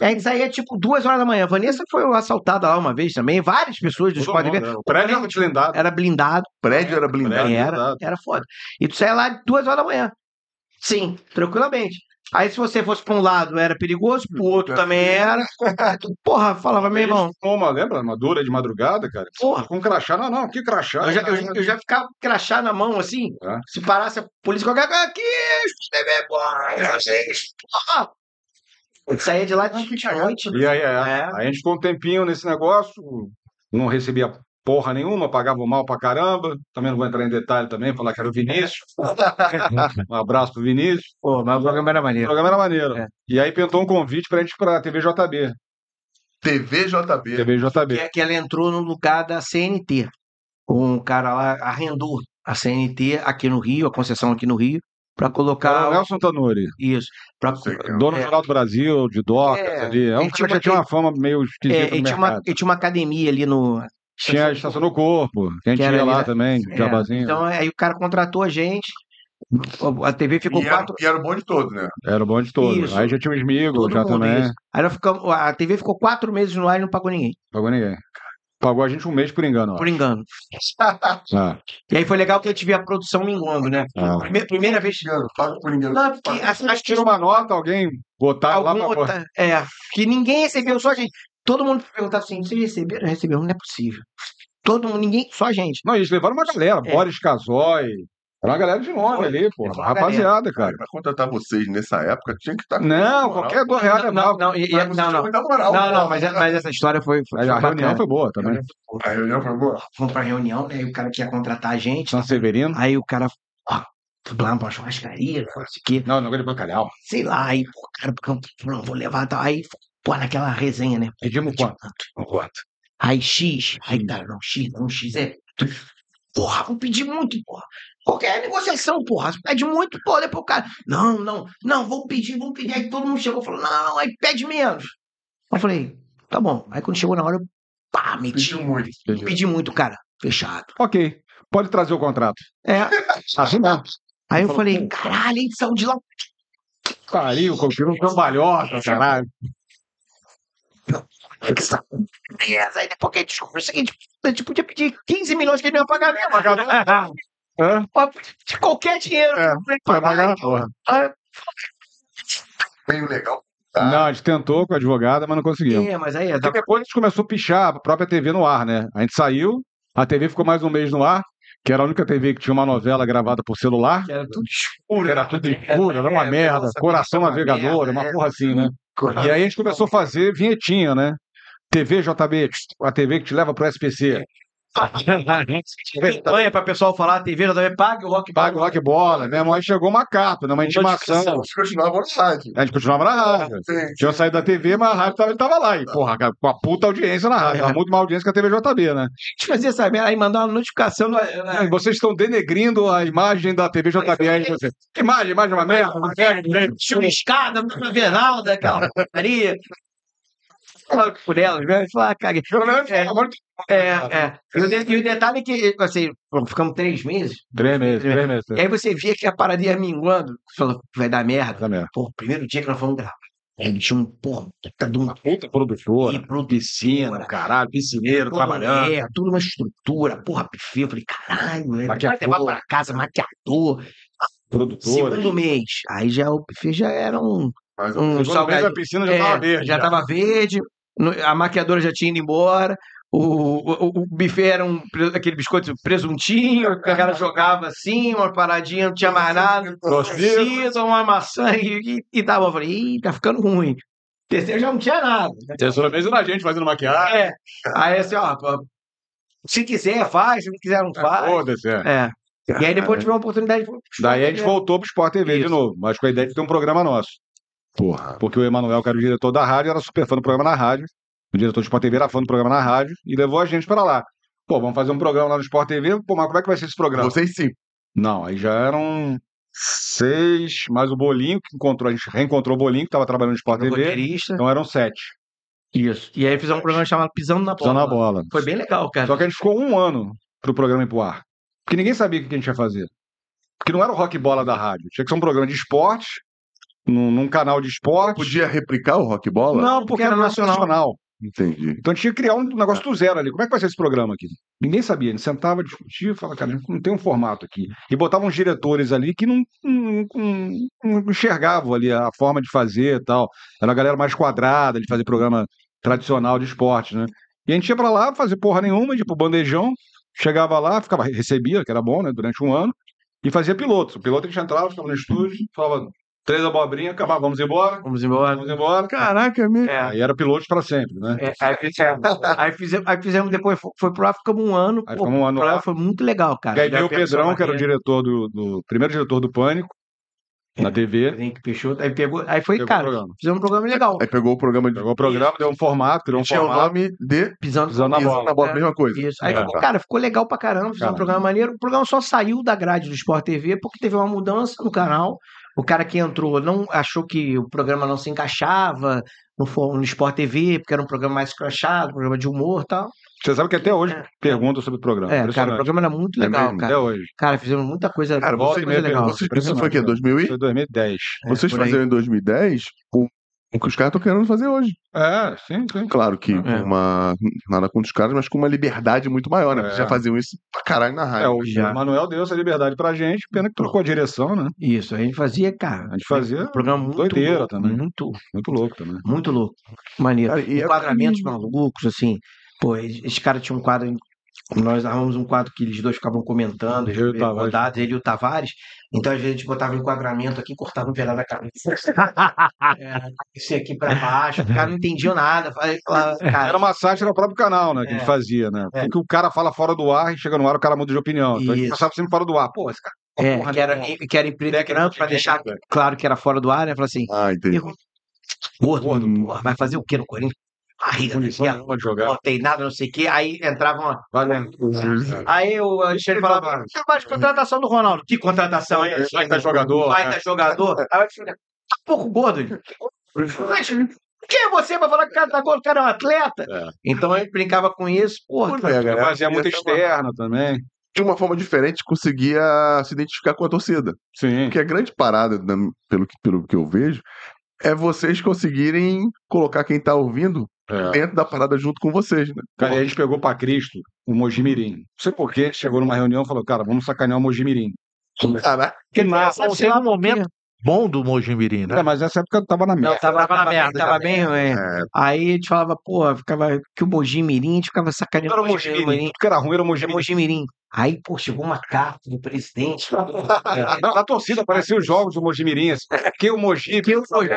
E a gente saía tipo duas horas da manhã. A Vanessa foi assaltada lá uma vez também. Várias pessoas do Todo Sport mundo, TV. né? O prédio era blindado. Era blindado. O prédio era blindado. Prédio. Era, blindado. era foda. E tu saía lá duas horas da manhã. Sim, tranquilamente. Aí se você fosse pra um lado era perigoso, pro outro também era. Porra, falava, meu irmão, Uma, lembra? Uma dura de madrugada, cara. porra. Com crachá. Não, não, que crachá. Eu já, eu, eu já ficava com crachá na mão, assim. É. Se parasse a polícia, qualquer coisa aqui, TV, porra, porra. Eu saía de lá de noite. E aí, é, É. aí a gente ficou um tempinho nesse negócio, não recebia porra nenhuma, pagava mal pra caramba. Também não vou entrar em detalhe também, falar que era o Vinícius. um abraço pro Vinícius. Pô, mas o programa era O maneiro. programa era maneiro. É. E aí pintou um convite pra gente ir pra TV JB. TV JB. TV JB. Que, que ela entrou no lugar da CNT. Um cara lá arrendou a CNT aqui no Rio, a concessão aqui no Rio, pra Era colocar. o Nelson Tanuri, Isso. Pra, que é. dono do É. Jornal do Brasil, de Docas É, ali. É um ele cara tinha que tinha uma fama meio esquisita é, no e, tinha uma, mercado. e tinha uma academia ali no. Tinha a Estação do Corpo, que a gente ia lá né? também, É, jabazinho. Então aí o cara contratou a gente. A TV ficou E era, quatro. e era o bom de todo, né? Era o bom de todo. Isso. Aí já tinha o Smigo, Todo já também. isso. Aí nós ficamos, a TV ficou quatro meses no ar e não pagou ninguém, Pagou ninguém. Pagou a gente um mês por engano, ó. por engano. Ah, E aí foi legal que a gente via a produção minguando, né? ah. Primeira, primeira vez. Engano, paga por ninguém. Não, porque acho, acho que Tira uma nota, alguém botar lá algum pra... outra- é, que ninguém recebeu, só a gente. Todo mundo perguntava assim: vocês receberam? Receberam, não é possível. Todo mundo, ninguém, só a gente. Não, eles levaram uma galera, É. Boris Casoy. Era uma galera de nome Foi. ali, pô. Uma Rapaziada, Cara, pra contratar vocês nessa época, tinha que estar. Não, qualquer dois reais Não, levava. não, e- e- não, não. Moral, Não, não, mas, mas essa história foi. foi a bacana. reunião foi boa também. A reunião foi boa. Fomos pra reunião, né? E o cara que ia contratar a gente. São Severino. Aí o cara, ó, fui lá pra uma churrascaria, não sei o quê. Não, não, ele bacalhau. Sei lá, aí, pô, cara, porque eu não vou levar tal. Aí, pô, naquela resenha, né? Pedimos quanto? Quanto? Aí X, aí tá, não, X, não, X é. Porra, vou pedir muito, porra. Qualquer negociação, porra. Você pede muito, pô, depois o cara. Não, não, não, vou pedir, vou pedir. Aí todo mundo chegou e falou, não, aí pede menos. Eu falei, tá bom. Aí quando chegou na hora, eu pá, meti. Pediu muito. Pedi muito, cara. Fechado. Ok. Pode trazer o contrato. É. Assim mesmo. Aí eu falei, caralho, gente saiu de lá. Pariu, confio um cambalhota, caralho. Aí depois que a gente descobriu o seguinte, a gente podia pedir 15 milhões que ele não ia pagar mesmo. Hã? De qualquer dinheiro. É, Vai pagar. porra. Aí, Bem legal. Não, a gente tentou com a advogada, mas não conseguimos. É, mas aí, Porque depois a gente começou a pichar a própria TV no ar, né? A gente saiu, a TV ficou mais um mês no ar, que era a única TV que tinha uma novela gravada por celular. era tudo escuro. Era tudo escuro, era uma É, merda, nossa, coração uma navegador, merda, uma é. porra assim, né? E aí a gente começou a fazer vinhetinha, né? TV JB, a TV que te leva pro SPC. Campanha para o pessoal falar, a TV também paga o rock Paga o rock bola, né? Mas chegou uma capa, né? uma intimação. Vamos continuar na rádio. A gente continuava na rádio. Sim. Tinha saído da TV, mas a rádio tava, ele tava lá. E, porra, com a puta audiência na rádio. Tava muito mais audiência que a TV JB, né? A gente fazia essa merda, aí mandava uma notificação. no- na- É, Vocês estão denegrindo a imagem da TV JB aí, você. Que imagem, imagem é uma merda, uma merda. Chuviscada, não vai ver nada, aquela Por elas, né? Fala, caguei. Pelo menos, É. É, é. E o, e o detalhe é que, assim, ficamos três meses, Três meses, três meses. e aí você via que a parada ia minguando. Falou, vai dar merda. Tá mesmo. Pô, o primeiro dia que nós fomos gravar, ele tinha um, porra, puta de uma Puta produtora, produtora. piscina, caralho, piscineiro, trabalhando. É, tudo uma estrutura, porra, buffet. Eu falei, caralho, vai levar pra casa, maquiador. Produtora. Segundo mês. Aí já o buffet já era um, Mas um salgadinho. a piscina já É, tava verde. Já tava verde, a maquiadora já tinha ido embora. o, o, o buffet era um, aquele biscoito presuntinho, que a cara jogava assim, uma paradinha, não tinha mais nada. Torcida, uma maçã e, e, e tava. Eu falei, ih, tá ficando ruim. Terceiro já não tinha nada. Terceira vez era a gente fazendo maquiagem. É. Aí assim, ó, se quiser, faz, se não quiser, não faz. Foda-se, é. É. E aí depois tive uma oportunidade. de- Daí a gente voltou pro Sport TV de Isso. novo, mas com a ideia de ter um programa nosso. Porra. Porque o Emanuel, que era o diretor da rádio, era super fã do programa na rádio. O diretor do Sport TV era fã do programa na rádio e levou a gente pra lá. Pô, vamos fazer um programa lá no Sport TV. Pô, mas como é que vai ser esse programa? Vocês sim. Não, aí já eram seis, mais o Bolinho, que encontrou, a gente reencontrou o Bolinho, que estava trabalhando no Sport TV. roteirista. Então eram sete. Isso. E aí fizemos um programa chamado Pisando na Bola. Pisando na bola. Foi bem legal, cara. Só que a gente ficou um ano pro programa ir pro ar. Porque ninguém sabia o que a gente ia fazer. Porque não era o rock bola da rádio. Tinha que ser um programa de esporte, num, num canal de esporte. Podia replicar o rock bola? Não, porque era nacional. Entendi. Então tinha que criar um negócio do zero ali. Como é que vai ser esse programa aqui? Ninguém sabia. A gente sentava, discutia, falava, cara, a gente não tem um formato aqui. E botavam uns diretores ali que não, não, não- não enxergavam ali a forma de fazer e tal. Era a galera mais quadrada de fazer programa tradicional de esporte, né? E a gente ia pra lá fazer porra nenhuma, tipo bandejão, chegava lá, ficava, recebia, que era bom, né, durante um ano, e fazia piloto. O piloto a gente entrava, ficava no estúdio, falava três abobrinhas, acabava, vamos embora, Vamos embora. vamos embora. Caraca, é mesmo. É. Aí era piloto pra sempre, né? É, aí, fizemos, aí, fizemos, aí fizemos depois, foi, foi pro ar, ficamos um ano. Aí pô, ficamos um ano lá. foi muito legal, cara. E aí veio o Pedrão, que era o diretor do, do primeiro diretor do Pânico, na TV. Henrique Peixoto, aí pegou, aí foi, Pegou o cara, programa. fizemos um programa legal. Aí pegou o programa de. Pegou o programa, deu um formato, criou um Tinha o formato. nome de Pisando, Pisando na Pisando bola. na bola, É. mesma coisa. Isso. Aí, É. ficou- cara, ficou legal pra caramba, fizemos um programa maneiro. O programa só saiu da grade do Sport TV porque teve uma mudança no canal. O cara que entrou não achou que o programa não se encaixava no, no Sport TV, porque era um programa mais escrachado, programa de humor e tal. Você sabe que até hoje É. perguntam sobre o programa. É, cara, o programa era muito É legal, mesmo? cara. Até hoje. Cara, fizemos muita coisa, Cara, você- coisa legal. Vocês, isso foi o quê? 2000 e? Foi 2010. Vocês por aí. faziam em 2010 o, o que os caras estão querendo fazer hoje. É, sim, sim. Claro que É. uma, nada contra os caras, mas com uma liberdade muito maior, né? É. já faziam isso pra caralho na É, rádio. o Já. Manuel deu essa liberdade pra gente, pena que trocou a direção, né? Isso, a gente fazia, cara. A gente fazia um programa muito doideira louco, também. Muito, Muito louco também. muito louco. Maneiro. Cara, e é- Enquadramentos malucos, assim. Pô, esse cara tinha um quadro. Nós arrumamos um quadro que eles dois ficavam comentando, Eu e rodados, ele e o Tavares. Então, às vezes, a gente botava um enquadramento aqui, cortava um pedaço da cabeça. É, esse aqui pra baixo, o cara não entendia nada. Falava, cara, Era uma sátira ao próprio canal, né? Que a É. gente fazia, né? É. Porque o cara fala fora do ar e chega no ar, o cara muda de opinião. Então a gente Isso. passava sempre fora do ar. Pô, esse cara. é, porra que, era, que era em preto e branco, pra deixar claro que era fora do ar, né? Falava assim, Ah, entendi. gordo, porra, vai fazer o quê no Corinthians? Barriga, de jogar. não tem nada, não sei o quê. Aí entrava uma. Valendo. Aí o Alexandre falava: "Você faz contratação do Ronaldo. Que contratação é essa? Vai estar jogador. Vai dar jogador. Aí o Alexandre, tá um pouco gordo. Mas Quem é você pra falar que o cara tá gordo? O cara é um atleta. É. Então a gente brincava com isso. Porra, Pois é, galera. fazia muito externa também. De uma forma diferente, conseguia se identificar com a torcida. Sim. Porque a grande parada, da- pelo, que- pelo que eu vejo, é vocês conseguirem colocar quem tá ouvindo É. dentro da parada junto com vocês, né? Cara, e a gente pegou pra Cristo o Mojimirim. Não sei por quê, chegou numa reunião e falou, cara, vamos sacanear o Mojimirim. Caraca. Porque na, Sabe, foi um momento bom do Mojimirim, né? É, mas nessa época eu tava na Não, merda. tava, Tava na tava, bem, merda tava bem, é. É, Aí a gente falava, pô, ficava que o Mojimirim, a gente ficava sacaneando Era o Mojimirim. Mojimirim. Tudo que era ruim era o É Mojimirim. Mojimirim. Aí, pô, chegou uma carta do presidente. É. Na, na torcida apareciam os jogos do Mojimirim. Assim, que o Moji... Que eu fui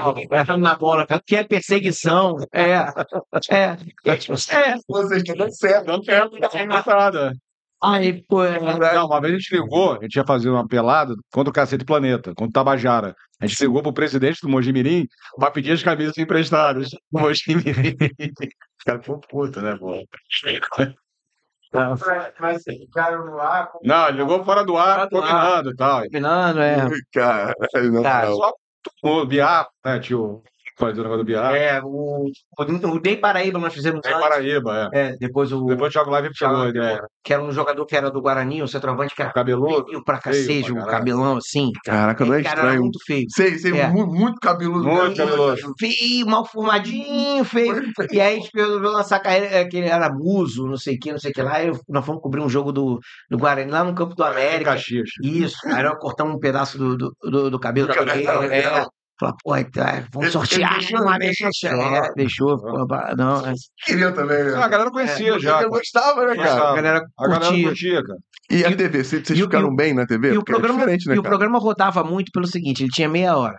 na bola, cara, que é perseguição. É. É. É. é. vocês estão dando certo. Não quero, não tem nada. Aí, pô, é. Não, uma vez a gente ligou, a gente ia fazer uma pelada contra o Cacete Planeta, contra o Tabajara. A gente ligou pro presidente do Mojimirim pra pedir as camisas emprestadas do Mojimirim. Os caras ficam putos, né, pô? Mas ficaram no ar, Não, ele ligou fora do ar, Fora do ar. combinando e tal. combinando, é. Cara, não, Cara, não. Só o Biar, né, tio? Fazer o negócio do Biar. É, o, o Dei Paraíba nós fizemos Tem antes. Paraíba, é. É, depois o. Depois o Thiago Live pegou a ideia. Que era um jogador que era do Guarani, o centroavante que era Cabeludo. feio pra cacete, um cabelão assim. Caraca, não é cara era estranho. muito feio. Sei, sei, É. muito, muito cabeludo. Muito cabeludo. Feio, mal formadinho, feio. E aí a gente resolveu lançar a carreira, é, que ele era muso, não sei o que, não sei o que lá. E eu- nós fomos cobrir um jogo do, do Guarani lá no Campo do América. Caxias. Isso, aí nós cortamos um pedaço do, do, do, do cabelo Do cabelo, dele, é. Falar, pô, então, é, vamos sortear. uma deixou. é, deixou, pô, não, é, Queria também, né? A galera conhecia já. Eu gostava, né, a cara? galera A galera curtia. curtia, cara. E a TV, vocês vocês E o- ficaram e bem na TV? E o, Porque é programa, diferente, né, e o programa rodava muito pelo seguinte: ele tinha meia hora.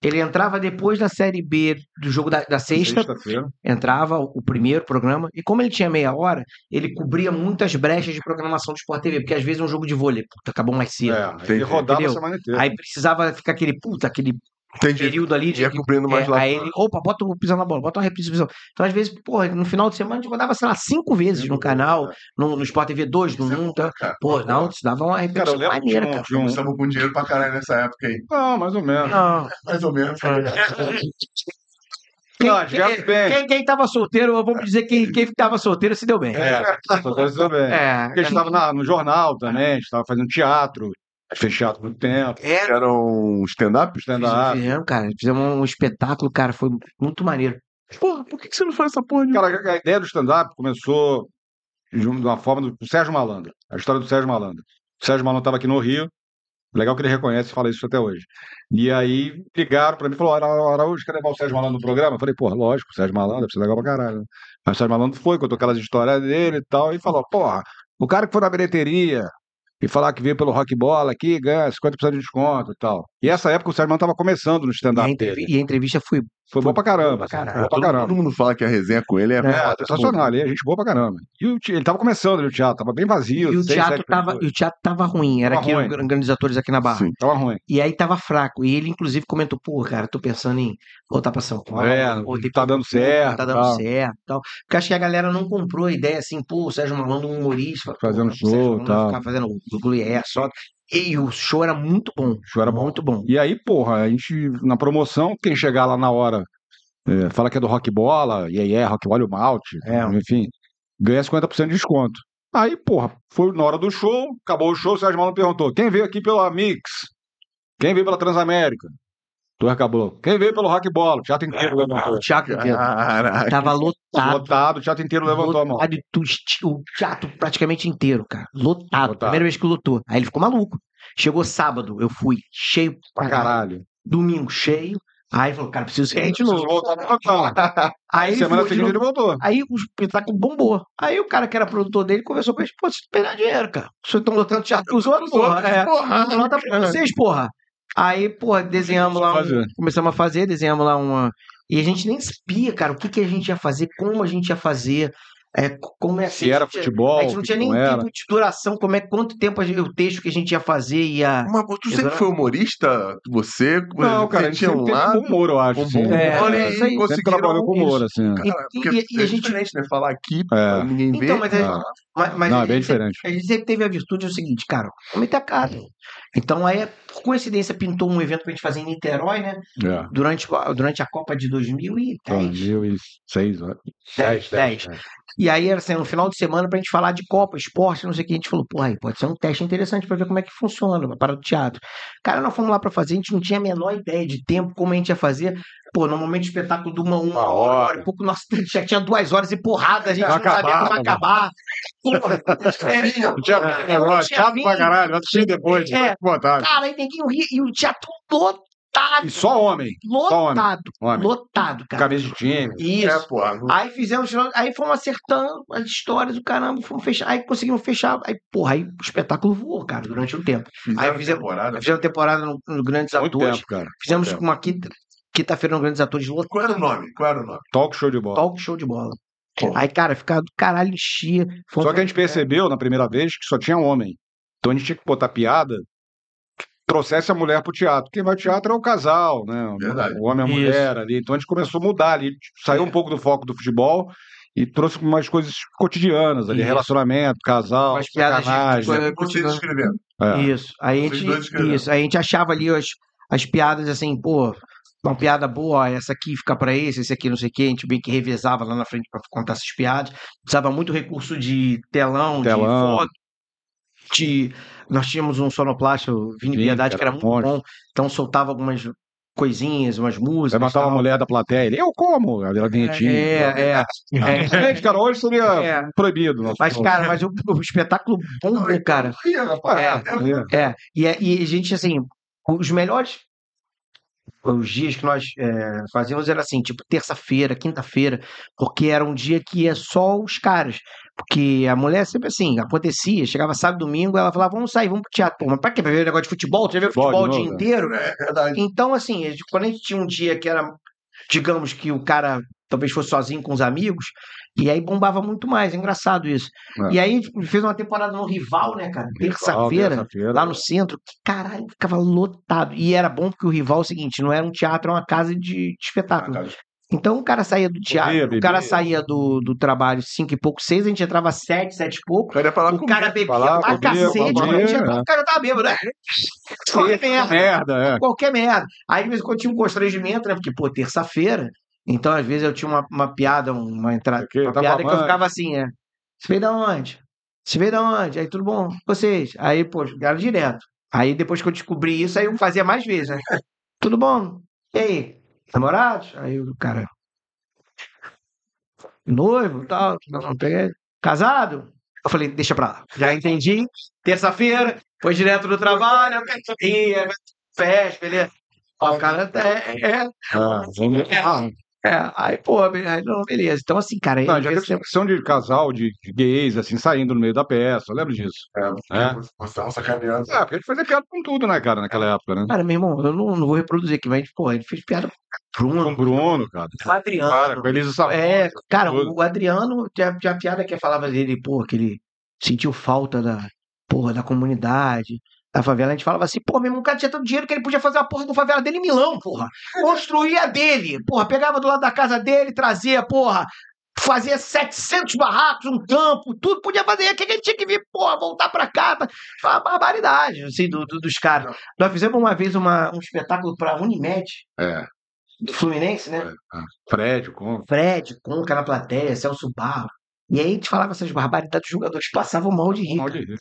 Ele entrava depois da série B do jogo da, da sexta, Sexta-feira. entrava o, o primeiro programa, e como ele tinha meia hora, ele cobria muitas brechas de programação do Sport TV, porque às vezes é um jogo de vôlei, puta, acabou mais cedo. É, ele rodava Entendeu? a semana inteira. Aí precisava ficar aquele, puta, aquele Entendi. período ali de. Ia cobrindo mais é, lá. aí ele, opa, bota o pisão na bola, bota uma reprise pisão. Então, às vezes, porra, no final de semana a gente rodava, sei lá, cinco vezes no canal, no, no Sport TV 2, no Isso é 1, bom, tá? cara. Pô, não, isso dava uma Cara, lembro que maneira, tinha um- cara. um- Estamos com dinheiro pra caralho nessa época aí. Não, mais ou menos. Não. Mais ou menos. Quem, Não, já quem, bem. quem, quem tava solteiro, vamos dizer quem, quem tava solteiro se deu bem. É, só coisa também. É, Porque a gente estava na- no jornal também, a gente estava fazendo teatro, teatro muito tempo, era. Era um stand-up? stand-up. Fizemos, cara, fizemos um espetáculo, cara, foi muito maneiro. Porra, por que que você não faz essa porra de... Cara, a ideia do stand-up começou de uma forma do, do Sérgio Malandro. A história do Sérgio Malandro. O Sérgio Malandro estava aqui no Rio. Legal que ele reconhece e fala isso até hoje. E aí ligaram pra mim e falaram: Ara- Araújo, quer levar o Sérgio Malandro no programa? Eu falei: porra, lógico, o Sérgio Malandro, deve ser legal pra caralho. Aí o Sérgio Malandro foi, contou aquelas histórias dele e tal, e falou: porra, o cara que foi na bilheteria e falar que veio pelo rock bola aqui ganha 50% de desconto e tal. E essa época o Sérgio Malandro tava começando no stand-up dele. e a entrevista foi. Foi bom pra caramba. pra assim, caralho. Bom pra todo, caramba. todo mundo fala que a resenha com ele é... É, sensacional, ele é gente boa pra caramba. E o ele tava começando ali o teatro, tava bem vazio. E o teatro, sete tava, e o teatro tava ruim, era Tava aqui ruim. grandes atores aqui na Barra. Sim. Tava ruim. E aí tava fraco. E ele, inclusive, comentou: pô, cara, tô pensando em voltar pra São Paulo. É, pô, tem tá dando certo. tá dando tal. certo tal. Porque acho que a galera não comprou a ideia assim, pô, o Sérgio Malandro, um humorista, pô, Fazendo o Sérgio show, tal. Ficar fazendo o Gluier só. E o show era muito bom. O show era bom. Muito bom. E aí, porra, a gente, na promoção, quem chegar lá na hora, é, fala que é do Rock Bola, e aí é Rock Bola e o Malte, É. enfim, ganha 50% de desconto. Aí, porra, foi na hora do show, acabou o show, o Sérgio Malandro perguntou: quem veio aqui pela Mix? Quem veio pela Transamérica? Tu acabou. Quem veio pelo Rock Bola? O teatro inteiro levantou. O teatro inteiro Caraca. tava lotado. Lotado, o teatro inteiro levantou a mão. lotado, tu esti- o teatro praticamente inteiro, cara. Lotado. Lotado. Primeira vez que lotou. Aí ele ficou maluco. Chegou sábado, eu fui cheio Pra caralho. Domingo cheio. Aí falou, cara, preciso ser de novo. voltar. Aí Semana seguinte ele voltou. Aí o espetáculo bombou. Aí o cara que era produtor dele conversou com ele, pô, vocês perderam dinheiro, cara. Vocês estão lotando teatro pros outros, porra. É, lota pra vocês, porra. Aí, porra, desenhamos lá, um- Fazer. começamos a fazer, desenhamos lá uma... E a gente nem sabia, cara, o que, que a gente ia fazer, como a gente ia fazer, é, co- como é Se era a gente- futebol, A gente não tinha nem era. tempo de duração, como é, quanto tempo a gente- o texto que a gente ia fazer ia... Mas tu sempre Exato. foi humorista? Você? Não, cara, a você gente tinha um lado? humor, eu acho. É, humor, é e isso aí. Conseguiram trabalhou com humor, assim. né? E- Cara, e- porque e- e a é gente- diferente, né? Falar aqui, É. ninguém vê. Então, mas é- Ah, Mas, mas Não, a é bem sempre- diferente. A gente sempre teve a virtude do seguinte, cara, vamos meter a cara. Então aí, por coincidência, pintou um evento pra gente fazer em Niterói, né? É. Durante, a- durante a Copa de 2010. 2006, né? 10, 10. E aí era assim, no final de semana pra gente falar de Copa, esporte, não sei o que. A gente falou, pô, aí pode ser um teste interessante pra ver como é que funciona, para o teatro. Cara, nós fomos lá pra fazer, a gente não tinha a menor ideia de tempo, como a gente ia fazer. Pô, normalmente o espetáculo de uma, uma, Uma hora, hora. uma hora e pouco, nossa, já tinha duas horas e porrada, a gente Vai não sabia acabar, como né? acabar. É, Não negócio, tinha chato vinho. pra caralho, vai assistir depois, É. botar. Cara, aí neguinho ria e o teatro lotado. E só homem, só homem. Lotado. homem. Lotado, cara. Camisa de time. Isso. É, pô. Aí fizemos, aí fomos acertando as histórias do caramba, fomos fechar, aí conseguimos fechar, aí, porra, aí o espetáculo voou, cara, durante um tempo. Fizeram Aí fizemos- temporada. Fizemos temporada no, no Grandes Muito Atores, tempo, cara. fizemos tempo. uma quinta, quinta-feira no Grandes Atores, lotado, Qual era o nome? Qual era o nome? Talk show de bola. talk show de bola. Pô. Aí, cara, ficava do caralho, enchia. Só que a gente percebeu na primeira vez que só tinha homem. Então a gente tinha que botar piada trouxesse a mulher pro teatro. Quem vai ao teatro é o casal, né? Verdade. O homem e a Isso. mulher ali. Então a gente começou a mudar ali, saiu um pouco do foco do futebol e trouxe umas coisas cotidianas ali, Isso. relacionamento, casal, Umas sacanagem. coisa- Vocês continuando. escrevendo. É. Isso. Aí a gente, isso. Aí a gente achava ali as, as piadas assim, pô, uma piada boa, essa aqui fica pra esse, esse aqui não sei o quê. A gente bem que revezava lá na frente pra contar essas piadas. Usava muito recurso de telão, Telão. de foto. De... Nós tínhamos um sonoplasta, o Vini Vini, Piedade, que era muito bom. Então soltava algumas coisinhas, umas músicas. Vai matar uma mulher da plateia. Ele, eu como? A vinhetinha. É, é. é. Gente, cara, hoje seria É. proibido. Mas, cara, mas o, o espetáculo bombou, cara. É. É. É, e, e a gente, assim, os melhores os dias que nós é, fazíamos era assim, tipo terça-feira, quinta-feira, porque era um dia que ia só os caras. Porque a mulher sempre assim, acontecia, chegava sábado, domingo, ela falava, vamos sair, vamos pro teatro. Pô, mas pra quê? Pra ver o negócio de futebol? Você vê Futebol futebol o dia novo, inteiro? É verdade. Então, assim, quando a gente tinha um dia que era, digamos que o cara talvez fosse sozinho com os amigos, e aí bombava muito mais, é engraçado isso. É. E aí gente fez uma temporada no Rival, né, cara? Terça-feira, terça-feira. lá no centro, que caralho, ficava lotado. E era bom porque o Rival é o seguinte, não era um teatro, era uma casa de, de espetáculo. Então o cara saía do teatro, o cara saía do, do trabalho cinco e pouco, seis, a gente entrava sete, sete e pouco. O cara O cara bebia falar, pra cacete, quando a gente é. entrava, o cara tava bêbado, né? Qualquer merda Merda, é. qualquer merda. Aí, de vez em quando, tinha um constrangimento, né? Porque, pô, terça-feira. Então, às vezes, eu tinha uma, uma piada, uma entrada, Aqui, uma tá piada que eu ficava assim, é. Você veio da onde? Você veio da onde? Aí, tudo bom? Vocês? Aí, pô, era direto. Aí, depois que eu descobri isso, aí eu fazia mais vezes, né? Tudo bom? E aí? Namorados? Aí o cara. Noivo, tal. Não, peguei. Casado? Eu falei, deixa pra lá. Já entendi. Terça-feira, foi direto do trabalho, ia, festa, beleza. Ó, o cara é, é, Ah, vamos- é, é, aí, pô, aí, não, beleza. Então, assim, cara, Não, já teve discussão de casal, de, de gays, assim, saindo no meio da peça. Eu lembro disso. É. É um sacaneado. Ah, porque a gente fazia piada com tudo, né, cara, naquela época, né? Cara, meu irmão, eu não, não vou reproduzir aqui, mas, pô, a gente fez piada com o Com Bruno, o Bruno, cara. com o Adriano. Cara, com Elisa. É, cara, tudo. o Adriano, tinha, tinha a piada que falava dele, pô, que ele sentiu falta da, porra, da comunidade, da favela. A gente falava assim, pô, meu irmão, o cara tinha tanto dinheiro que ele podia fazer a porra da favela dele em Milão, porra. Construía dele, porra, pegava do lado da casa dele, trazia, porra, fazia 700 barracos, um campo, tudo podia fazer. O que ele tinha que vir, porra, voltar pra cá? Tá? Foi uma barbaridade, assim, do, do- dos caras. Nós fizemos uma vez uma, um espetáculo pra Unimed, É, do Fluminense, né? é. Fred, com. Fred, Conca na plateia, Celso Barro. E aí a gente falava essas barbaridades, os jogadores passavam mal de rir. Mal de rir.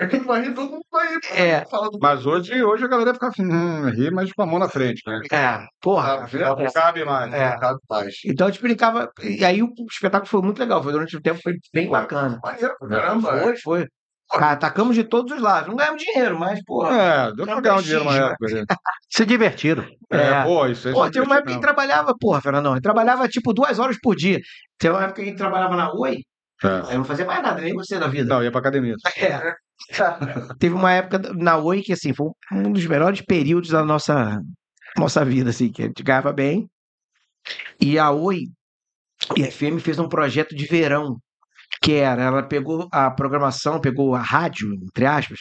É vai rir, todo mundo vai rir. pô. É. Fala do Mas hoje, hoje a galera fica assim, hum, ri, mas com a mão na frente, né? É, porra. Ah, é. cabe mais. É. Cabe mais. Então a gente brincava. E aí o espetáculo foi muito legal. Foi durante o tempo, foi bem bacana. Maneiro, caramba. é. Foi, foi. Cara, atacamos de todos os lados. Não ganhamos dinheiro, mas, porra. É, deu pra ganhar um dinheiro na época. né? Se divertiram. É, É. pô, isso aí. Pô, teve uma época que a gente mesmo. trabalhava, porra, Fernandão. A gente trabalhava tipo duas horas por dia. Teve uma época que a gente trabalhava na Oi, É. aí eu não fazia mais nada, nem você da vida. Não, ia pra academia. É. Teve uma época na Oi que, assim, foi um dos melhores períodos da nossa, nossa vida, assim, que a gente ganhava bem. E a Oi e a FM fez um projeto de verão, que era, ela pegou a programação, pegou a rádio, entre aspas,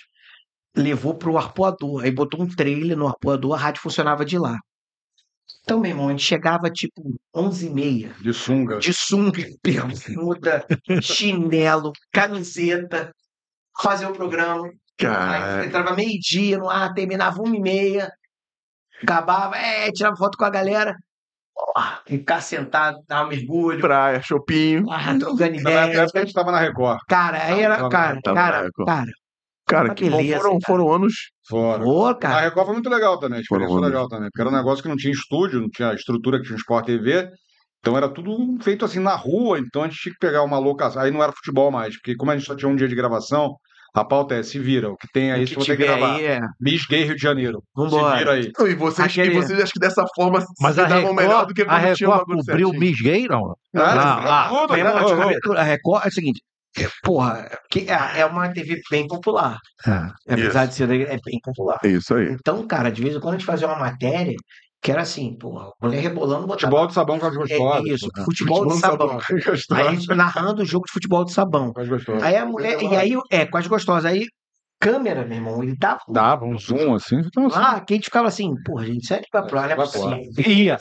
levou pro arpoador, aí botou um trailer no arpoador, a rádio funcionava de lá. Então, meu irmão, a gente chegava tipo 11h30, De sunga. de sunga, bermuda, chinelo, camiseta, fazer o programa. Cara, entrava meio-dia no ar, terminava uma e meia, acabava, é, tirava foto com a galera, porra, ficar sentado, dar um mergulho, praia, shopping. ah, trocando Na ideia. época a gente tava na Record. Cara, aí era, Tava- cara, tava cara, na cara, Cara, que beleza, Foram, cara. foram anos. Fora. ô, A cara, Record foi muito legal também, a experiência Foram foi anos. legal também, porque era um negócio que não tinha estúdio, não tinha a estrutura que tinha um Sport TV, então era tudo feito assim na rua, então a gente tinha que pegar uma locação, aí não era futebol mais, porque como a gente só tinha um dia de gravação, a pauta é se vira, o que tem aí o que vai ter que gravar. aí é, Miss Gay Rio de Janeiro, se vambora. vira aí. Não, E vocês, Aquele- e vocês acho que dessa forma Mas se davam melhor do que a tinha Record bagulho cobriu certinho. Miss Gay, não? É, Ah, né? irmão, Ô, de ô, cobertura, a Record é o seguinte, é, porra, que é, é uma TV bem popular, É. apesar de ser, é bem popular. É isso aí. Então, cara, de vez em quando a gente fazia uma matéria que era assim, porra, mulher rebolando, botava Futebol de sabão com as É gostosas. isso, né? futebol de sabão. Gostoso. Aí a gente narrando o jogo de futebol de sabão. Com as gostosas. Aí a mulher, e aí, é, com as gostosas. Aí, câmera, meu irmão, ele dava Dava um zoom assim, então assim, lá, que a gente ficava assim, porra, gente, sério que vai pro ar, não é possível. Ia.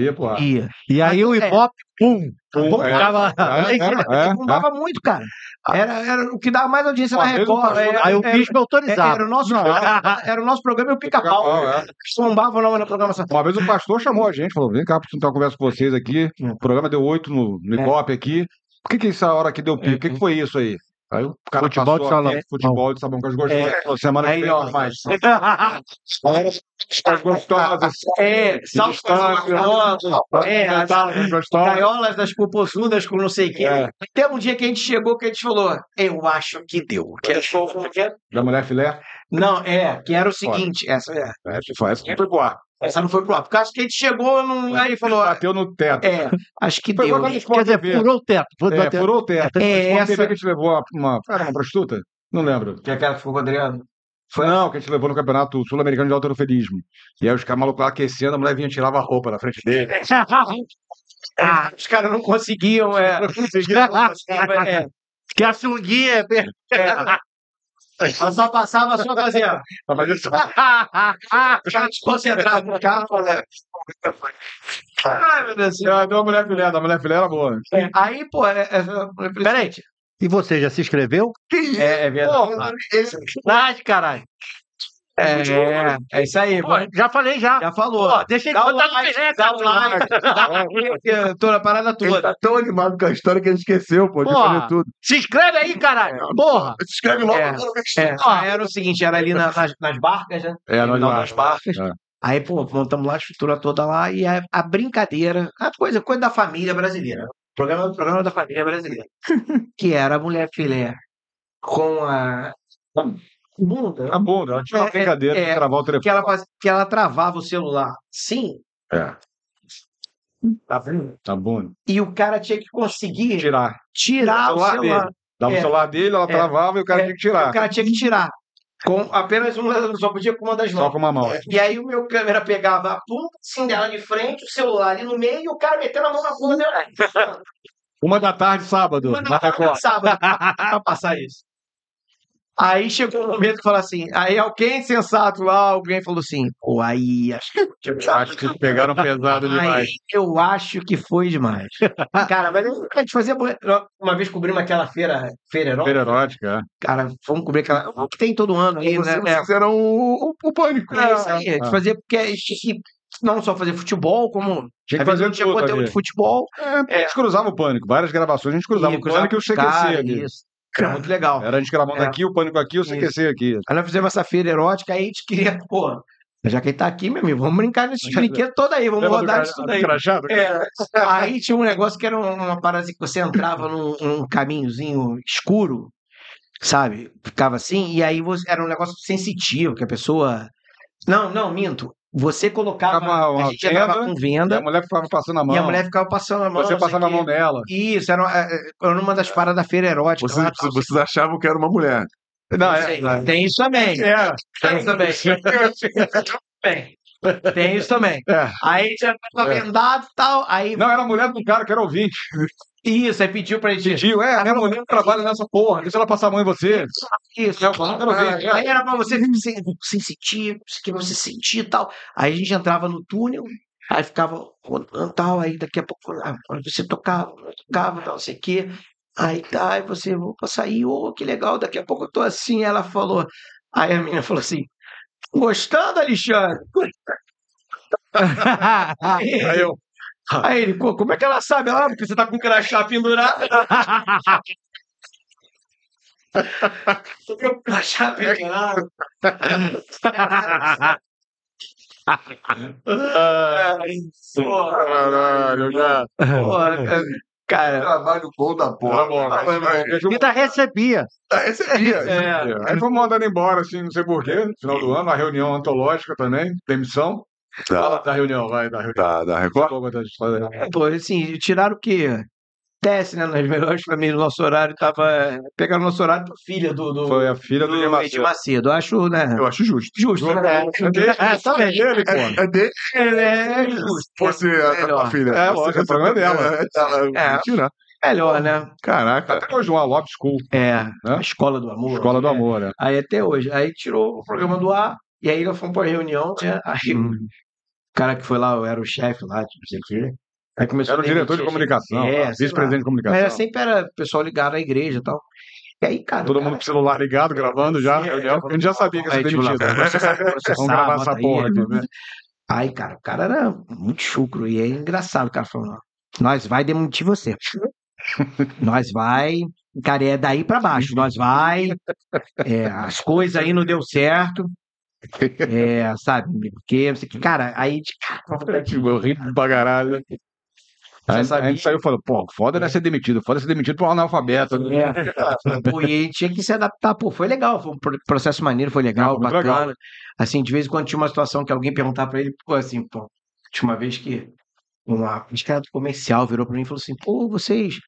Ia pro ar. Ia. E aí o É. Ibope, pum, Pum, pum, é. ficava... É, é, é, bombava muito, cara. Era, era o que dava mais audiência na Record. é, Aí o bispo é, autorizava. era, o nosso, era o nosso programa e o pica-pau. É. Bombava na, na programação. Uma vez o pastor chamou a gente, falou: vem cá, preciso ter uma conversa com vocês aqui. O programa deu oito no, no É. Ibope aqui. Por que, que essa hora aqui deu pico? O que, que foi isso aí? Aí o cara Futebol de salão. aqui, futebol de sabão com as gostosas. É. Semana que Aí, vem ó. não mais. As gostosas. É, salto com as gostosas. É, as- gaiolas das popossudas com não sei o quê. É. Teve um dia que a gente chegou que a gente falou, eu acho que deu. Que é que é? Da mulher filé. Não, é, que era o seguinte, essa, é, Essa foi, ar. Essa não foi pro ar. Porque acho que a gente chegou num, aí falou, Bateu no teto. é, acho que Foi deu. Quer dizer, TV. furou o teto. Furou o É, teto. furou o teto. É, essa- TV que a gente levou uma, uma, uma prostituta? Não lembro. Que é aquela que ficou com o Adriano. Foi não, que a gente levou no Campeonato Sul-Americano de Alterofilismo. E aí os caras malucos lá aquecendo, a mulher vinha e tirava a roupa na frente dele. Ah, os caras não conseguiam, é. é, Que a sunguinha é... é. Ela só passava só fazendo. Pra fazer isso. Os caras desconcentrados no carro. né? Ai, meu Deus do céu. Deu uma mulher filé, da mulher filé era boa. né? Aí, pô, é, é, Peraí. E você já se inscreveu? é, é verdade. Verdade, caralho. É, é, é isso aí. Pô, já falei já. Já falou. Pô, deixa ele botar no Pelé, dá o like, dá o like, toda a parada Ele toda. tá tão animado com a história que ele esqueceu, pô, de fazer tudo. Se inscreve aí, caralho. Porra. Se inscreve logo. É, É, era o seguinte, era ali na- nas, nas barcas, né? É, lá. das barcas. É. Aí, pô, montamos lá a estrutura toda lá e a, a brincadeira, a coisa, coisa da família brasileira. Programa, programa da família brasileira. que era a mulher filé com a, a bunda. Tá bom, ela tinha uma É, é, brincadeira é. de travar o que telefone. ela, faz- que ela travava o celular. Sim. É. Tá vendo? Tá bom. E o cara tinha que conseguir Tirar. tirar o celular celular. Dava É. o celular dele, ela É. travava e o cara É. tinha que tirar. O cara tinha que tirar. Com apenas uma, só podia com uma das Só mãos. com uma mão. E aí o meu câmera pegava a ponta assim dela de frente, o celular ali no meio e o cara metendo a mão na bunda dela. Uma da tarde, sábado, Uma na na Record. sábado pra passar isso. Aí chegou um momento que falou assim, aí alguém sensato lá, alguém falou assim, pô, aí acho que Acho que pegaram pesado demais. Aí eu acho que foi demais. Cara, mas a gente fazia. Uma vez cobrimos aquela feira, feira erótica. Feira erótica, é. Cara, vamos cobrir aquela. O que tem todo ano aí, né? vocês eram o, o, o pânico. É isso aí. A gente Ah. fazia porque a gente não só fazer futebol, como. Tinha que fazer tinha conteúdo de futebol. É, a gente cruzava o pânico. Várias gravações a gente cruzava e o pânico e o CQC cara, ali. Isso. Era muito legal. Era a gente gravando É. aqui, o pânico aqui, o CQC aqui. Aí nós fizemos essa feira erótica, aí a gente queria, pô, já que ele tá aqui, meu amigo, vamos brincar nesses brinquedos todos aí, vamos Lembra rodar isso tudo do aí. crachá? Do É, aí tinha um negócio que era um- uma parada assim que você entrava num, num caminhozinho escuro, sabe? Ficava assim, e aí você, era um negócio sensitivo, que a pessoa. Não, não, minto. Você colocava. Ficava uma a gente venda, com E venda a mulher ficava passando a mão. e a mulher ficava passando a mão. Você passava a mão nela. Isso, era, uma- é, era uma das paradas da feira erótica. Vocês, lá, tal, vocês, achavam que era uma mulher. Não, não é. sei. Tem isso também. É. Tem isso também. Tem. Tem isso também. É. Aí tinha tava vendado e tal. Aí Não, era a mulher do cara que era ouvinte. Isso, aí pediu pra gente. Tio, é, a minha mulher trabalha nessa porra. Deixa ela passar a mão em você. Isso, Eu falo, quero ver. Aí era pra você sen- sensitir, que você sentir e tal. Aí a gente entrava no túnel, aí ficava rodando tal, aí daqui a pouco ah, você tocava, tocava, tal, não sei o quê. Aí tá, aí você, opa, sair, ô, que legal, daqui a pouco eu tô assim, ela falou. Aí a menina falou assim: gostando, Alexandre? Aí eu. aí ele, "Pô, como é que ela sabe? Ela, "Ah, porque você tá com o crachá pendurado. Tô com o crachá pendurado. Caralho. Porra, cara, Trabalho bom da porra. Tá bom, mas- mas- deixa eu- Ainda recebia. Recebia. É. Aí fomos mandando embora, assim, não sei porquê, no final do ano, uma reunião antológica também, demissão. Fala Tá, da reunião, vai, da reunião. tá, da Record? História. pô, assim, tiraram o quê? Desce, né? Nas melhores famílias, nosso horário tava. Pegaram nosso horário pra filha do. do Foi a filha do do Macedo. Macedo. Eu acho, né? Eu acho justo. Justo, né? É É, também. dele, pô. É dele, É justo. se fosse a, a filha. É, lógico, é problema dela. É, tá, É. Melhor, né? Caraca. Até hoje, uma Lopes School, É. Né? A escola do amor. Escola do É. Amor, né? Aí até hoje. Aí tirou o programa do ar. E aí nós fomos pra reunião, né? Aí o cara que foi lá, eu era o chefe lá, tipo, não sei o quê. Aí começou Era o diretor de comunicação, É, vice-presidente de comunicação. Mas era sempre era pessoal ligado à igreja e tal. E aí, cara. Todo o mundo cara- com o celular ligado, gravando já. É, porque a gente já sabia que ia ser demitido. Vamos gravar essa porra aqui, né? Aí, cara, o cara era muito chucro e é engraçado. O cara falou: nós vai demitir você. nós vai. Cara, é daí pra baixo. Nós vai. é, as coisas aí não deu certo. É, sabe? Porque. Cara, aí. de- Tipo, eu ri pra caralho. Já Aí a gente saiu e falou, pô, foda não é ser demitido, foda ser demitido por um analfabeto. É. Pô, e aí tinha que se adaptar, pô, foi legal, foi um pro- processo maneiro, foi legal, Não, bacana. legal. Assim, de vez em quando tinha uma situação que alguém perguntava pra ele, pô, assim, pô, tinha uma vez que uma, era do comercial, virou pra mim e falou assim, pô, vocês.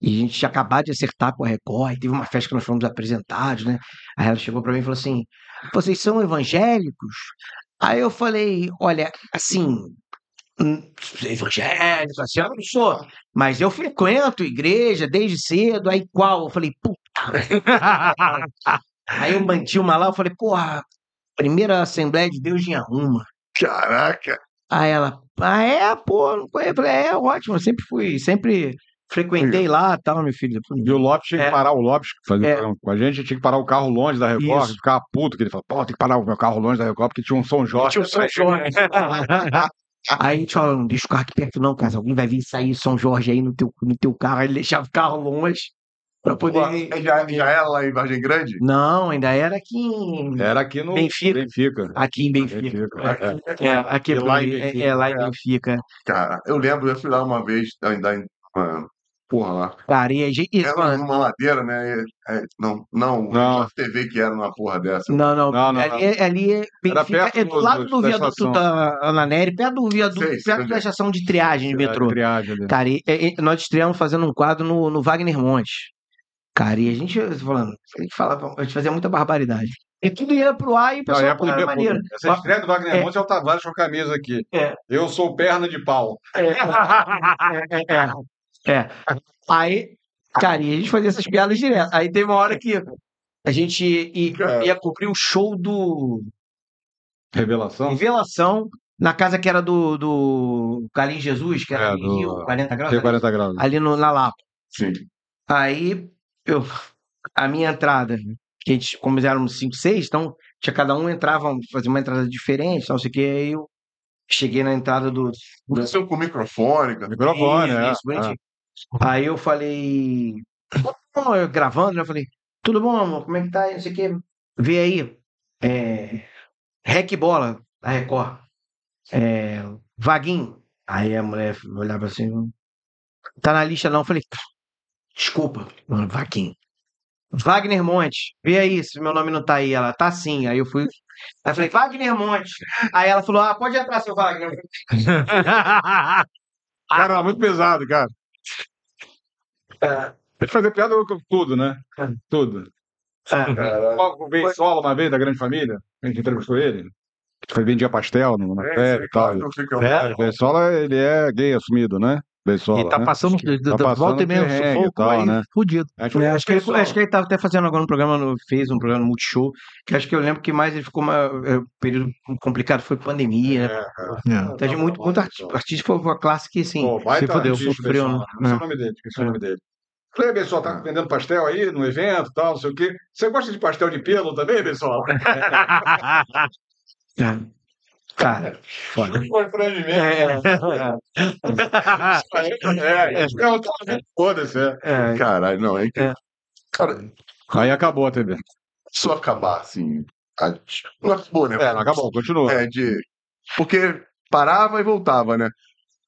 E a gente tinha acabado de acertar com a Record, teve uma festa que nós fomos apresentados, né? Aí ela chegou pra mim e falou assim: vocês são evangélicos? Aí eu falei: olha, assim, hum, evangélicos, assim, eu não sou, mas eu frequento igreja desde cedo. Aí qual? Eu falei: puta. Aí eu manti uma lá, eu falei: porra, primeira Assembleia de Deus em Arruma. Caraca. Aí ela, ah, é, pô, não conheço. Eu falei, é ótimo, eu sempre fui, sempre frequentei lá tal, meu filho. E o Lopes tinha que É. parar, o Lopes fazia É. com a gente, tinha que parar o carro longe da Record, Isso. ficava puto, que ele falou, pô, tem que parar o meu carro longe da Record, porque tinha um São Jorge. Tinha o São Jorge. Aí a gente falou, não deixa o carro aqui perto não, cara. Alguém vai vir sair São Jorge aí no teu, no teu carro. Aí ele deixava o carro longe pra poder... Pô, Já, já era lá em Vargem Grande? Não, ainda era aqui em... Era aqui no Benfica. Benfica. Aqui em Benfica. Benfica, é. É, aqui é, lá em é- Benfica, é lá em é. Benfica. Cara, eu lembro, eu fui lá uma vez, ainda em. Porra lá. Cara, e a gente... Era mano, numa ladeira, né? É, é, não, não, Não. a TV que era numa porra dessa. Não, não. Não, não, ali, é- ali é Benfica, é do do- lado do- do da viaduto estação. da Ana Nery, perto do viaduto, Sei, perto da é. estação de triagem de metrô. Triagem ali. Cara, e, e- nós estreamos fazendo um quadro no, no Wagner Montes. Cara, e a gente falando, a gente falava, a gente fazia muita barbaridade. E tudo ia pro ar e o Não, pessoal é era primeira- maneiro. Essa estreia do Wagner É. Montes é o Tavares com a camisa aqui. É. Eu sou perna de pau. É, é, é. Aí, cara, e a gente fazia essas piadas direto. Aí teve uma hora que a gente ia, Cara. ia cobrir o show do Revelação. Revelação na casa que era do, do Carlinhos Jesus, que era É, em do- Rio, 40 graus, Tem 40 graus. ali no, na Lapa. Sim. Aí, eu, a minha entrada, que a gente, como éramos 5, 6, então tinha cada um entrava, fazia uma entrada diferente, não sei o que, aí eu cheguei na entrada do. do Você com microfone, cara. Microfone, isso, é. isso, bonitinho. Aí eu falei, "Bom, eu gravando, né? Eu falei, tudo bom, amor? Como é que tá? aí? Não sei o que. Vê aí. É, Rec Bola, da Record. É, Vaguinho. Aí a mulher olhava assim, tá na lista não. Eu falei, desculpa, mano, Vaguinho. Wagner Monte, vê aí se meu nome não tá aí. Ela, tá sim. Aí eu fui. Aí eu falei, Wagner Monte. Aí ela falou, ah, pode entrar, seu Wagner. Cara, era muito pesado, cara. É. Ele fazia piada com tudo, né? É. Tudo. Caralho. O Bensola, uma vez, da Grande Família, a gente entrevistou ele. Que foi vendia pastel na É, sei, e tal. É. O Bensola, ele é gay assumido, né? Bensola, E tá né? passando, Tá da volta passando e meia, sufoco tal, aí, né? fudido. A gente É, acho, que ele, acho que ele estava até fazendo agora um programa, no, fez um programa no Multishow, que acho que eu lembro que mais ele ficou uma, é, um período complicado foi pandemia, né? É, É. Então, de muito, muito arti- artista foi uma classe que, assim, Pô, se artista, sofreu, Bensola. né? Esqueci o nome dele, esqueci o nome dele. Falei, Bensola, tá vendendo pastel aí no evento e tal, não sei o quê. Você gosta de pastel de pelo também, Bensola? É. Cara, foda. Foi pra mim. É, é, É, é, eu vendo, foda-se, é. é, Caralho, não, é que. É. Cara, Aí acabou a TV. só acabar assim. a- Não acabou, né? É, não acabou, continua. É, de. Porque parava e voltava, né?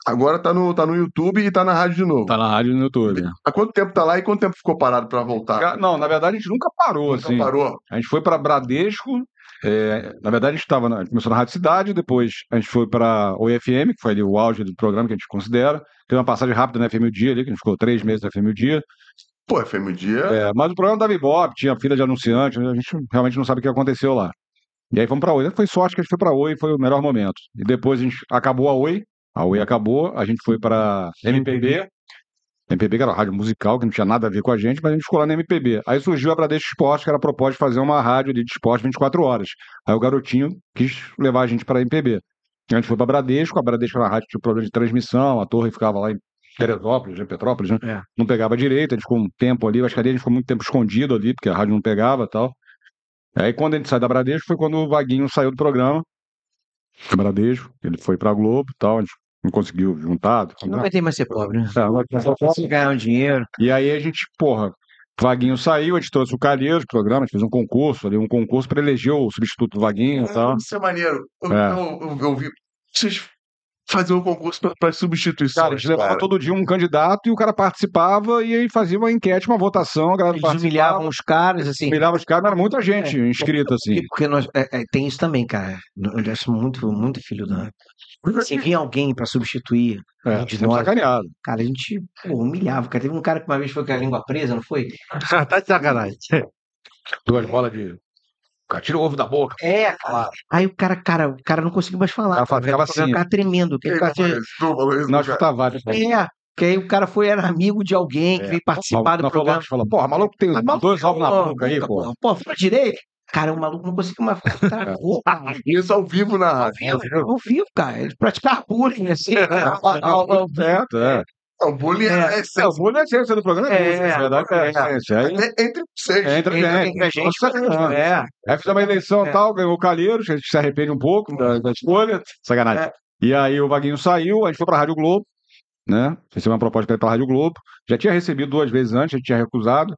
Agora tá no, tá no YouTube e tá na rádio de novo. Tá na rádio e no YouTube. Há quanto tempo tá lá e quanto tempo ficou parado pra voltar? Não, na verdade a gente nunca parou, Nunca assim. parou. A gente foi para Bradesco. É, na verdade, a gente estava na, a gente começou na Rádio Cidade, depois a gente foi para o IFM, que foi ali o auge do programa que a gente considera. Teve uma passagem rápida na FM o Dia ali, que a gente ficou três meses na FM o Dia. Pô, FM o dia. É, mas o programa dava Ibope, tinha fila de anunciantes, a gente realmente não sabe o que aconteceu lá. E aí fomos para Oi. Foi sorte que a gente foi para Oi, foi o melhor momento. E depois a gente acabou a Oi, a Oi acabou, a gente foi para MPB. MPB que era rádio musical, que não tinha nada a ver com a gente, mas a gente ficou lá na MPB. Aí surgiu a Bradesco Esporte, que era proposta de fazer uma rádio de esporte 24 horas. Aí o garotinho quis levar a gente para a MPB. A gente foi para Bradesco, a Bradesco era uma rádio que tinha problema de transmissão, a torre ficava lá em Teresópolis, em Petrópolis, né? É. Não pegava direito, a gente ficou um tempo ali, acho que a gente ficou muito tempo escondido ali, porque a rádio não pegava e tal. Aí quando a gente saiu da Bradesco foi quando o Vaguinho saiu do programa. do Bradesco, ele foi pra Globo e tal, a gente não conseguiu juntar. não vai ter mais ser pobre, né? É, vai- Se ganhar um dinheiro. e aí a gente, porra, Vaguinho saiu, a gente trouxe o Calheiros pro programa, a gente fez um concurso ali, um concurso para eleger o substituto do Vaguinho e tal. Isso é maneiro. Eu, É. eu, eu, eu vi. Vocês fazer um concurso para substituições. Cara, a gente levava cara. todo dia um candidato e o cara participava e aí fazia uma enquete, uma votação, a galera Eles participava, humilhavam os caras, assim. humilhava os caras, mas era muita gente inscrita, assim. Porque, nós, é, é, tem isso também, cara. Nós somos muito, muito filho da. Se vinha alguém pra substituir É, de sempre nós, sacaneado. cara, a gente pô, humilhava. Cara. Teve um cara que uma vez foi com a língua presa, não foi? tá de sacanagem. Duas bolas de. Cara tira o ovo da boca. É, cara. Aí o cara, cara, o cara não conseguiu mais falar. Cara ficava O cara assim. tremendo. que assim, cara. chuta vários. É, que aí o cara foi, era amigo de alguém que É. veio participar do Nós programa. falamos, falou, porra, maluco tem maluco, dois ovos na boca aí, pô. Pô, fala direito. Cara, o maluco não conseguiu mais falar. Isso ao vivo na ao rádio. vivo, ao vivo, cara. Ele praticava bullying, assim. cara. É. O bullying é, É. é É, o bullying é a essência do programa, é, É, na verdade, é a É entre vocês. é entre a Entre- gente. entre a gente, Nossa Senhora. é. Aí fizemos uma eleição e É. tal, ganhou o Calheiros, a gente se arrepende um pouco da, da escolha. Sacanagem. É. E aí o Vaguinho saiu, a gente foi pra Rádio Globo, né? Recebeu uma proposta para ir pra Rádio Globo. Já tinha recebido duas vezes antes, a gente tinha recusado.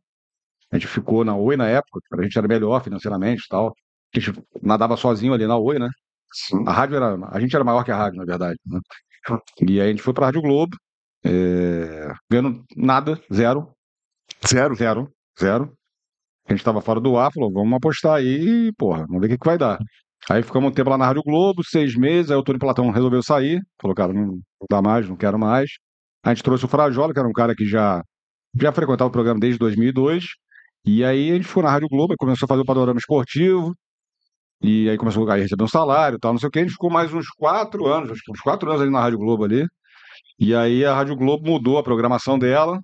A gente ficou na Oi na época, pra gente era melhor financeiramente e tal. A gente nadava sozinho ali na Oi, né? Sim. A rádio era. A gente era maior que a rádio, na verdade. Né? E aí a gente foi pra Rádio Globo, é, ganhando nada, zero, Zero. zero, zero. A gente tava fora do ar, falou, vamos apostar aí, porra, vamos ver o que, que vai dar. Aí ficamos um tempo lá na Rádio Globo, seis meses, aí o Tony Platão resolveu sair, falou, cara, não dá mais, não quero mais. A gente trouxe o Frajola, que era um cara que já, já frequentava o programa desde 2002, e aí a gente foi na Rádio Globo e começou a fazer o panorama esportivo, e aí começou a receber um salário e tal, não sei o que, a gente ficou mais uns quatro anos, acho que uns quatro anos ali na Rádio Globo ali, e aí a Rádio Globo mudou a programação dela,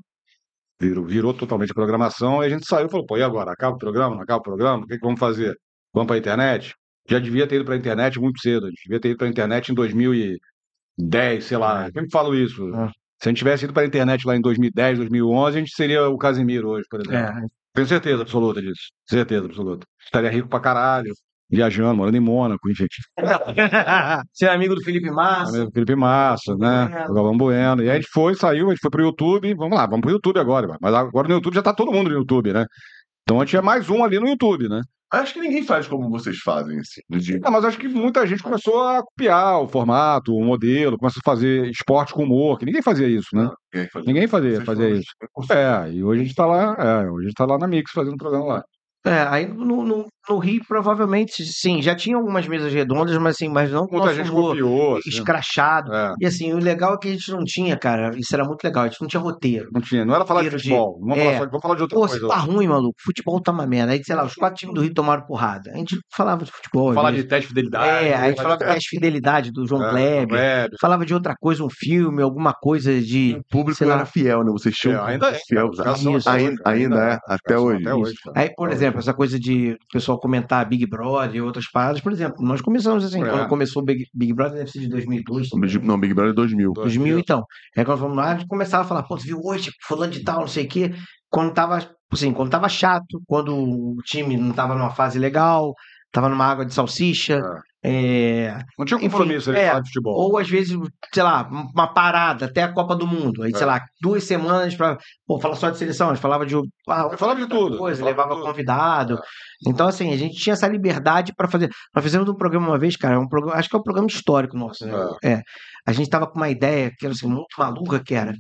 virou, virou totalmente a programação, e a gente saiu e falou, pô, e agora? Acaba o programa? Não acaba o programa? O que, que vamos fazer? Vamos para a internet? Já devia ter ido para a internet muito cedo, a gente devia ter ido para a internet em 2010, sei lá, eu sempre falo isso. É. Se a gente tivesse ido para a internet lá em 2010, 2011, a gente seria o Casimiro hoje, por exemplo. É, Tenho certeza absoluta disso. Certeza absoluta. Estaria rico pra caralho, viajando, morando em Mônaco, enfim. Ser amigo do Felipe Massa. Amigo do Felipe Massa, né? Bueno. O Galvão Bueno. E aí a gente foi, saiu, a gente foi pro YouTube. Vamos lá, vamos pro YouTube agora. Mas agora no YouTube já tá todo mundo no YouTube, né? Então a gente é mais um ali no YouTube, né? Acho que ninguém faz como vocês fazem, assim, no dia. Ah, mas acho que muita gente começou a copiar o formato, o modelo, começou a fazer esporte com humor, que ninguém fazia isso, né? Ninguém faz. Ninguém fazia, fazia isso. É, e hoje a gente tá lá, é, hoje a gente tá lá na Mix fazendo programa lá. É, aí no, no, no Rio, provavelmente, sim, já tinha algumas mesas redondas, mas assim, mas não com Muita nosso gente copiou, assim. escrachado. É, E assim, o legal é que a gente não tinha, cara, isso era muito legal, a gente não tinha roteiro. não tinha, não era falar de Roteiro de- futebol, vamos, é. falar, só- vamos falar de outra Pô, coisa. se tá ruim, maluco, futebol tá uma merda. Aí, sei lá, os quatro times do Rio tomaram porrada. A gente falava de futebol. vezes. de teste de fidelidade. É, a gente falava de teste de fidelidade do João É, Kleber. Kleber. Falava de outra coisa, um filme, alguma coisa de. O público sei lá. era fiel, né? Vocês tinham É, ainda é, fiel. Ainda, hoje, ainda é, até são hoje. Até hoje. Aí, por exemplo, essa coisa de o pessoal comentar Big Brother e outras paradas, por exemplo, nós começamos assim, É. quando começou o Big, Big Brother, deve ser de 2002, também. Não, Big Brother 2000. 2000 então. Aí quando fomos lá, a gente começava a falar, pô, tu viu hoje, fulano de tal, não sei o quê. Quando tava, assim, quando tava chato, quando o time não tava numa fase legal, tava numa água de salsicha, é, Não tinha Enfim, compromisso ali é, falar de futebol. ou às vezes, sei lá, uma parada até a Copa do Mundo. Aí, sei É. lá, duas semanas pra pô, falar só de seleção. A gente falava de. Ah, falava de tudo. coisa, levava tudo. convidado. Então, assim, a gente tinha essa liberdade para fazer. Nós fizemos um programa uma vez, cara, um programa, acho que é um programa histórico nosso, né? É. A gente tava com uma ideia que era assim, muito maluca, que era.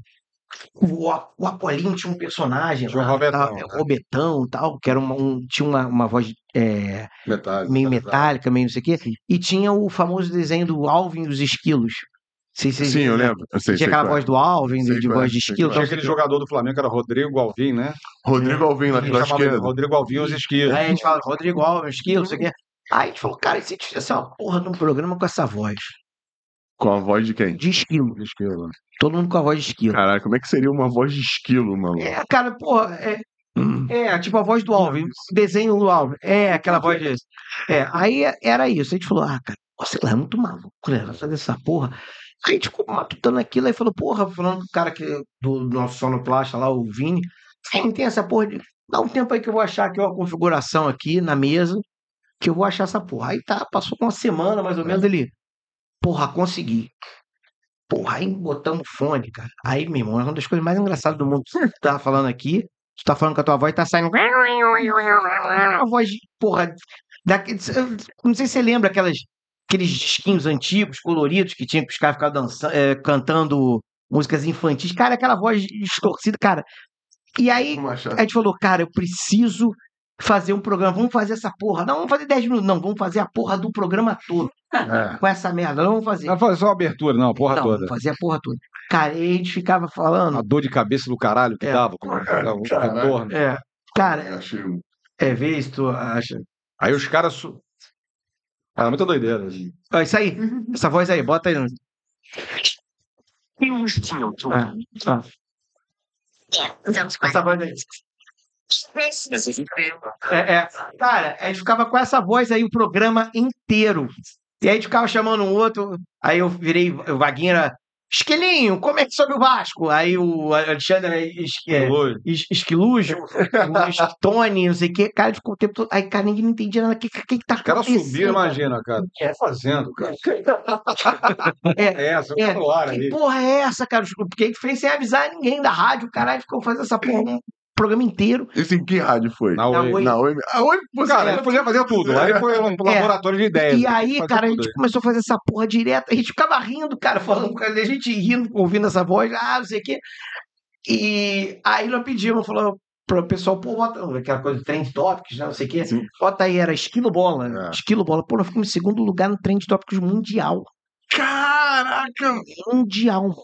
O, Apolinho tinha um personagem, Tinha o lá, Robetão, tal, né? Robetão tal, que era uma, um, tinha uma, uma voz é, Metade. meio metálica, meio não sei o quê, e tinha o famoso desenho do Alvin e os esquilos. Sei, sei, Sim, eu lembro. Eu sei, Tinha aquela é. voz do Alvin, de, é, voz de esquilo. Tinha aquele jogador do Flamengo que era Rodrigo Alvim, né? Rodrigo Alvim, A gente lateral chamava ele esquerdo. Rodrigo Alvim os esquilos. Aí a gente fala, Rodrigo Alves, esquilo, não sei o quê. Aí a gente falou, cara, e se fizesse uma porra de um programa com essa voz? Com a voz de quem? De esquilo. Esquilo. Todo mundo com a voz de esquilo. Caralho, como é que seria uma voz de esquilo, maluco? É, cara, porra, é, Hum. é tipo a voz do Alvin, desenho do Alvin. É, aquela voz de. É, aí era isso. A gente falou, ah, cara, sei lá, é muito maluco, né? Vai fazer essa porra. Aí a gente ficou matutando aquilo, aí falou, porra, falando com o cara que, do nosso sonoplasta lá, o Vini, quem tem essa porra de. Dá um tempo aí que eu vou achar aqui uma configuração aqui na mesa, que eu vou achar essa porra. Aí tá, passou uma semana mais ou menos ele. Porra, consegui. Porra, aí botamos fone, cara. Aí, meu irmão, é uma das coisas mais engraçadas do mundo. Tu tá falando aqui, tu tá falando com a tua voz, tá saindo. A voz, porra, daquele, não sei se você lembra aquelas, aqueles disquinhos antigos, coloridos, que tinha que os caras ficavam dançando, é, cantando músicas infantis. Cara, aquela voz distorcida, cara. E aí a gente falou, cara, eu preciso fazer um programa, vamos fazer essa porra. Não, vamos fazer 10 minutos, não, vamos fazer a porra do programa todo. É. Com essa merda, não vamos fazer. Não vai fazer só a abertura, não, a porra não, toda. vamos fazer a porra toda. Cara, e a gente ficava falando. A dor de cabeça do caralho que É. dava, com o retorno. É, cara, Achei é, tu acha. Aí os caras. Su... Ah, muita doideira. assim. Ó, isso aí, essa voz aí, bota aí. Ah, ah, essa voz aí. É, é. Cara, a gente ficava com essa voz aí o programa inteiro. E aí a gente ficava chamando um outro. Aí eu virei, o Vaguinho era. Esquilinho, como é que sobe o Vasco? Aí o Alexandre é, es- esquilujo, o Tony, não sei o quê. Cara, ficou o tempo todo. Aí, cara, ninguém não entendia nada. O que, que, que tá Os caras acontecendo? subiram, imagina, cara. O que tá fazendo, cara? É, É essa, é, Que porra é essa, cara? Porque ele fez sem avisar ninguém da rádio, caralho, ficou fazendo essa porra programa inteiro. Isso em que rádio foi? Na Na Oi. Oi. Na Oi. Aonde você Cara, ele podia fazer tudo. Aí foi um laboratório de ideias. E aí, cara, a tudo gente começou a fazer essa porra direto. A gente ficava rindo, cara, falando, a gente rindo, ouvindo essa voz, ah, não sei o quê. E aí nós pedimos, falou pro pessoal, pô, bota aquela coisa de Trend Topics, né, não sei o quê. Sim. Bota aí, era Esquilo Bola. É. Esquilo Bola. Pô, nós ficamos em segundo lugar no Trend Topics Mundial. Caraca! Mundial.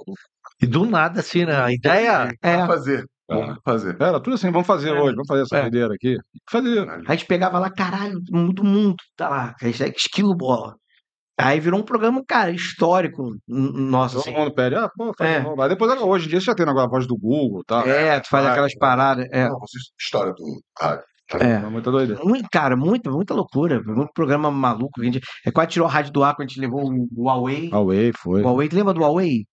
E do nada, assim, né? A ideia. É. Vamos fazer. Vamos fazer. Era tudo assim, vamos fazer É. hoje, vamos fazer essa É. aqui. Fazer. A gente pegava lá, caralho, do mundo, tá lá, hashtag Esquilo Bola. Aí virou um programa, cara, histórico. Nossa, Todo assim. mundo pede, ah, pô, faz É. de. Aí depois, hoje em dia, você já tem agora a voz do Google, tá? É, tu faz Vai, aquelas paradas. É. Não, história do rádio. É. É muita doideira. Muito, cara, muita, muita loucura. Muito programa maluco. que A gente, é quase tirou a rádio do ar quando a gente levou o Huawei. Huawei foi. O Huawei, tu lembra do Huawei?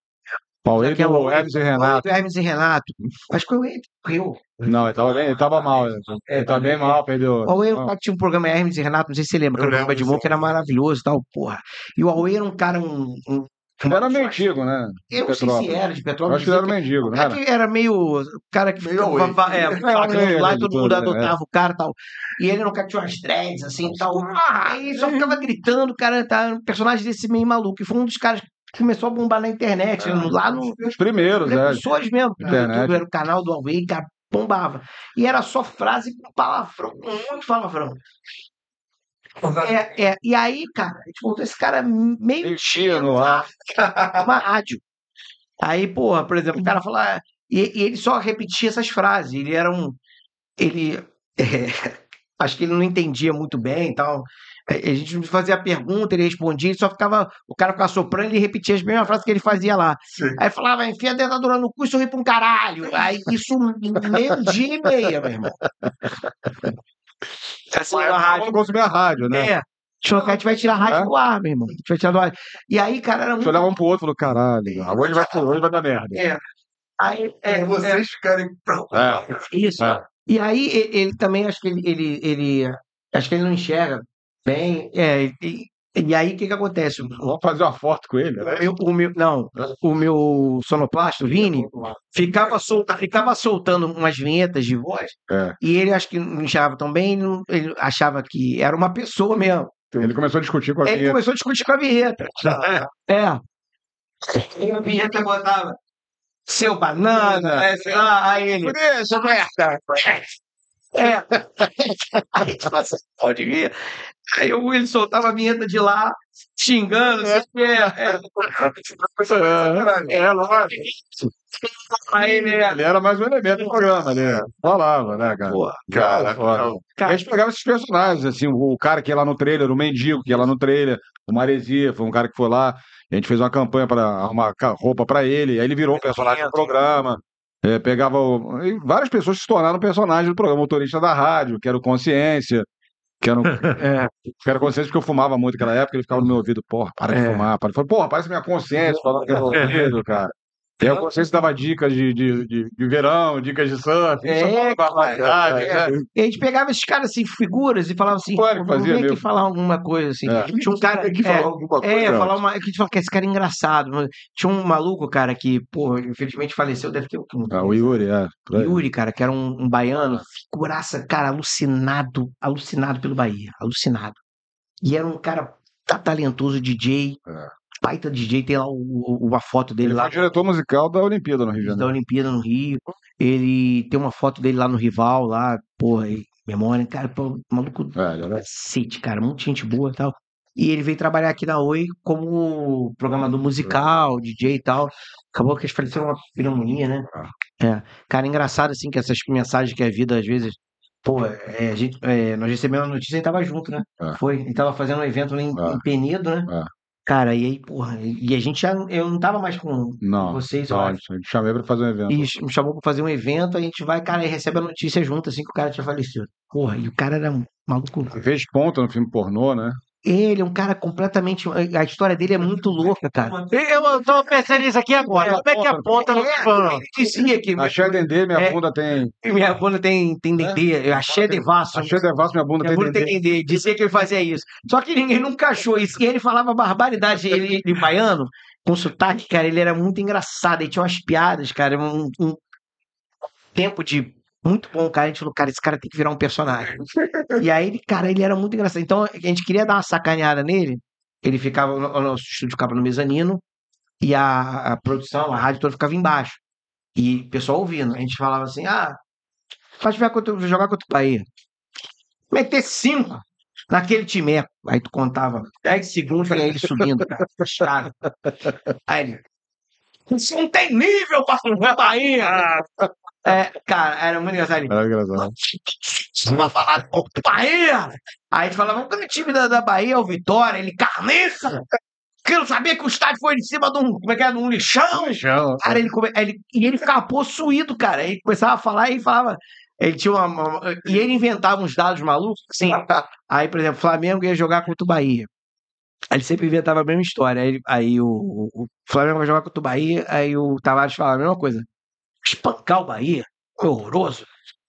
Que é o- Hermes e Renato. Hermes e Renato. Acho que o morreu. Não, ele tava, bem, ele tava mal. Ele, ele tava bem mal, perdeu. O é um Não. que tinha um programa Hermes e Renato, não sei se você lembra, que Eu era um programa de humor que era maravilhoso e tal, porra. E o Huawei era um cara, um. um Era meio antigo, né? eu não sei se Petrópolis. era de Eu petróleo. acho que ele era mendigo, não É era? era meio. O cara que Meio ficava. É, meio lá e todo mundo é. adotava o cara e tal. E ele era um cara que tinha umas dreads, assim e tal. Aí só ficava gritando, o cara tá um personagem desse meio maluco. E foi um dos caras que começou a bombar na internet, lá no. Os primeiros, é. Precursores mesmo. Internet. YouTube era o canal do Huawei, cara, bombava. E era só frase com palavrão, com muito palavrão. É, é, e aí, cara, a gente montou esse cara meio Enchia no ar. uma rádio. Aí, porra, por exemplo, o cara fala. E, e ele só repetia essas frases. Ele era um. Ele. é, acho que ele não entendia muito bem e tal. É, A gente fazia a pergunta, ele respondia, ele só ficava. O cara ficava soprando e ele repetia as mesmas frases que ele fazia lá. Sim. Aí falava, enfia a dentadura no cu e sorri pra um caralho. Aí isso meio-dia e meia, meu irmão. Assim, na Eu rádio. não consumia rádio, né? É. Deixa eu- A gente vai tirar a rádio É? do ar, meu irmão. A gente vai tirar do ar. E aí, cara, era A muito. olhava um pro outro e falou, caralho, hoje vai, hoje vai dar merda. É. Aí, é, É vocês ficarem. É. Isso. É. E aí e- ele, também acho que ele, ele, ele- acho que ele não enxerga bem. É, e, e aí o que que acontece? Vamos fazer uma foto com ele. né? meu, o meu, não, o meu sonoplasta, o Vini, ficava, solta, ficava soltando umas vinhetas de voz É. e ele acho que não enxergava tão bem, não- ele achava que era uma pessoa mesmo. Ele começou a discutir com a Ele vinheta. começou a discutir com a vinheta. É. E a vinheta botava seu banana, é, aí ele. Deixa, merda! É. Aí, tipo assim, pode vir. Aí eu- ele soltava a vinheta de lá, xingando, sei o quê. É, É, lógico. Aí ele. Ele era mais um elemento do programa, né? Falava, né, cara? Pô, Cara, Foda. não. A gente pegava esses personagens, assim, o cara que ia lá no trailer, o mendigo que ia lá no trailer, o Maresia, foi um cara que foi lá, a gente fez uma campanha para arrumar roupa para ele, aí ele virou um personagem do programa. É, pegava o- várias pessoas se tornaram personagens do programa, motorista da rádio, que era o Consciência, que era, um, é, que era consciência porque eu fumava muito naquela época, ele ficava no meu ouvido, porra, para de É. fumar, para de fumar. Porra, parece minha consciência falando que era ouvido, cara. Aí a consciência dava dicas de, de, de, de verão, dicas de surf, É, uma barbaridade, é. né? E a gente pegava esses caras assim, figuras, e falava assim: O "Pô, vamos vir aqui falar alguma coisa assim. É. Tinha um cara. Que é, falar alguma coisa. É, falar uma. Que a gente fala que esse cara é engraçado. mas Tinha um maluco, cara, que, pô, infelizmente faleceu, deve ter o quê? Ah, o Yuri, é. Yuri, cara, que era um, um baiano, figuraça, cara, alucinado, alucinado pelo Bahia, alucinado. E era um cara tá talentoso DJ. É. Baita DJ, tem lá o- uma foto dele Ele lá foi diretor musical da Olimpíada no Rio de da. Olimpíada no Rio. Ele tem uma foto dele lá no Rival, lá, porra, memória. Cara, pô, maluco É, ele cacete, cara, muita gente boa e tal. E ele veio trabalhar aqui na Oi como programador musical, DJ e tal. Acabou que eles faleceram uma pneumonia, né? É. Cara, engraçado assim que essas mensagens que a vida às vezes. Pô, é, a gente, é, nós recebemos a notícia e tava junto, né? É. Foi. Ele tava fazendo um evento em, É. em Penedo, né? Cara, e aí, porra, e a gente já. Eu não tava mais com Não, vocês, não, acho. a gente chamei pra fazer um evento. E me chamou pra fazer um evento, a gente vai, cara, e recebe a notícia junto, assim, que o cara tinha falecido. Porra, e o cara era um maluco. Fez ponta no filme pornô, né? Ele é um cara completamente. A história dele é muito louca, cara. Eu tô pensando nisso aqui agora. Como é que aponta no fã? Ele dizia que Achei dendê, minha É. bunda tem. minha bunda tem, tem dendê, eu achei devasso. Achei devasso, minha bunda Minha tem bunda tem dendê. dendê. Dizia que ele fazia isso. Só que ninguém nunca achou isso. E ele falava barbaridade. Ele, ele baiano, com sotaque, cara, ele era muito engraçado. Ele tinha umas piadas, cara. Um, um tempo de. Muito bom, cara. A gente falou, cara, esse cara tem que virar um personagem. E aí, cara, ele era muito engraçado. Então, a gente queria dar uma sacaneada nele. Ele ficava, o nosso estúdio ficava no mezanino. E a, a produção, a rádio toda ficava embaixo. E o pessoal ouvindo. A gente falava assim: ah, faz jogar contra, jogar contra o Bahia. Meter cinco naquele time. Aí tu contava 10 segundos e aí ele subindo, cara. Cara. Aí ele. Isso não tem nível pra jogar Bahia! É, cara, era muito engraçado. Era engraçado. falar do Bahia? Aí a gente falava, o time da, da Bahia é o Vitória, ele carniça. Que eu não sabia que o estádio foi em cima de um, como é que é, de um lixão. Cara, ele, come- ele, e ele ficava possuído, cara. Ele começava a falar e falava. Ele tinha uma, uma- E ele inventava uns dados malucos, assim. Aí, por exemplo, o Flamengo ia jogar contra o Bahia. Aí ele sempre inventava a mesma história. Aí, aí o, o- o Flamengo vai jogar contra o Bahia, aí o Tavares falava a mesma coisa. Espancar o Bahia? Horroroso.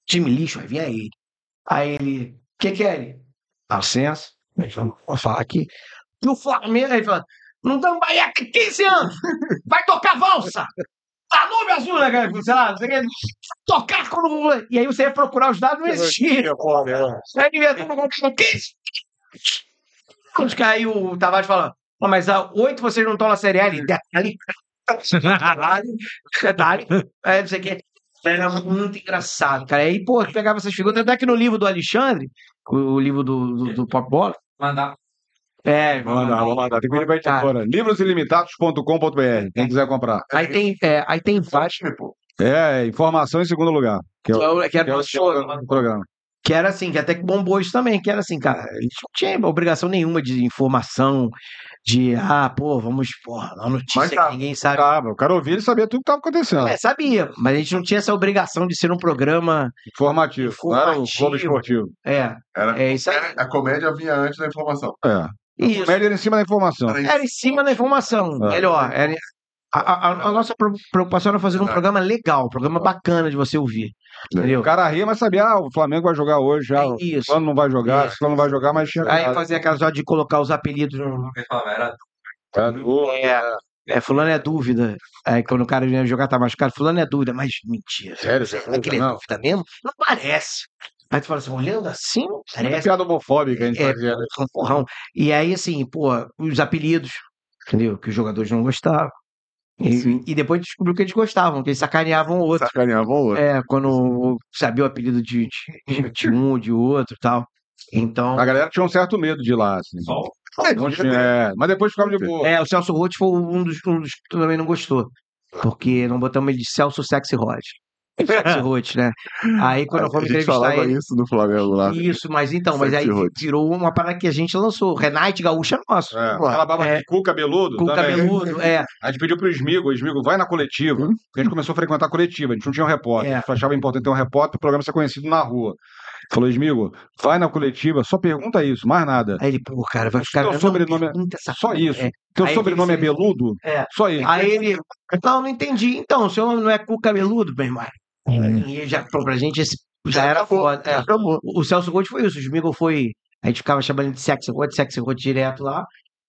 Time lixo, aí vinha ele. Aí ele. O que, que é ele? Dá licença. Aí Vou falar aqui. E o Flamengo, aí ele fala: não dá um Bahia há 15 anos! Vai tocar valsa! Danube azul, né, cara? Sei lá, não sei o que. Tocar quando. E aí você ia procurar os dados, não existia. Aí ele inventou um com 15. Os caras aí o Tavares fala: "Pô, mas a oito vocês não estão na Série A. Ele, detalhe. Detalhe. É, não sei o que. Era muito engraçado, cara. Aí, pô, pegava essas figuras. Até que no livro do Alexandre, o, livro do, do, do Pop Bola. Mandar. É, Vamos mandar, vamos mandar. Tem que ir pra Cara. editora. Livrosilimitados.com.br. Quem quiser comprar. Aí tem, é, aí tem vários. É, informação em segundo lugar. Que é o, Que era, que é o do show, programa. que era assim, que até que bombou isso também, que era assim, cara, eles não tinham obrigação nenhuma de informação, de, ah, pô, vamos, porra, uma notícia Mas tá, que ninguém sabe. Tava, o cara ouvia, ele sabia tudo que estava acontecendo. É, sabia, mas a gente não tinha essa obrigação de ser um programa. Informativo. Não era o Informativo. clube esportivo. É, Era, é isso aí. a comédia vinha antes da informação. É. Isso. Comédia era em cima da informação. Era Era em cima da informação. É. Melhor. Era... A, a- a nossa preocupação era fazer um programa legal, um programa bacana de você ouvir. Entendeu? O cara ria, mas sabia, ah, o Flamengo vai jogar hoje já. É O isso. Fulano não vai jogar, É. o não vai jogar, mas tinha. Aí fazia aquela história de colocar os apelidos no, era É, é, fulano é dúvida. Aí quando o cara vinha jogar, tá machucado, fulano é dúvida, mas mentira. Sério, ele é não. dúvida mesmo? Não parece. Aí tu fala assim, olhando assim, não É parece. piada homofóbica a gente É, fazia. né? um porrão. E aí, assim, pô, os apelidos, entendeu? Que os jogadores não gostavam. E, e depois descobriu que eles gostavam, que eles sacaneavam o outro. Sacaneavam o outro. É, quando sabia o apelido de, de, de um, de outro e tal. Então. A galera tinha um certo medo de ir lá, assim. Tinha, é, mas depois ficava de boa. É, o Celso Roth foi um dos, um dos que também não gostou. Porque não botamos ele de Celso Sexy Roth. Roth, né? Aí quando A eu fomos gente entrevistar falava ele. isso no Flamengo lá. Isso, mas então, mas aí virou uma parada que a gente lançou. Renate Gaúcha é nosso. É, aquela baba É. de cu cabeludo. Também. cabeludo, é. A gente pediu pro Smigo, o Smigo, vai na coletiva. Hum? Porque a gente começou a frequentar a coletiva, a gente não tinha um repórter. É. A gente achava importante ter um repórter para o programa ser conhecido na rua. Falou, Smigo, vai na coletiva, só pergunta isso, mais nada. Aí ele, pô, cara, vai ficar. teu não, sobrenome é- Só isso. É. Teu Aí sobrenome é Beludo? É. Só isso. Aí ele, não, não entendi. Então, o senhor não é cu cabeludo, meu irmão. E já, pô, pra gente, esse já era foda. É. O o Celso Gold foi isso. O Smigo foi. A gente ficava chamando ele de Sexy Gold, Sexy Gold direto lá.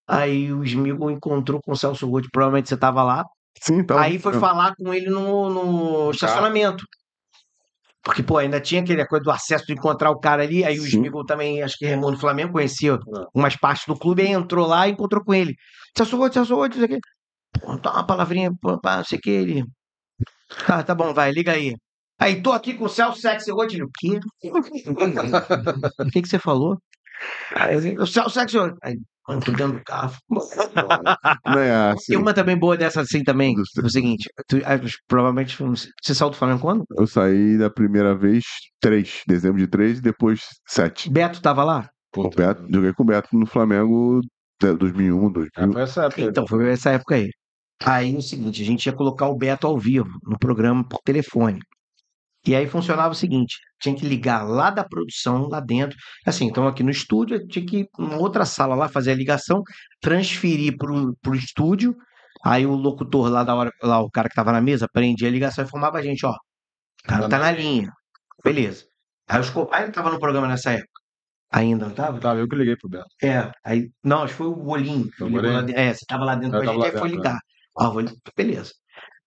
Aí o Smigo encontrou com o Celso Gold, provavelmente você tava lá. Sim, então. aí foi falar com ele no, no estacionamento. Porque, pô, ainda tinha aquele coisa do acesso de encontrar o cara ali, aí o Sim. Smigol também, acho que Raimundo Flamengo conhecia umas partes do clube, aí entrou lá e encontrou com ele. Celso Roth, Celso Roth, não sei o quê. Pô, dá uma palavrinha, pô, pá, não sei o que, ele... Tá, tá bom, vai, liga aí. Aí, tô aqui com o Celso Sexy ele, o quê? O que que você falou? Aí, o Celso Sexy Roth. Aí, mano, tô dentro do carro. Não é assim. Tem uma também boa dessa assim também. Do- É o seguinte, tu, ah, provavelmente você saiu do Flamengo quando? Eu saí da primeira vez 3, dezembro de 3 e depois 7. Beto tava lá? Com o Beto, joguei com o Beto no Flamengo de 2001, 2000. É, foi essa época. Então, foi essa época aí. Aí o seguinte, a gente ia colocar o Beto ao vivo no programa por telefone. E aí funcionava o seguinte: tinha que ligar lá da produção, lá dentro. Assim, então aqui no estúdio, tinha que ir numa outra sala lá, fazer a ligação, transferir pro, pro estúdio. Aí o locutor lá da hora, lá, o cara que tava na mesa, prendia a ligação e informava a gente, ó. O cara tá na linha. Beleza. Aí o Escobar ele tava no programa nessa época. Ainda não tava? Tava eu que liguei pro Beto. É, aí. Não, acho que foi o Bolinho. que o ligou lá É, você tava lá dentro Eu com a gente, aí foi ligar. Ó, vou... Beleza.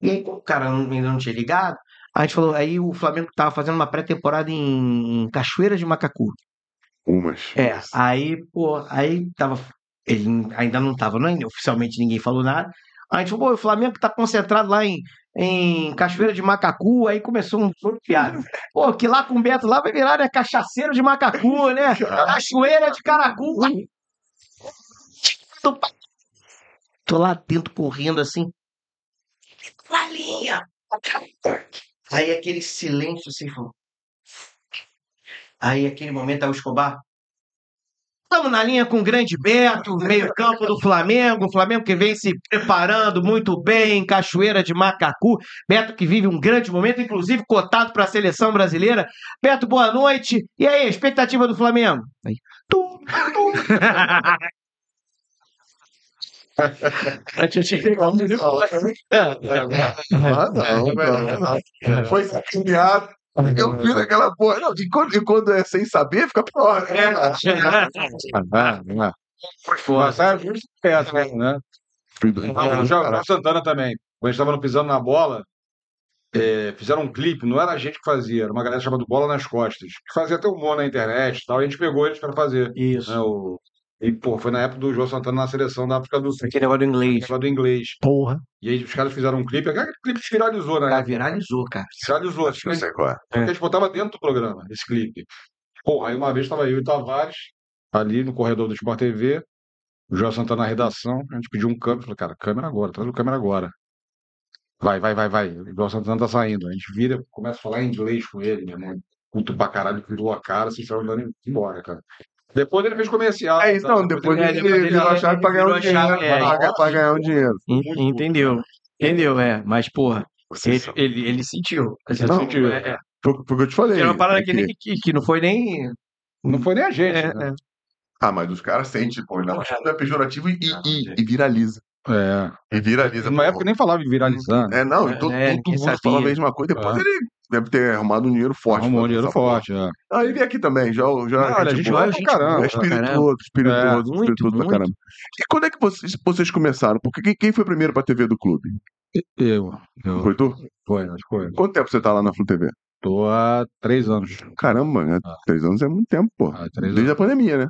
E aí, o cara ainda não tinha ligado, a gente falou, aí o Flamengo tava fazendo uma pré-temporada em Cachoeira de Macacu. Umas. É, aí, pô, aí tava. Ele ainda não tava, não, oficialmente ninguém falou nada. A gente falou, pô, o Flamengo tá concentrado lá em, em Cachoeira de Macacu, aí começou um piada. Pô, que lá com o Beto lá vai virar, né? Cachaceiro de Macacu, né? Cachoeira de Caracu. Tô, tô lá dentro correndo assim. Valinha! Aí aquele silêncio assim, falou. Aí aquele momento aí o Escobar. Estamos na linha com o grande Beto, meio-campo do Flamengo. O Flamengo que vem se preparando muito bem em Cachoeira de Macacu. Beto que vive um grande momento, inclusive cotado para a seleção brasileira. Beto, boa noite. E aí, expectativa do Flamengo? Aí, tum, tum. Antes eu tinha que Ah, não, não. Foi sacaneado. Eu fiz aquela porra. Não, de quando, de quando é sem saber, fica pior. né? Ah, ah. Foi foda. É essa, né? Não, o Santana também. Quando a gente tava no pisando na bola, é, fizeram um clipe, não era a gente que fazia, era uma galera chamada Bola nas Costas, que fazia até humor na internet e tal, e a gente pegou eles para fazer. Isso. Né, o... E, pô, foi na época do João Santana na seleção da África do Sul, Aquele negócio do inglês. lá do inglês. Porra. E aí os caras fizeram um clipe, aquele clipe que viralizou, né? Cara, viralizou, cara. Viralizou. Acho que Não sei qual é. a gente botava dentro do programa esse clipe. Porra, aí uma vez tava eu e o Tavares, ali no corredor do Sport TV, o João Santana na redação, a gente pediu um câmera, falou, cara, câmera agora, traz o câmera agora. Vai, vai, vai, vai. O João Santana tá saindo. A gente vira, começa a falar em inglês com ele, meu irmão. Puto pra caralho, virou a cara, vocês estavam andando embora, cara. Depois ele fez comercial. É, então, depois É, ele depois ele virou a chave pra ganhar um dinheiro. é, Pra pra ganhar um dinheiro. Entendeu? Entendeu, é. Mas, porra, ele, ele, ele sentiu. Ele Não, sentiu. É, é. Foi foi o que eu te falei. Era uma parada é que, nem- que, que não foi nem. Não foi nem a gente. É, né? é. Ah, mas os caras sentem, pô. Não, é pejorativo e, e, e viraliza. É. E viraliza. Pô. época nem falava em viralizar. né? É, não, É, todo, né, todo ninguém mundo sabia. falava a mesma coisa. Depois É. ele deve ter arrumado um dinheiro forte. Arrumou um dinheiro forte. É. Ah, ele veio aqui também, já, já Não, a gente boa. vai pra caramba. É espirituoso, espirituoso, É, muito, espirituoso pra muito. caramba. E quando é que vocês, vocês começaram? Porque quem, quem foi primeiro pra TV do clube? Eu. eu Foi tu? foi, acho que foi. Quanto tempo você tá lá na Flu TV? Tô há três anos. Caramba, né? Ah. Três anos é muito tempo, pô. Ah, Desde a pandemia, né?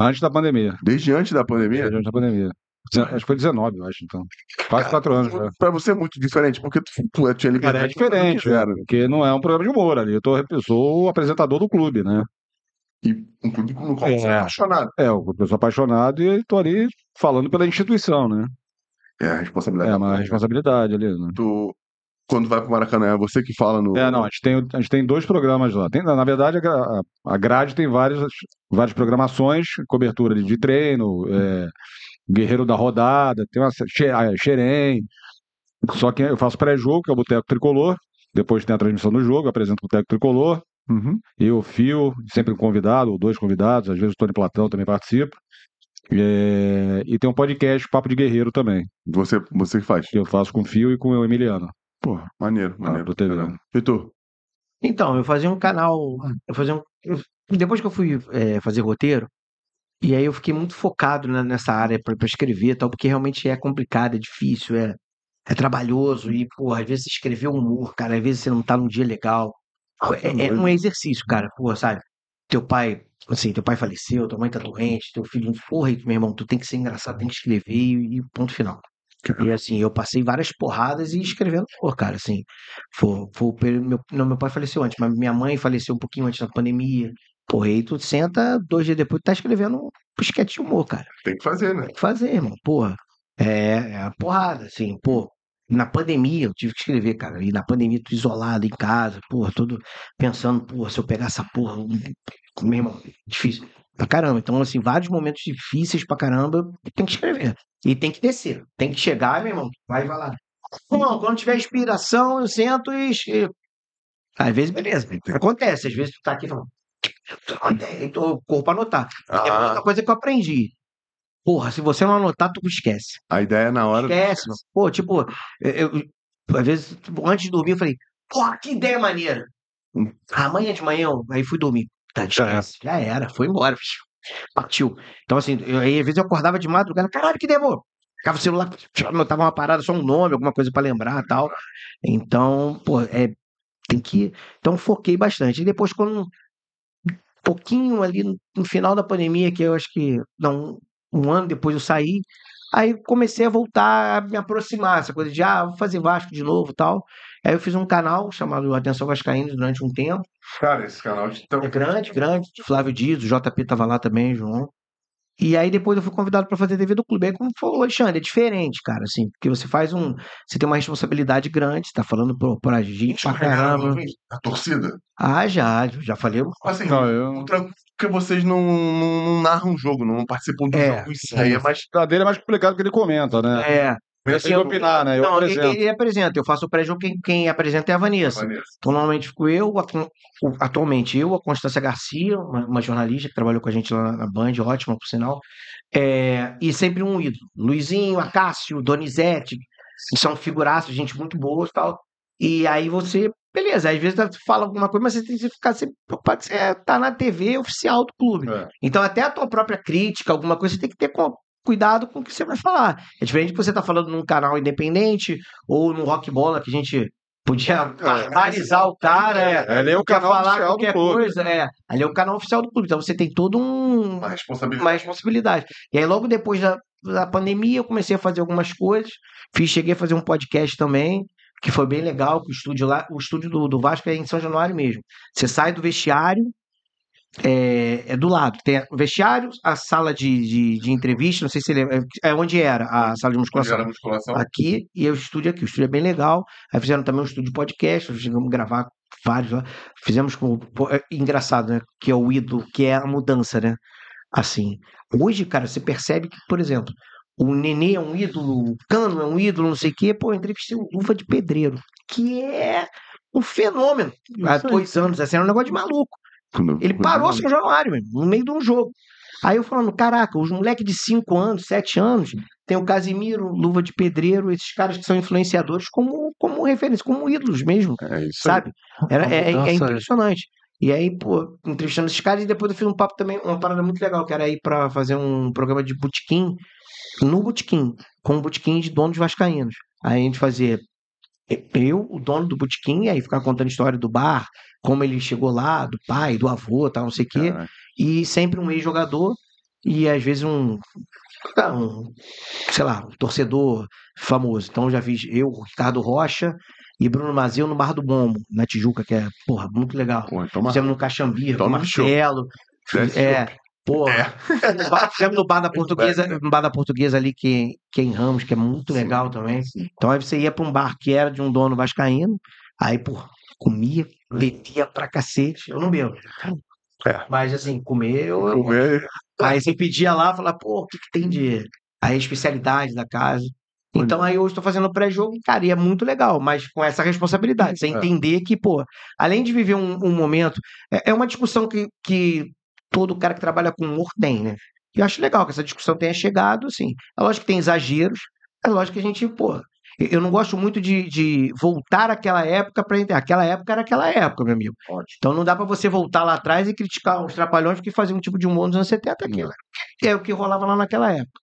Antes da pandemia. Desde antes da pandemia. Desde antes da pandemia. Acho que foi 19, eu acho, então. Quase quatro anos. já. Pra você é muito diferente, porque tu, tu tinha Cara, liberdade. é diferente, quiser, né? né? porque não é um programa de humor ali. Eu, tô, eu sou o apresentador do clube, né? E um clube no qual você é É. apaixonado. É, eu sou apaixonado e tô ali falando pela instituição, né? É a responsabilidade. É uma responsabilidade ali, né? Tu, quando vai pro Maracanã, é você que fala no. É, não, a gente tem, a gente tem dois programas lá. Tem, na verdade, a a grade tem várias, várias programações, cobertura de treino, é, Guerreiro da Rodada, tem uma Xerém. Só que eu faço pré-jogo, que é o Boteco Tricolor. Depois tem a transmissão do jogo, eu apresento o Boteco Tricolor. Uhum. Eu, Fio, sempre um convidado, ou dois convidados, às vezes o Tony Platão também participa. É, e tem um podcast, Papo de Guerreiro também, Você, você que faz. eu faço com o Fio e com o Emiliano. Pô, maneiro, maneiro. pro TV. Caramba. E tu? Então, eu fazia um canal. Eu fazia um, eu- depois que eu fui é, fazer roteiro, e aí eu fiquei muito focado né, nessa área para escrever tal, porque realmente é complicado, é difícil, é, é trabalhoso. E, pô, às vezes você escrever um humor, cara, às vezes você não tá num dia legal. É, é um exercício, cara. Pô, sabe? Teu pai, assim, teu pai faleceu, tua mãe tá doente, teu filho, porra, meu irmão, tu tem que ser engraçado, tem que escrever e, e ponto final. E assim, eu passei várias porradas e escrevendo, pô, cara, assim. Foi, foi o período- meu, não, meu pai faleceu antes, mas minha mãe faleceu um pouquinho antes da pandemia. Porra, aí tu senta, dois dias depois, tu tá escrevendo um esquete de humor, cara. Tem que fazer, né? Tem que fazer, irmão. Porra. É, é a porrada, assim, pô. Na pandemia, eu tive que escrever, cara. E na pandemia, tu isolado em casa, porra, tudo pensando, porra, se eu pegar essa porra, meu irmão, difícil pra caramba. Então, assim, vários momentos difíceis pra caramba, tem que escrever. E tem que descer. Tem que chegar, meu irmão, vai vai lá. Não, quando tiver inspiração, eu sento e escrevo. Às vezes, beleza. Acontece. Às vezes tu tá aqui e tô corpo anotar. É Ah, outra coisa que eu aprendi. Porra, se você não anotar, tu esquece. a ideia é na hora. Esquece, mano. Pô, tipo, eu, às vezes, tipo, antes de dormir, eu falei, porra, que ideia maneira. Hum. Amanhã de manhã, eu- aí fui dormir. Tá, Já era. esquece. Já era, foi embora. Partiu. Então, assim, eu, aí às vezes eu acordava de madrugada, caralho, que ideia boa. Ficava o celular, anotava uma parada, só um nome, alguma coisa pra lembrar tal. Então, pô, é, tem que. Então, foquei bastante. E depois, quando. Pouquinho ali no, no final da pandemia, que eu acho que. Não, um ano depois eu saí. Aí comecei a voltar a me aproximar, essa coisa de, ah, vou fazer Vasco de novo e tal. Aí eu fiz um canal chamado Atenção Vascaínos durante um tempo. Cara, esse canal de tão. É grande, grande. Flávio Dias, o JP tava lá também, João. E aí depois eu fui convidado para fazer TV do clube. Aí como falou o Alexandre, é diferente, cara, assim, porque você faz um, você tem uma responsabilidade grande, você tá falando pro, pra gente pra caramba. A torcida? Ah, já, já falei. Assim, Não, eu... porque vocês não, não, não narram o jogo, não participam do É, jogo em si. Aí é mais. A dele é mais complicado porque ele comenta, né? É, Eu assim, eu- opinar, né? Eu não, ele, apresento. ele apresenta, eu faço o pré-jogo, quem, quem apresenta é a Vanessa. Vanessa. Então, normalmente fico eu, a atualmente eu, a Constância Garcia, uma, uma jornalista que trabalhou com a gente lá na Band, ótima, por sinal, é, e sempre um ídolo. Luizinho, Acácio, Donizete, que são figuraços, gente muito boa e tal. E aí você, beleza, às vezes tu fala alguma coisa, mas você tem que ficar sempre preocupado que você tá na TV oficial do clube. É. Então, até a tua própria crítica, alguma coisa, você tem que ter co- cuidado com o que você vai falar. É diferente de você estar falando num canal independente ou no Rock Bola, que a gente podia barbarizar o cara. É, Ele é o canal falar oficial do qualquer clube. coisa. É, ali é o canal oficial do clube. Então, você tem todo um, Uma responsabilidade. uma responsabilidade. E aí, logo depois da, da pandemia, eu comecei a fazer algumas coisas. Fiz, cheguei a fazer um podcast também, que foi bem legal, que o estúdio lá, o estúdio do, do Vasco é em São Januário mesmo. Você sai do vestiário, é, é do lado. Tem o vestiário, a sala de, de, de entrevista, não sei se ele é, é onde era a sala de musculação. Gera musculação. Aqui e o estúdio aqui. O estúdio é bem legal. Aí fizeram também um estúdio de podcast, chegamos a gravar vários lá. Fizemos com. pô, é engraçado, né? Que é o ídolo, que é a mudança, né? Assim. Hoje, cara, você percebe que, por exemplo, o Nenê é um ídolo, o Cano é um ídolo, não sei o quê. Pô, eu entrevistei o Luva de Pedreiro, que é um fenômeno. Há dois anos, assim, era um negócio de maluco. Quando- Ele quando- parou São Januário, mesmo, no meio de um jogo. Aí eu falando, caraca, os moleques de 5 anos, 7 anos, tem o Casimiro, Luva de Pedreiro, esses caras que são influenciadores como, como referência, como ídolos mesmo, É isso sabe? Era, é, é- é Nossa, impressionante. E aí, pô, entrevistando esses caras, e depois eu fiz um papo também, uma parada muito legal, que era ir pra fazer um programa de botequim, no botequim, com um botequim de donos vascaínos. Aí a gente fazia eu, o dono do botequim, aí ficar contando a história do bar, como ele chegou lá, do pai, do avô, tal, não sei o quê. Caraca. E sempre um ex-jogador e às vezes um, um, sei lá, um torcedor famoso. Então já vi eu, Ricardo Rocha e Bruno Mazeu no Bar do Bombo, na Tijuca, que é, porra, muito legal. Pô, então uma- Fizemos no com Toma show. Marcelo. É, porra. No bar- Fizemos no bar da portuguesa, no bar da portuguesa ali que, que é em Ramos, que é muito Sim, legal também. Então aí você ia para um bar que era de um dono vascaíno, aí, pô, comia, bebia pra cacete. Eu não bebo. É. Mas assim, comer, eu, Comer, Aí você pedia lá, falava, pô, o que, que tem de. A especialidade da casa. Então aí hoje estou fazendo pré-jogo, cara, e é muito legal, mas com essa responsabilidade. Você É. entender que, pô, além de viver um, um momento, é, é uma discussão que, que todo cara que trabalha com humor tem, né? E eu acho legal que essa discussão tenha chegado, assim. É lógico que tem exageros, é lógico que a gente, pô. eu- não gosto muito de, de voltar àquela época para entender. Aquela época era aquela época, meu amigo. Então não dá para você voltar lá atrás e criticar os trapalhões que faziam um tipo de humor nos anos 70 aquilo. É o que rolava lá naquela época.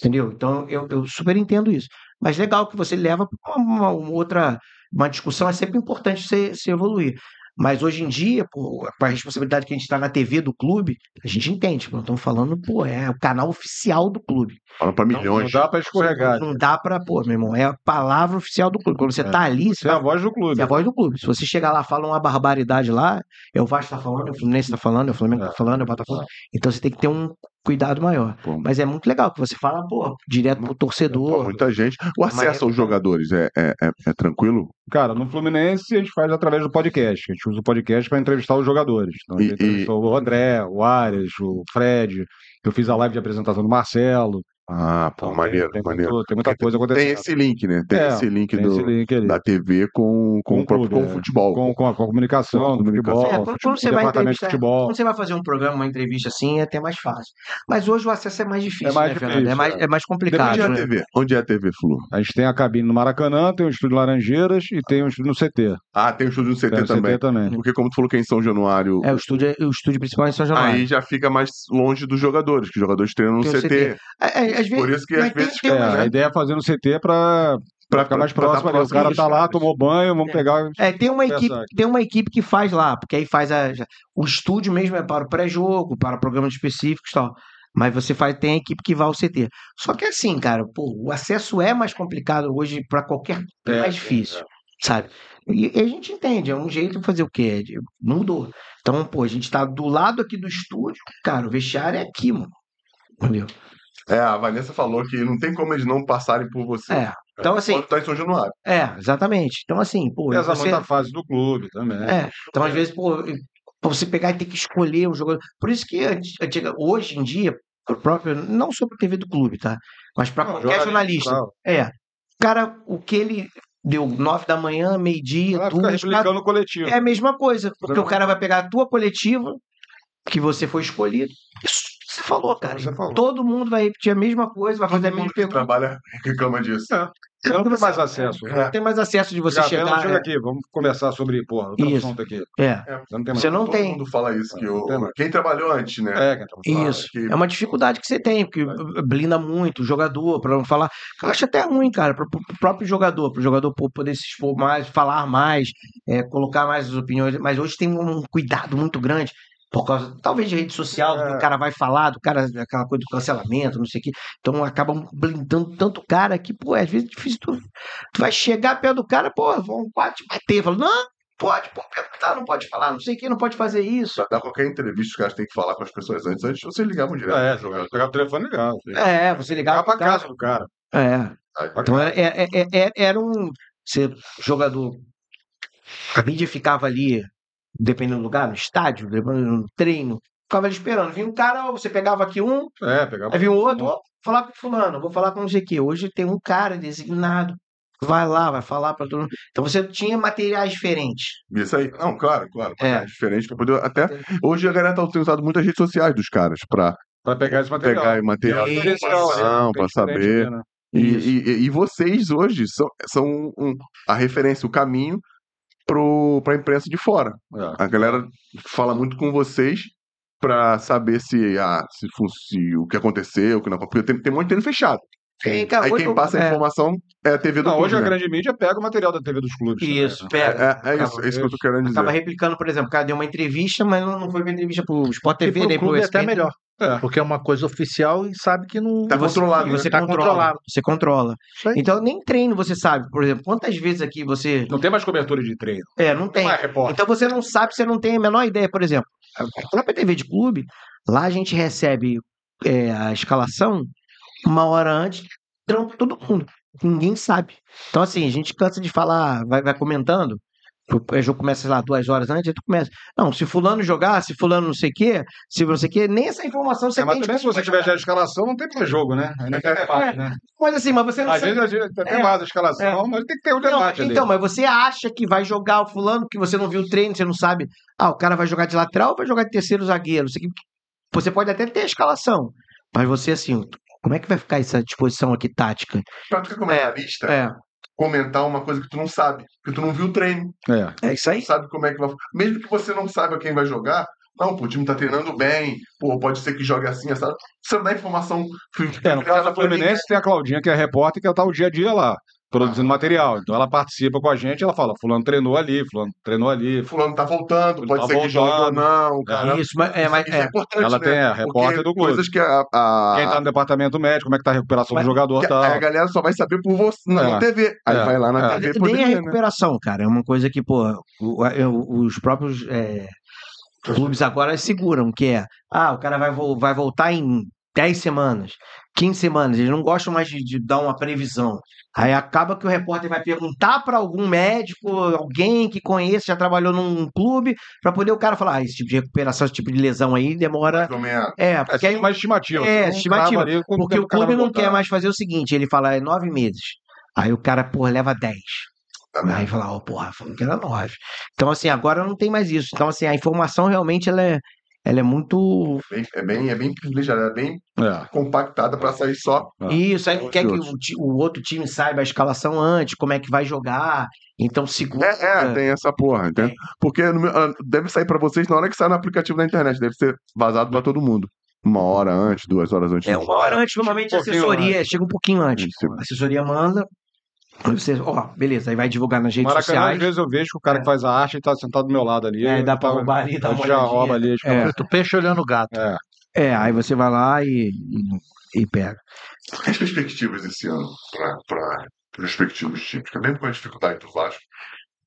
Entendeu? Então eu, eu super entendo isso. Mas legal que você leva para uma, uma outra. Uma discussão é sempre importante você, você evoluir. Mas hoje em dia, pô, com a responsabilidade que a gente tá na TV do clube, a gente entende. Pô, estamos falando, pô, é o canal oficial do clube. Fala pra Não milhões. dá pra escorregar. Não dá pra, pô, meu irmão, é a palavra oficial do clube. Quando você É. tá ali, você é a tá voz do clube. é a voz do clube. Se você chegar lá e fala uma barbaridade lá, é o Vasco tá falando, é o Fluminense tá falando, é o Flamengo É. tá falando, é o Botafogo. Então você tem que ter um cuidado maior. Pô, Mas é muito legal que você fala, pô, direto pro pô, torcedor. muita gente. O acesso aos jogadores é, é, é, é tranquilo? Cara, no Fluminense a gente faz através do podcast. A gente usa o podcast para entrevistar os jogadores. Então a gente E- entrevistou o André, o Arias, o Fred. Eu fiz a live de apresentação do Marcelo. Ah, pô, Então, maneiro, tem, tem maneiro. muito- tem muita coisa acontecendo. Tem esse link, né? Tem É, esse link, Tem do, esse link da TV com, com, Com o o clube, com o é. futebol. Com, com, a, com a comunicação, Com a do comunicação. futebol, É, quando, futebol, quando você vai departamento de entrevistar, futebol. quando você vai fazer um programa, uma entrevista assim, é até mais fácil. Mas hoje o acesso é mais difícil, É mais né, difícil, Fernando? É mais, é. é mais Onde complicado. é a né? TV? Onde é a TV, Flu? A gente tem a cabine no Maracanã, tem um estúdio Laranjeiras e tem um estúdio no CT. Ah, tem o estúdio no CT Tem também. CT também. Porque como tu falou que é em São Januário, É, o estúdio, é- o estúdio principal é em São Januário. aí já fica mais longe dos jogadores, que os jogadores treinam no Tem o CT. CT. É, é, às vezes, Por isso que às vezes tem É, uma- né? a ideia é fazer no CT para Pra- ficar mais pra- pra próximo tá ali. O cara tá lá, tomou banho, vamos pegar. É, tem uma equipe, aqui. tem uma equipe que faz lá, porque aí faz a, o estúdio mesmo é para o pré-jogo, para programas específicos e tal. Mas você faz, tem a equipe que vai ao CT. Só que assim, cara, pô, o acesso é mais complicado hoje para qualquer, é É, mais difícil, sabe? E, e a gente entende, é um jeito de fazer o quê? De- Mudou. Então, pô, a gente tá do lado aqui do estúdio, cara, o vestiário é aqui, mano. Entendeu? É, a Vanessa falou que não tem como eles não passarem por você. É. Então, assim, Quando tá em São Januário. é, exatamente. Então, assim, pô, Pesa você- muito a fase do clube também. É, então às vezes, pô, pra você pegar e ter que escolher um jogador. Por isso que anti- antiga- hoje em dia, próprio, não só pra TV do clube, tá? Mas pra Não, qualquer jornalista. tal. É. O cara, o que ele deu nove da manhã, meio-dia, duas, quatro, replicando o coletivo. é a mesma coisa. Porque Não. o cara vai pegar a tua coletiva, que você foi escolhido. Você falou, cara. Você falou. Todo mundo vai repetir a mesma coisa, vai fazer a Todo mesma mundo que pergunta. trabalha reclama disso. Você não tem mais acesso. né? Não tem mais acesso de você Já chegar. chega é, aqui, vamos conversar sobre, porra, outro Isso. assunto aqui. é. Você não tem mais. Você não Todo tem. mundo fala isso. Que o, Tem mais. quem trabalhou antes, né? É, Claro, Isso. que- É uma dificuldade que você tem, porque blinda muito o jogador, para não falar. Eu acho até ruim, cara, para o próprio jogador, para o jogador poder se expor mais, falar mais, é, colocar mais as opiniões. Mas hoje tem um cuidado muito grande. Por causa, talvez, de rede social, É. o cara vai falar, do cara, aquela coisa do cancelamento, não sei o quê. Então acabam blindando tanto o cara que, pô, às vezes é difícil. Tu, tu vai chegar perto do cara, pô, vão quase te bater. Fala, não, pode, pô, perguntar, não pode falar, não sei o que, não pode fazer isso. Pra dar qualquer entrevista, os caras têm que falar com as pessoas antes. Antes vocês ligavam direto. É, pegar o telefone e ligar. É, você ligava Ligar pra cara. casa do cara. É. Aí, Então era, é- é- é- era um você, jogador. A mídia ficava ali, dependendo do lugar, no estádio, dependendo no treino, ficava ali esperando. Vinha um cara, você pegava aqui um, É, pegar aí vinha um outro, ó, falar com fulano, vou falar com não sei o quê. Hoje tem um cara designado, vai lá, vai falar para todo mundo. Então você tinha materiais diferentes. Isso aí. Não, claro, claro. É. Diferente pra poder. Até hoje a galera tá utilizando muitas redes sociais dos caras pra Pra pegar esse material. pegar material Isso. informação, pra saber. Né? E, e, e vocês hoje são, são um- a referência, o caminho pro, pra imprensa de fora. É. A galera fala muito com vocês pra saber se, ah, se, se o que aconteceu, o que não Porque tem, tem muito treino fechado. Tem, cara, Aí hoje quem passa a é, informação é a TV do Não, clube, hoje a né? grande mídia pega o material da TV dos clubes. Isso, também, né? pega. É, é isso, é isso que eu tô querendo dizer. Acaba replicando, por exemplo, o cara deu uma entrevista, mas não não foi uma entrevista pro Sport TV, pro nem pro clube é até melhor. É. Porque é uma coisa oficial e sabe que não. Tá Você- controlado, né? você Tá controla. controlado. Você controla. Isso. Então, nem treino você sabe. Por exemplo, quantas vezes aqui você. Não tem mais cobertura de treino. É, não tem. Não é repórter. Então você não sabe, você não tem a menor ideia. Por exemplo, a própria TV de clube, lá a gente recebe é, a escalação uma hora antes, trampa todo mundo. Ninguém sabe. Então, assim, a gente cansa de falar, vai, vai comentando. O jogo começa, sei lá, duas horas antes, aí tu começa. Não, se fulano jogar, se fulano não sei o quê, se não o quê, nem essa informação você É, mas tem. de também se você tiver já a escalação, não tem pra jogo, né? Não tem debate, né? Mas assim, mas você não Às sabe. vezes a gente tem É. mais a escalação, mas tem que ter o Não, debate ali. então, mas você acha que vai jogar o fulano, que você não viu o treino, você não sabe. Ah, o cara vai jogar de lateral ou vai jogar de terceiro zagueiro? Você, você pode até ter a escalação, mas você, assim, como é que vai ficar essa disposição aqui tática? Pra tu que é comentarista, É, comentar uma coisa que tu não sabe, que tu não viu o treino, É. é isso aí. não sabe como é que vai. Mesmo que você não saiba quem vai jogar, não, pô, o time tá treinando bem, pô, pode ser que jogue assim, essa. Você não dá informação. É, no caso do Fluminense tem a Claudinha, que é repórter, que ela tá o dia a dia lá. Produzindo material. Então ela participa com a gente, ela fala, fulano treinou ali, fulano treinou ali. Fulano tá voltando, Ele pode tá ser que jogue ou voltando. não, cara. Isso, mas, é, mas, Isso é, importante, Ela né? tem a repórter Porque do clube. coisas que a, a- Quem tá no departamento médico, como é que tá a recuperação Mas- do jogador que e tal. a galera só vai saber por você na, É. TV. Aí É. vai lá na É. TV nem a ver, né? recuperação, cara. É uma coisa que, pô, os próprios é, clubes agora seguram, que é, ah, o cara vai, vai voltar em 10 semanas, 15 semanas. Eles não gostam mais de, de dar uma previsão. Aí acaba que o repórter vai perguntar para algum médico, alguém que conheça, já trabalhou num clube, para poder o cara falar, ah, esse tipo de recuperação, esse tipo de lesão aí demora. Mais. É, É, porque aí tem uma estimativa. É, não estimativa, ali quanto Porque o clube não quer mais fazer o seguinte, ele fala, é nove meses. Aí o cara, pô, leva dez. Tá vendo? Aí fala, ó, porra, falou que era nove. Então, assim, agora não tem mais isso. Então, assim, a informação realmente ela é, ela é muito. Bem- é, bem, é bem privilegiada, é bem É. compactada pra sair só. Ah. Isso, aí não Os quer que o, o outro time saiba a escalação antes, como é que vai jogar. Então, segura. É, é, tem essa porra, entende? Porque ah, deve sair pra vocês na hora que sai no aplicativo da internet, deve ser vazado pra todo mundo. Uma hora antes, duas horas antes. É uma hora antes, normalmente a Um pouquinho assessoria chega um pouquinho antes. Isso. A assessoria manda. Você, ó, beleza, aí vai divulgar nas redes Maracanã, às sociais. vezes eu vejo que o cara que faz a arte tá sentado do meu lado ali. É, dá pra tá- roubar ali, dá uma já olhadinha. rouba ali. É. é. O peixe olhando o gato. É. É, aí você vai lá e, e, e pega. As perspectivas esse ano para os respectivos times, mesmo com a dificuldade do Vasco,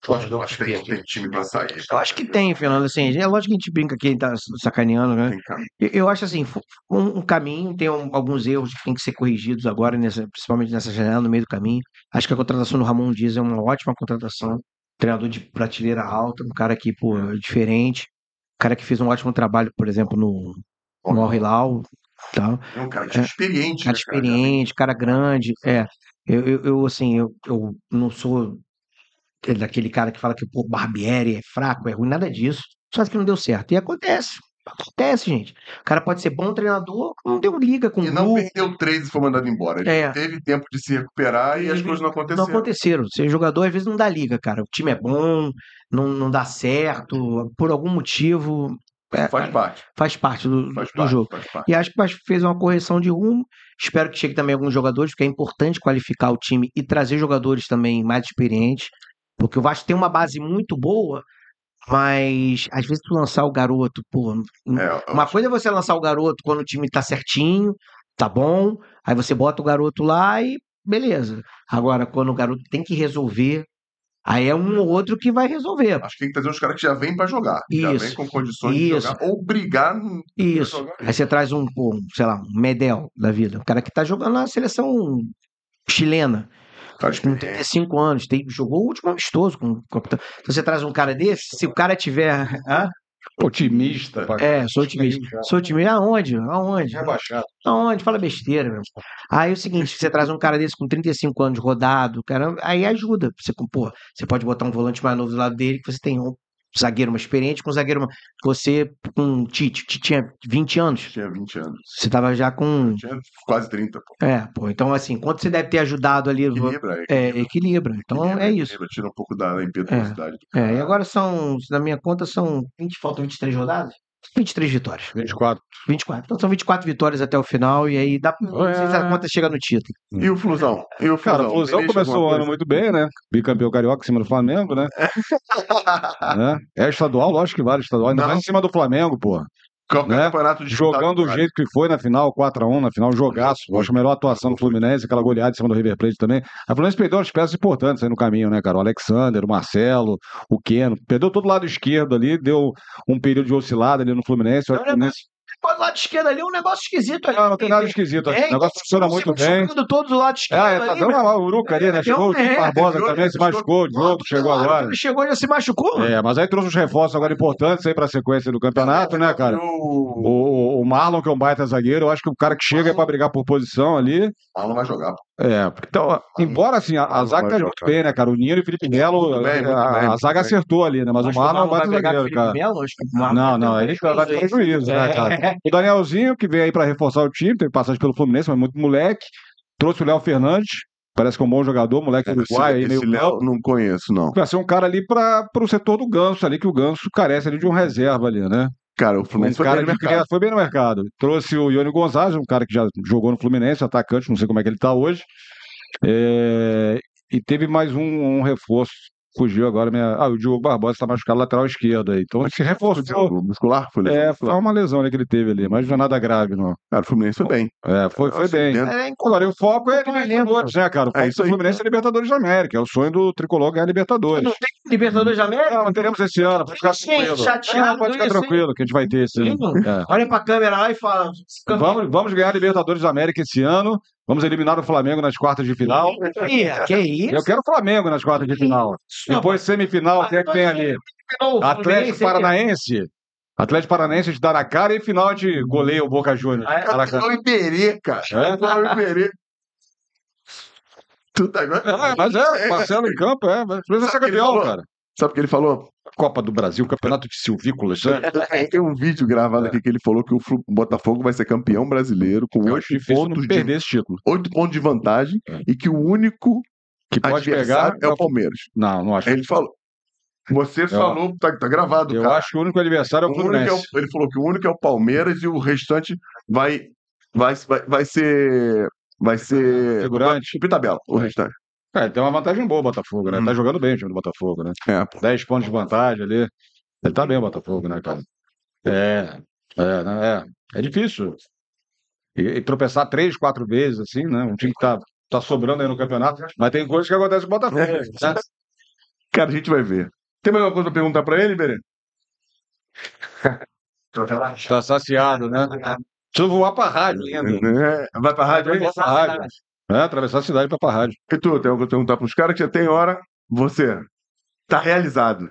acho, eu acho que tem, tem time pra sair. Eu acho que tem, Fernando, assim, é lógico que a gente brinca aqui, tá sacaneando, né? Tem. Eu, eu acho assim, um, um caminho, tem um- alguns erros que têm que ser corrigidos agora, nessa, principalmente nessa janela, no meio do caminho. Acho que a contratação do Ramon Dias é uma ótima contratação. Treinador de prateleira alta, um cara que, pô, é diferente. Um cara que fez um ótimo trabalho, por exemplo, no, no Al Hilal, tal. É um cara que é experiente. cara né, cara? experiente, cara grande. É, eu, eu, eu, assim, eu, eu não sou daquele cara que fala que o Barbieri é fraco, é ruim, nada disso. Só que não deu certo. E acontece. Acontece, gente. O cara pode ser bom treinador, não deu liga com E o não grupo. perdeu três e foi mandado embora. Ele É. teve tempo de se recuperar e as Teve- coisas não Não aconteceram. aconteceram. Ser jogador às vezes não dá liga, cara. O time é bom, não, não dá certo, por algum motivo. é, Faz parte. faz parte do, Faz do parte. jogo. Faz parte. E acho que fez uma correção de rumo. Espero que chegue também alguns jogadores, porque é importante qualificar o time e trazer jogadores também mais experientes. Porque o Vasco tem uma base muito boa, mas às vezes tu lançar o garoto, pô. É, Uma coisa é você lançar o garoto quando o time tá certinho, tá bom. Aí você bota o garoto lá e beleza. Agora, quando o garoto tem que resolver, aí é um ou outro que vai resolver. Acho que tem que trazer uns caras que já vêm pra jogar. Já Isso. vêm com condições Isso. de jogar. Ou brigar Isso. jogar. Aí você traz um, pô, um, sei lá, um Medel da vida, um cara que tá jogando na seleção chilena, Cara com experiente. 35 anos, tem, jogou o último amistoso com o capitão. Então você traz um cara desse, se o cara tiver. Hã? Otimista. É, sou otimista. Sou otimista. Aonde? Aonde? Rebaixado. Aonde? Fala besteira, meu. Aí é o seguinte, você traz um cara desse com 35 anos rodado, cara, aí ajuda. Você, pô, você pode botar um volante mais novo do lado dele, que você tem um zagueiro mais experiente, com um zagueiro. Você com Tite, que tinha 20 anos, Tinha 20 anos. você tava já com... Tinha quase 30, pô. É, pô, então assim, quanto você deve ter ajudado ali... Equilibra, É, equilibra. Então equilibra, é isso. equilibra, Tira um pouco da, da impetuosidade. É, cara. e agora são, na minha conta, são 20, faltam 23 rodadas? 23 vitórias. 24. 24. Então são 24 vitórias até o final, e aí dá pra. Não sei se a É. conta chega no título. E o Flusão? E o Flusão? Cara, o Flusão começou o ano muito bem, né? Bicampeão carioca em cima do Flamengo, né? né? É estadual, lógico que vale estadual. Ainda Não. mais em cima do Flamengo, pô. Qualquer né? campeonato disputado, Jogando do jeito que foi na final, 4x1, na final, jogaço. Eu acho a melhor atuação do Fluminense, aquela goleada em cima do River Plate também. A Fluminense perdeu umas peças importantes aí no caminho, né, cara? O Alexander, o Marcelo, o Keno. Perdeu todo o lado esquerdo ali, deu um período de oscilada ali no Fluminense. Eu acho que o Fluminense... Pô, do lado esquerdo ali é um negócio esquisito ali. Não, não tem nada esquisito. É, O negócio funciona muito bem. Jogando todos do lado esquerdo. É, tá ali, dando uma uruca ali, né? Chegou o É, Barbosa é, também, se machucou, o Diogo chegou Claro, agora. Ele chegou e já se machucou. É, mas aí trouxe uns reforços agora importantes aí pra sequência do campeonato, né, cara? O O, o Marlon, que é um baita zagueiro, eu acho que o cara que chega é pra brigar por posição ali. Marlon vai jogar. É, porque então, embora assim, a, a zaga vai tá muito bem, né, cara? O Nino e o Felipe Melo, muito a, a zaga acertou ali, né? Mas Acho o Marlon é vai pegar zagueiro, cara. Melo, acho que o Marlon Não, não, ele vai ter prejuízo, né, cara? O Danielzinho, que veio aí pra reforçar o time, teve passagem pelo Fluminense, mas muito moleque. Trouxe o Léo Fernandes, parece que é um bom jogador, moleque uruguai aí, esse meio esse Léo não conheço, não. Vai ser um cara ali para o setor do Ganso ali, que o Ganso carece ali de um reserva ali, né? Cara, o Um Fluminense foi cara bem no de mercado. foi bem no mercado. Trouxe o Ione Gonzalez, um cara que já jogou no Fluminense, atacante, não sei como é que ele tá hoje. É, e teve mais um, um reforço. Fugiu agora minha. Ah, o Diogo Barbosa está machucado lateral esquerdo aí. Então se reforçou. O muscular? Foi lesão É, foi muscular. uma lesão ali que ele teve ali, mas não é nada grave, não. Cara, o Fluminense foi bem. É, foi, foi bem. dentro- É, Agora, e o foco é é Libertadores, né, cara? O foco É isso do aí. Fluminense é Libertadores da América. É o sonho do tricolor ganhar Libertadores. Não tem Libertadores da América? Não, não teremos esse ano, pode ficar tranquilo. chateado É, pode ficar isso, hein? tranquilo que a gente vai ter esse ano. É. Olha pra câmera lá e fala. Vamos, vamos ganhar Libertadores da América esse ano. Vamos eliminar o Flamengo nas quartas de final. Que isso? Eu quero o Flamengo nas quartas de final. Depois semifinal, quem é que tem ali? Atlético Paranaense. Atlético Paranaense de dar na cara e final de goleia o Boca Juniors. Ah, é? Foi o Iberê, cara. É? O Iberê. Tu tá É, mas é, Marcelo em campo, é. Mas precisa ser que ele campeão, cara. Sabe o que ele falou? Copa do Brasil, Campeonato de Silvícolas. né? Tem um vídeo gravado aqui que ele falou que o Botafogo vai ser campeão brasileiro com Eu oito pontos, de, esse título. oito pontos de vantagem É. e que o único Que pode pegar. adversário é o Palmeiras. Não, não acho. Ele falou. Você falou, tá, tá gravado, Eu cara. acho que o único adversário é o O único é Fluminense. o- ele falou que o único é o Palmeiras e o restante vai, vai, vai, vai ser. Vai ser. Figurante. Tipo tabela, o restante. É, tem uma vantagem boa o Botafogo, né? Hum. Tá jogando bem o time do Botafogo, né? É, pô. 10 pontos de vantagem ali. Ele tá bem o Botafogo, né, cara? É, é, né, é. É difícil. E, e tropeçar três, quatro vezes, assim, né? Um time que tá, tá sobrando aí no campeonato. Mas tem coisas que acontecem com o Botafogo. É. né? Cara, a gente vai ver. Tem mais alguma coisa pra perguntar pra ele, Berê? Tá saciado, né? Precisa voar pra rádio ainda. É, Vai pra rádio? Voar pra rádio. É, atravessar a cidade pra ir pra rádio. E tu, tem coisa pra perguntar pros caras que já tem hora? Você tá realizado.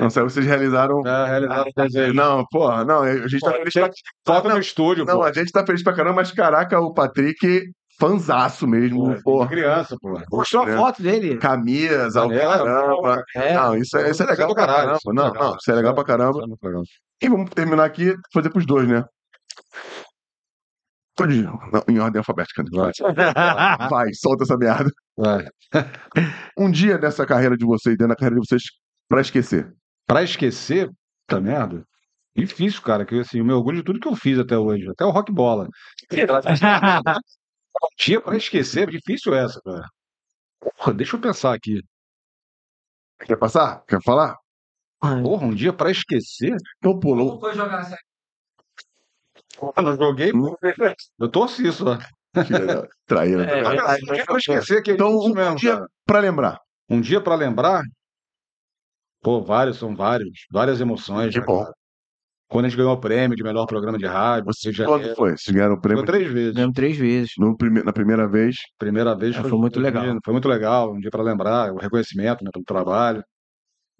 Não sei, vocês realizaram. É, realizado o desejo. Não, porra, não, a gente tá Pô, feliz pra... Falta não, no estúdio, Não, pô. a gente tá feliz pra caramba, mas caraca, o Patrick, fanzaço mesmo, porra. Criança, pô. Mostrou a É. foto dele. Camisa, o É, caramba. É. Não, isso é, isso é legal do pra caramba. é Não, legal. não, isso é legal pra caramba. É legal. E vamos terminar aqui, fazer pros dois, né? Tô de- não, em ordem alfabética. né? Vai. Vai, solta essa merda. Vai. Um dia dessa carreira de vocês, dentro da carreira de vocês, pra esquecer. Pra esquecer, puta merda. Difícil, cara, que assim, eu me orgulho de tudo que eu fiz até hoje, até o rock bola. Dia pra esquecer, difícil essa, cara. Porra, deixa eu pensar aqui. Quer passar? Quer falar? Porra, um dia pra esquecer? Então pulou. foi jogar essa Porra, não joguei. Eu torci isso, né? Traíra. É, um pra esquecer que é Então, um mesmo, dia-. Pra lembrar. Um dia pra lembrar? Pô, vários, são vários. Várias emoções. Que né, bom. cara? Quando a gente ganhou o prêmio de melhor programa de rádio, Você, já quando foi? Vocês ganharam o Foi prêmio três vezes. Ganhamos três vezes. no prime- na primeira vez. Primeira vez É, foi muito um legal. dia- foi muito legal, um dia para lembrar, o reconhecimento né, pelo trabalho.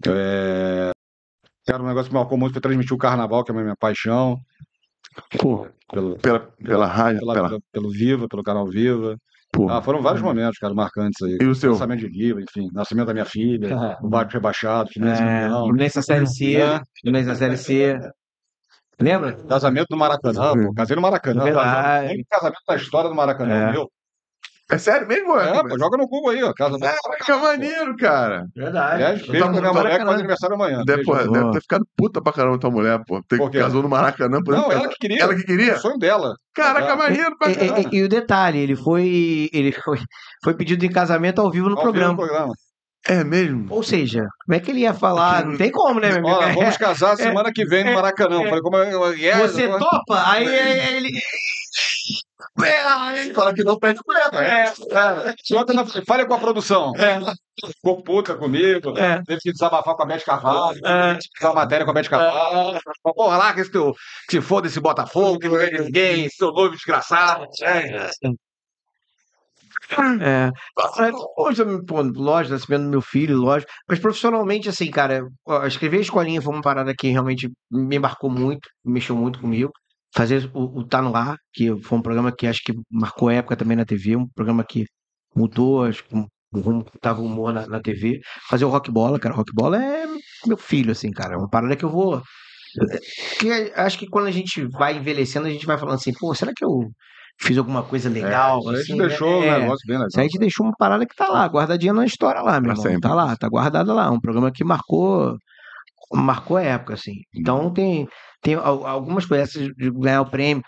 É... Cara, um negócio que me marcou muito foi transmitir o carnaval, que é a minha paixão, Pô, pelo, pela, pela rádio. pela- Pela, pelo, pelo Viva, pelo canal Viva. pô. Ah, foram vários momentos, cara, marcantes aí. E o seu? Lançamento de livro, enfim, nascimento da minha filha, Ah. o barco rebaixado, Fluminense É, campeão, Fluminense na Série C. Fluminense na Série C. Lembra? casamento no Maracanã, pô, casei no Maracanã. Verdade. O único casamento da história do Maracanã, É. meu. É sério mesmo? É, pô, joga no Google aí, ó, casamento. Caraca, maneiro, cara. Verdade. Aliás, beijo pra minha mulher que faz aniversário amanhã. Deve, Beijo. porra, Boa. deve ter ficado puta pra caramba tua mulher, pô. Ter Por quê? casou no Maracanã. por Não, exemplo. ela que queria. Ela que queria? O sonho dela. Caraca, maneiro pra E, caramba. e- e o detalhe, ele foi, ele foi, foi pedido em casamento ao vivo no Ao vivo programa. no programa. É mesmo? Ou seja, como é que ele ia falar? Não tem como, né, meu amigo? Olha, vamos casar É, semana que vem no é, Maracanã. É. Falei, como é? é, Você é, topa? Aí, aí ele. É, fala que não perde mulher. É, é. Só na- Fale com a produção. Ficou puta comigo. É. Teve que desabafar com a Beth Carvalho. É. Uma matéria com a Beth Carvalho. Porra lá, que esse teu. Que se foda esse Botafogo, que não é ninguém, seu noivo desgraçado. É. É. Hoje, eu, pô, lógico, nascimento do meu filho, lógico. Mas profissionalmente, assim, cara, escrever a escolinha foi uma parada que realmente me marcou muito, mexeu muito comigo. Fazer o, o Tá No Ar, que foi um programa que acho que marcou época também na TV, um programa que mudou, acho que o rumo que tava o humor na, na TV. Fazer o Rock Bola, cara, Rock Bola é meu filho, assim, cara, é uma parada que eu vou. Que acho que quando a gente vai envelhecendo, a gente vai falando assim, pô, será que eu fiz alguma coisa legal? Isso aí assim, te né? deixou um É. negócio bem legal. Isso aí te deixou uma parada que tá lá, guardadinha na história lá, meu Pra irmão. sempre. Tá lá, tá guardada lá. Um programa que marcou, marcou a época, assim. Então tem, tem al- algumas coisas de ganhar o prêmio.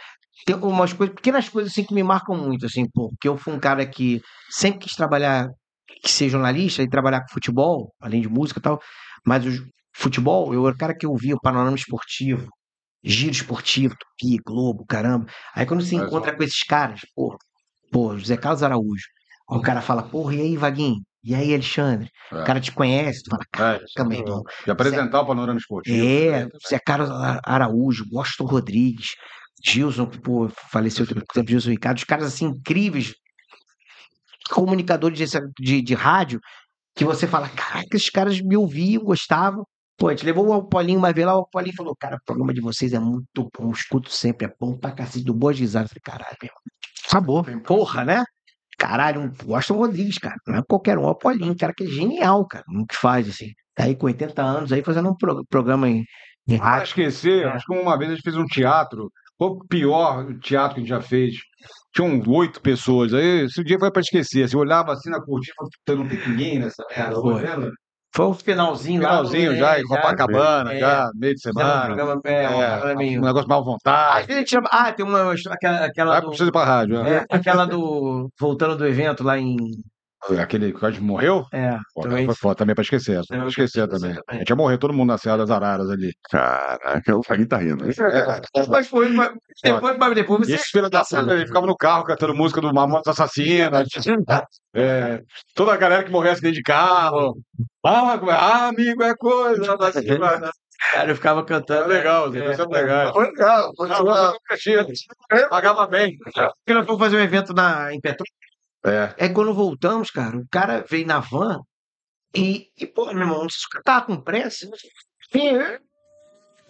Tem umas coisas, pequenas coisas assim que me marcam muito, assim, pô, porque eu fui um cara que sempre quis trabalhar que ser jornalista e trabalhar com futebol, além de música e tal, mas o futebol, eu era o cara que eu via o panorama esportivo, giro esportivo, Tupi, Globo, caramba. Aí quando Mas, encontra com esses caras, pô, pô, José Carlos Araújo, o cara fala, porra, e aí, Vaguinho? E aí, Alexandre? É. O cara te conhece, tu fala, É, caraca, meu irmão. de apresentar o panorama esportivo. É, Zé Carlos Ara- Araújo, Washington Rodrigues, Gilson, que pô, faleceu pouco tempo, Gilson Ricardo, os caras assim incríveis, comunicadores de, de, de rádio, que você fala, caraca, esses caras me ouviam, gostavam. Pô, a gente levou o Paulinho uma vez lá, o Paulinho falou, cara, o programa de vocês é muito bom, escuto sempre, é bom pra cacete, do Boas Risadas. Falei, caralho, meu Acabou. Porra, né? Caralho, um Washington Rodrigues, cara. Não é qualquer um, é o Paulinho, cara que é genial, cara. No que faz, assim. Tá aí com 80 anos aí fazendo um pro- programa em, em Pra rádio. esquecer, É. acho que uma vez a gente fez um teatro, o pior teatro que a gente já fez. Tinham oito pessoas. Aí esse dia foi pra esquecer. Você olhava assim na cortina, "Puta, não tem ninguém nessa merda. Foi. Foi o finalzinho lá. no- Finalzinho é, já, em Copacabana, é, já, meio de fizemos um semana. programa, é, um É, meio- um negócio mal Às vontade. vezes a gente chama- Ah, tem uma aquela, aquela Vai do. precisa ir pra rádio. né? é, aquela do. Voltando do evento lá em. Aquele que morreu? É, Pô, também. foi foda, também pra esquecer. Essa, pra Também esquecer pra esquecer também. também. A gente ia morrer todo mundo na Serra das Araras ali. Caraca, o Vaguinho tá rindo. Mas foi. mas Depois, mas depois você. esses filhos da puta, ele ficava no carro cantando música do Mamonas Assassinas. É, toda a galera que morresse dentro de carro. Ah, como é? Ah, amigo, é coisa. Cara, eu ficava É cantando. legal, É, é. Foi legal, foi legal. Pagava bem. Porque nós fomos fazer um evento na, em Petrópolis. É. É quando voltamos, cara, o cara veio na van e, e pô, meu irmão, se o cara tava com pressa,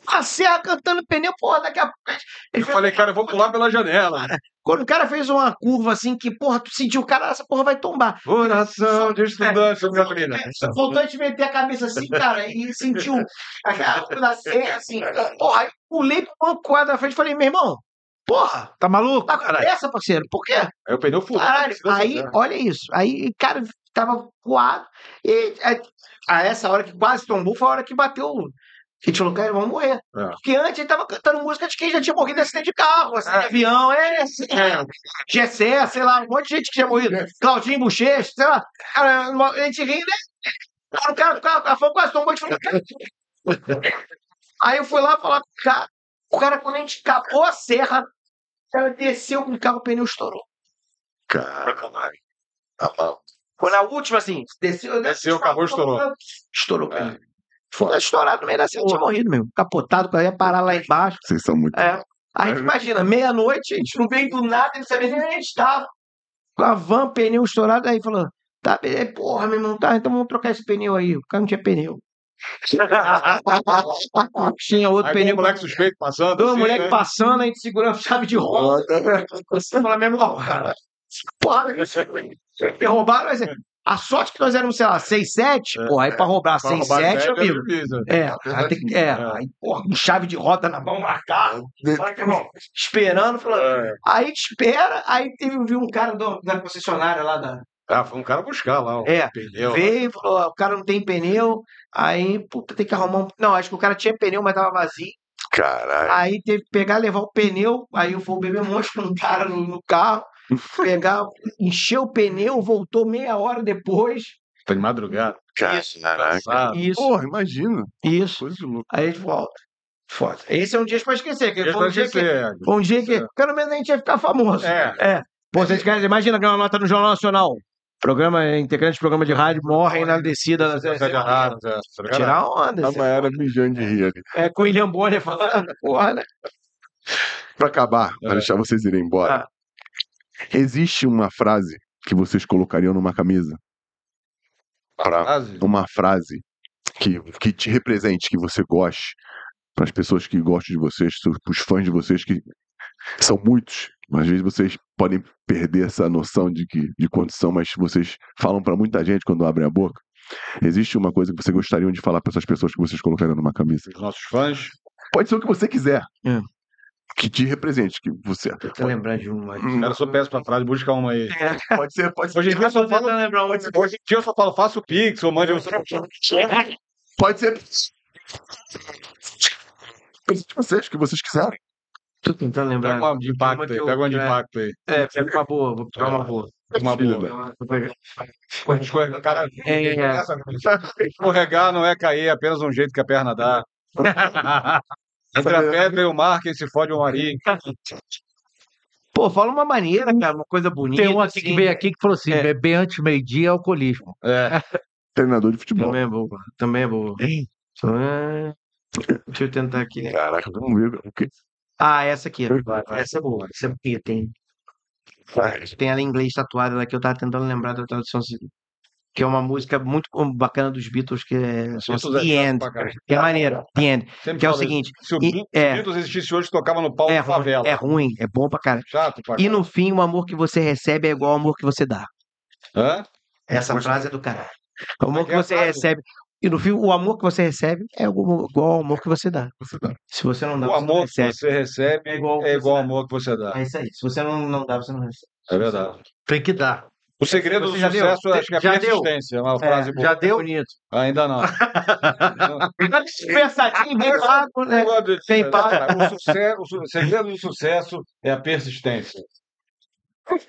a serra cantando pneu, porra, daqui a pouco. Eu falei, cara, eu vou pular pela janela. Quando o cara fez uma curva assim, que, porra, tu sentiu o cara, essa porra vai tombar. Coração de estudante sobre a menina. Voltou a te meter a cabeça assim, cara, e sentiu aquela coisa da serra, assim. Porra, aí pulei pra uma quadra da frente e falei, meu irmão, porra, Tá maluco? tá com pressa, parceiro? Por quê? Aí o pneu furou. Caralho, aí, olha isso. Aí, cara, tava voado. E a, a essa hora que quase tombou foi a hora que bateu. Que tinha falou, cara, vamos morrer. É. Porque antes ele tava cantando música de quem já tinha morrido em acidente de carro, acidente de avião, é, é, Gessé, sei lá, um monte de gente que tinha morrido. Claudinho Bochecha, sei lá. Cara, a gente ri, né? O cara, o cara, a fã quase tombou, gente falou, cara. Aí eu fui lá falar com o cara. O cara, quando a gente capou a serra, o cara desceu com o carro, o pneu estourou. Caralho. Tá mal. Foi na última, assim, desceu. Desceu, acabou, estourou. Estourou. É. Foi estourado no meio da cena, tinha morrido mesmo. Capotado, quando ia parar lá embaixo. Vocês são muito. É. A gente imagina, meia-noite, a gente não veio do nada, ele sabia nem onde a gente estava. Com a van, pneu estourado, aí falou, tá, porra, meu irmão, tá, então vamos trocar esse pneu aí. O cara não tinha pneu. Tinha outro Aí tem um pneu. moleque suspeito passando. Dois assim, moleque né? passando, a gente segurando a chave de roda. Você fala mesmo, ó, cara. Porra, me roubaram, mas é- a sorte que nós éramos, sei lá, 6, 7, É, pô, aí pra roubar Pra 6, roubar 7, sete, amigo. é. É, cara tem que. É, aí, porra, com chave de roda na mão, marcado. Esperando, falando. É. Aí te espera, aí teve viu um cara do- da concessionária lá da. Ah, foi um cara buscar lá o É, pneu. Veio, falou: o cara não tem pneu. Aí, puta, tem que arrumar um. Não, acho que o cara tinha pneu, mas tava vazio. Caralho. Aí teve que pegar, levar o pneu. Aí eu fui beber monstro com um cara no, no carro. Pegar, encher o pneu, voltou meia hora depois. Tá de madrugada. Caraca. Engraçado. Isso, Porra, imagina. isso. Coisa de louco. Aí a gente volta. Foda. Esse é um dia pra esquecer. Que Deixa foi um dia que, esquecer. foi um dia que pelo menos a gente ia ficar famoso. É. Pô, vocês querem, imagina ganhar uma nota no Jornal Nacional. Programa, integrante de programa de rádio morrem na descida da de arado, é. Tá ligado? Tirar onda. Tava era mijando de rir ali. É com o William Bonner falando, porra, né? Pra acabar, É. pra deixar vocês irem embora. Ah. Existe uma frase que vocês colocariam numa camisa? Pra, Frase? uma frase que, que te represente, que você goste, para as pessoas que gostam de vocês, para os fãs de vocês, que são muitos. Às vezes vocês podem perder essa noção de, que, de quantos são, mas vocês falam para muita gente quando abrem a boca. Existe uma coisa que vocês gostariam de falar para essas pessoas que vocês colocariam numa camisa? Os nossos fãs. Pode ser o que você quiser. É. Que te represente, que você. Tô lembrando de uma. Hum, Cara, eu sou péssimo pra frase, busca uma aí. Pode ser, pode ser. Hoje em dia eu só falo. lembrar Hoje em dia eu só falo, faça o Pix, ou mande um. Pode ser. Coisa de vocês, que vocês quiserem. Tô tentando lembrar. Pega uma de impacto aí, que pega uma de é. impacto aí. É, pega uma boa, vou pegar uma boa. Uma boa. Escorregar, cara, É. escorregar não é cair, é apenas um jeito que a perna dá. Entre a pedra e o mar, quem se fode é o marido. Pô, fala uma maneira, cara, uma coisa bonita. Tem um aqui que assim. veio aqui que falou assim: É. beber antes do meio-dia é alcoolismo. É. Treinador de futebol. Também é boa. Também é boa. Só é- Deixa eu tentar aqui. né? Caraca, vamos ver o que. Ah, essa aqui. Essa é boa. Essa é bonita, tem. Tem ela em inglês tatuada lá que eu tava tentando lembrar da tradução. assim, Que é uma música muito bacana dos Beatles, que é Beatles é The chato End. Que é maneiro. The End. Sempre Que é o seguinte. Se o e- Beatles é, existisse hoje, tocava no palco é, da ruim, favela. é ruim, é bom pra cara. Chato pra E no fim, o amor que você recebe é igual ao amor que você dá. Hã? Essa frase é do caralho. O amor é que é você recebe. E no fim, o amor que você recebe é igual ao amor que você dá. Você dá. Se você não dá, O você não amor que recebe. você recebe É igual ao que é igual ao amor que você dá. É isso aí. Se você não, não dá, você não recebe. É verdade. Tem que dar. O segredo do Você deu? sucesso, eu acho que é a Já deu? persistência. É uma frase boa. Já deu? Bonito. Ainda não. Pensadinho, bem pago, né? Tem Cara, o, sucesso, o segredo do sucesso é a persistência.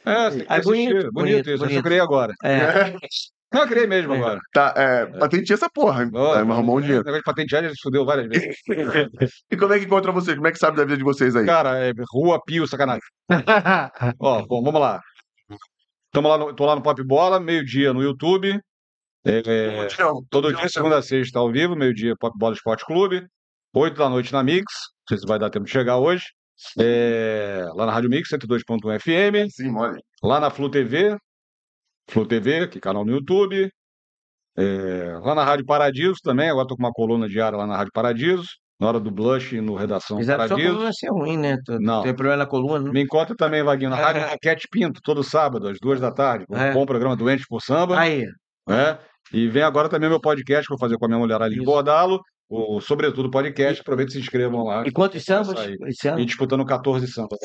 É, que É bonito, bonito, bonito, isso. bonito. Eu criei agora. É. Não, eu criei mesmo É. agora. Tá, é, patenteia essa porra. hein? Ó, Vai arrumar um dinheiro. O negócio de patentear já se fudeu várias vezes. E como é que encontra vocês? Como é que sabe da vida de vocês aí? Cara, é rua, pio, sacanagem. Ó, bom, vamos lá. Tamo lá no, tô lá no Pop Bola, meio-dia no YouTube. É, é, todo dia, segunda a sexta, ao vivo, meio-dia, Pop Bola Esporte Clube. Oito da noite na Mix. Não sei se vai dar tempo de chegar hoje. É, lá na Rádio Mix, 102.1 FM. Sim, mole. Lá na Flu TV. Flu TV, que é canal no YouTube. É, lá na Rádio Paradiso também. Agora tô com uma coluna diária lá na Rádio Paradiso. Na hora do Blush no Redação sua Paradiso. coluna ser ruim, né? Tu- Não. Tem problema na coluna, né? Me encontra também, Vaguinho, na Rádio Raquete Pinto, todo sábado, às duas da tarde. com É. Um bom programa Doentes por Samba. Aí. né? E vem agora também meu podcast que eu vou fazer com a minha mulher ali. Bordalo. O Sobretudo Podcast. Aproveita e se inscrevam lá. E quantos sambas? E disputando 14 sambas.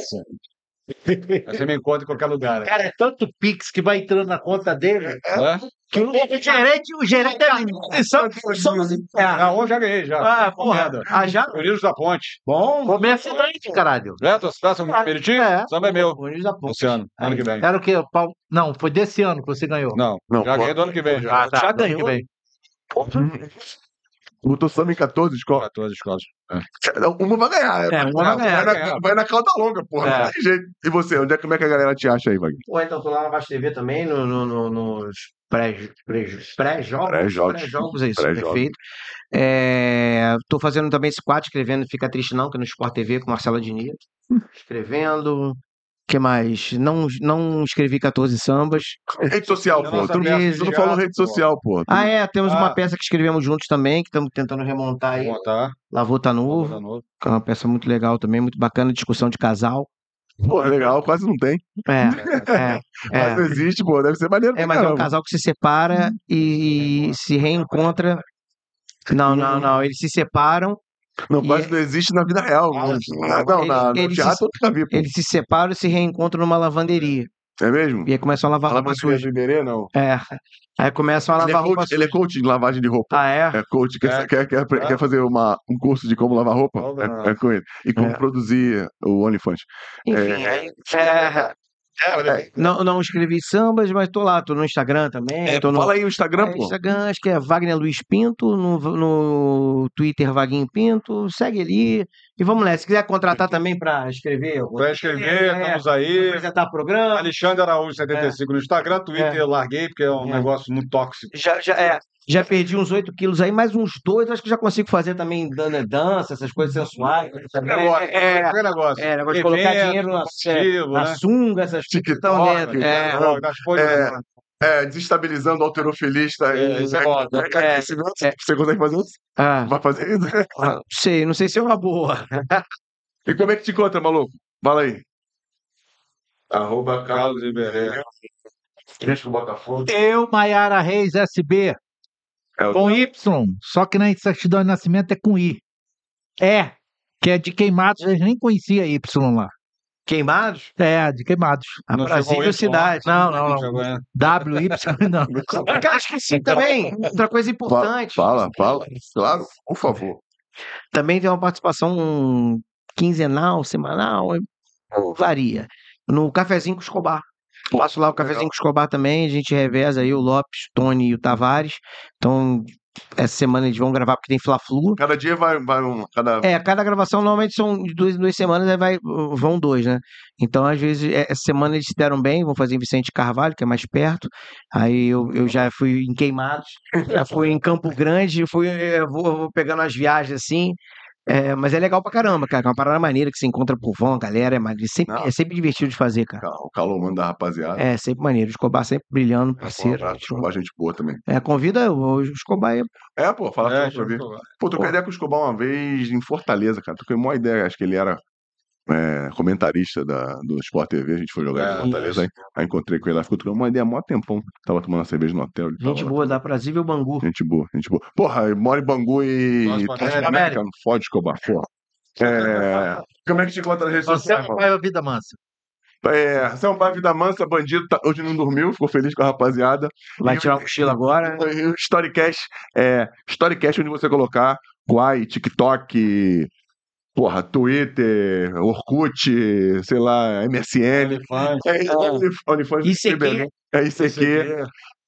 Você me encontra em qualquer lugar. né? Cara, é tanto Pix que vai entrando na conta dele. Hã? Que o gerente, o gerente deve. São, são, Ah, hoje já ganhei, já. ah, porra. Ah, já? Unidos da Ponte. Bom. Começa frente, caralho. É, tua cidade, São Meriti? É. Samba é meu. Unidos da Ponte. Esse ano, ano que vem. Era o quê? Pau- Não, foi desse ano que você ganhou. Não, Não, já pô. ganhei do ano que vem. Já. Ah, tá. Já ano que ganhou? vem. Botou samba em 14 escolas. 14 escolas. Uma vai ganhar. É, uma vai ganhar. Vai na, vai na cauda longa, porra. É. Não tem jeito. E você, onde é, como é que a galera te acha aí, Wagner? Pô, então tô lá na Baixa TV também, no, no- no- nos pré- pré- pré-jogos. Pré-jogos. Pré-jogos, é isso, Pré-jogos. perfeito. É, tô fazendo também esse quadro, escrevendo Fica Triste Não, que é no Sport TV com Marcela Diniz. Escrevendo. Que mais? Não, não escrevi 14 sambas. Rede social, pô. Tu, não- tu não falou rede social, pô. Ah, é, temos uma Ah. peça que escrevemos juntos também, que estamos tentando remontar aí. Vamos tá. Lavô tá novo, que é uma peça muito legal também, muito bacana, discussão de casal. Pô, legal, quase não tem. É, é, Mas é. existe, pô. Deve ser maneiro. É, mas é um caramba. casal que se separa e se reencontra. Não, não, não. Eles se separam, Não, quase é- não existe na vida real. Ah, Não, não, na, no Eles- teatro eu nunca vi, pô. eles se separam e se reencontram numa lavanderia. É mesmo? E aí começam a lavar roupa suja. do Iberê, não. É. Aí começam a Ele é, lavar roupa coach, ele é suja. coach de lavagem de roupa. Ah, é? É coach, quer, É. quer, quer, quer fazer uma, um curso de como lavar roupa? Não, não. É, é com ele. E como É. produzir o OnlyFans. Enfim, aí. É, é, não, não escrevi sambas, mas tô lá, tô no Instagram também. É, tô no, fala aí o Instagram, É, pô. Instagram, acho que é Wagner Luiz Pinto, no, no Twitter Vaguinho Pinto, segue ali. E vamos lá, se quiser contratar também para escrever, Pra escrever, É, estamos aí. apresentar programa, Alexandre Araújo 75 no Instagram, Twitter eu larguei, porque é um É. negócio muito tóxico. já, já, é, já perdi uns 8 quilos aí, mais uns dois, acho que já consigo fazer também dan- dança, essas coisas sensuais. Negócio, É, é, qualquer negócio. é, negócio de colocar dinheiro na, combustível, na né? sunga, essas coisas que estão dentro. É, É. É, desestabilizando o alterofilista. É, isso é. É, é. Você consegue fazer isso? ah, Vai fazer isso? não sei, não sei se é uma boa. E como é que te encontra, maluco? Fala aí. Arroba Carlos Iberê. Deixa o Botafogo. Eu, Maiara Reis, SB, É com Y, só que na certidão de nascimento é com I. É, que é de queimados, a gente nem conhecia Y lá. Queimados? É, de queimados. A Não chegou o Brasília Y cidade. Não, não, não. Né? W, Y, não. Cara, esqueci também. Outra coisa importante. Fala, fala. Claro, por favor. Também tem uma participação quinzenal, semanal, varia. No Cafezinho com Escobar. Faço lá o cafezinho com Escobar também, a gente reveza aí o Lopes, Tony e o Tavares. Então, essa semana eles vão gravar porque tem Fla-Flu. Cada dia vai, vai um. Cada... É, cada gravação normalmente são de duas, duas semanas, aí vai, vão dois, né? Então, às vezes, é, essa semana eles se deram bem, vão fazer em Vicente Carvalho, que é mais perto. Aí eu, eu já fui em Queimados, já fui em Campo Grande, fui, eu vou, eu vou pegando as viagens assim. É, mas é legal pra caramba, cara. É uma parada maneira que você encontra por vão, a galera. É, maneiro, sempre, Não. é sempre divertido de fazer, cara. O calor mano da rapaziada. É, sempre maneiro. O Escobar sempre brilhando, Um parceiro. abraço, Escobar, gente boa também. É, convida o o Escobar aí. É, pô, fala É, é, pra ver. Pô, troquei ideia com o Escobar uma vez em Fortaleza, cara. Troquei uma ideia, acho que ele era é, comentarista da, do Sport TV, a gente foi jogar É, em Fortaleza, aí, aí encontrei com ele lá, ficou trocando uma ideia há mó tempão. Tava tomando uma cerveja no hotel. Gente lá. boa, dá Brasília e o Bangu. Gente boa, gente boa. Porra, eu moro em Bangu e. Nossa, Tá América. não fode, Escobar, porra. É... Como é que te encontra nas redes Você sociais, é mano? pai da vida mansa. É, São Vida Mansa, bandido, tá- hoje não dormiu, ficou feliz com a rapaziada. Vai E tirar o- o cochilo agora. E o Storycast, é, Storycast onde você colocar Quai, TikTok, porra, Twitter, Orkut, sei lá, MSN. É, Only- OnlyFans Isso aqui. Ribeirão. É isso aqui.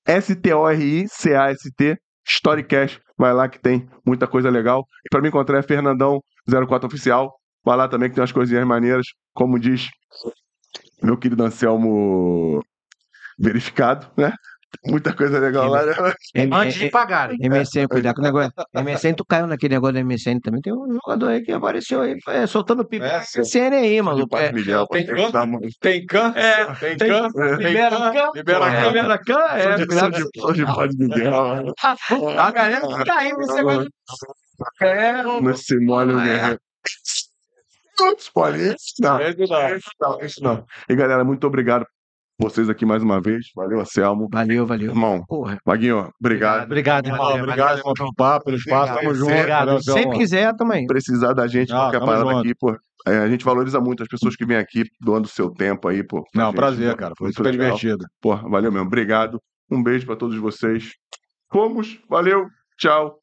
S-T-O-R-I-C-A-S-T, Storycast. Vai lá que tem muita coisa legal. E pra me encontrar é Fernandão04 Oficial. Vai lá também que tem umas coisinhas maneiras. Como diz meu querido Anselmo verificado, né? Muita coisa legal lá, né? Antes de pagarem. MSN, cuidar com o negócio. MSN, tu caiu naquele negócio da MSN também. Tem um jogador aí que apareceu aí, é, soltando pipa. É, MSN aí, maluco. Padre É, Miguel, tem pô, tem que can? É, tem can? Libera can? can? Libera É, can? libera can, é. De- Padre Miguel. A galera caiu nesse negócio. É, Não se molha o guerreiro. Não, spoiler. Isso não, isso não. E galera, muito obrigado vocês aqui mais uma vez. Valeu, Anselmo. Valeu, valeu. Irmão, Porra. Maguinho, obrigado. Obrigado, irmão. Ó, Obrigado, irmão, pelo papo, pelo espaço. Tamo junto. Obrigado. Selma. Sempre quiser, também. Precisar da gente, qualquer parada junto. aqui, pô. é, a gente valoriza muito as pessoas que vêm aqui doando seu tempo aí, pô. Não, gente, prazer, pô. cara. Foi Muito super legal. divertido. Pô, valeu mesmo. Obrigado. Um beijo pra todos vocês. Fomos. Valeu. Tchau.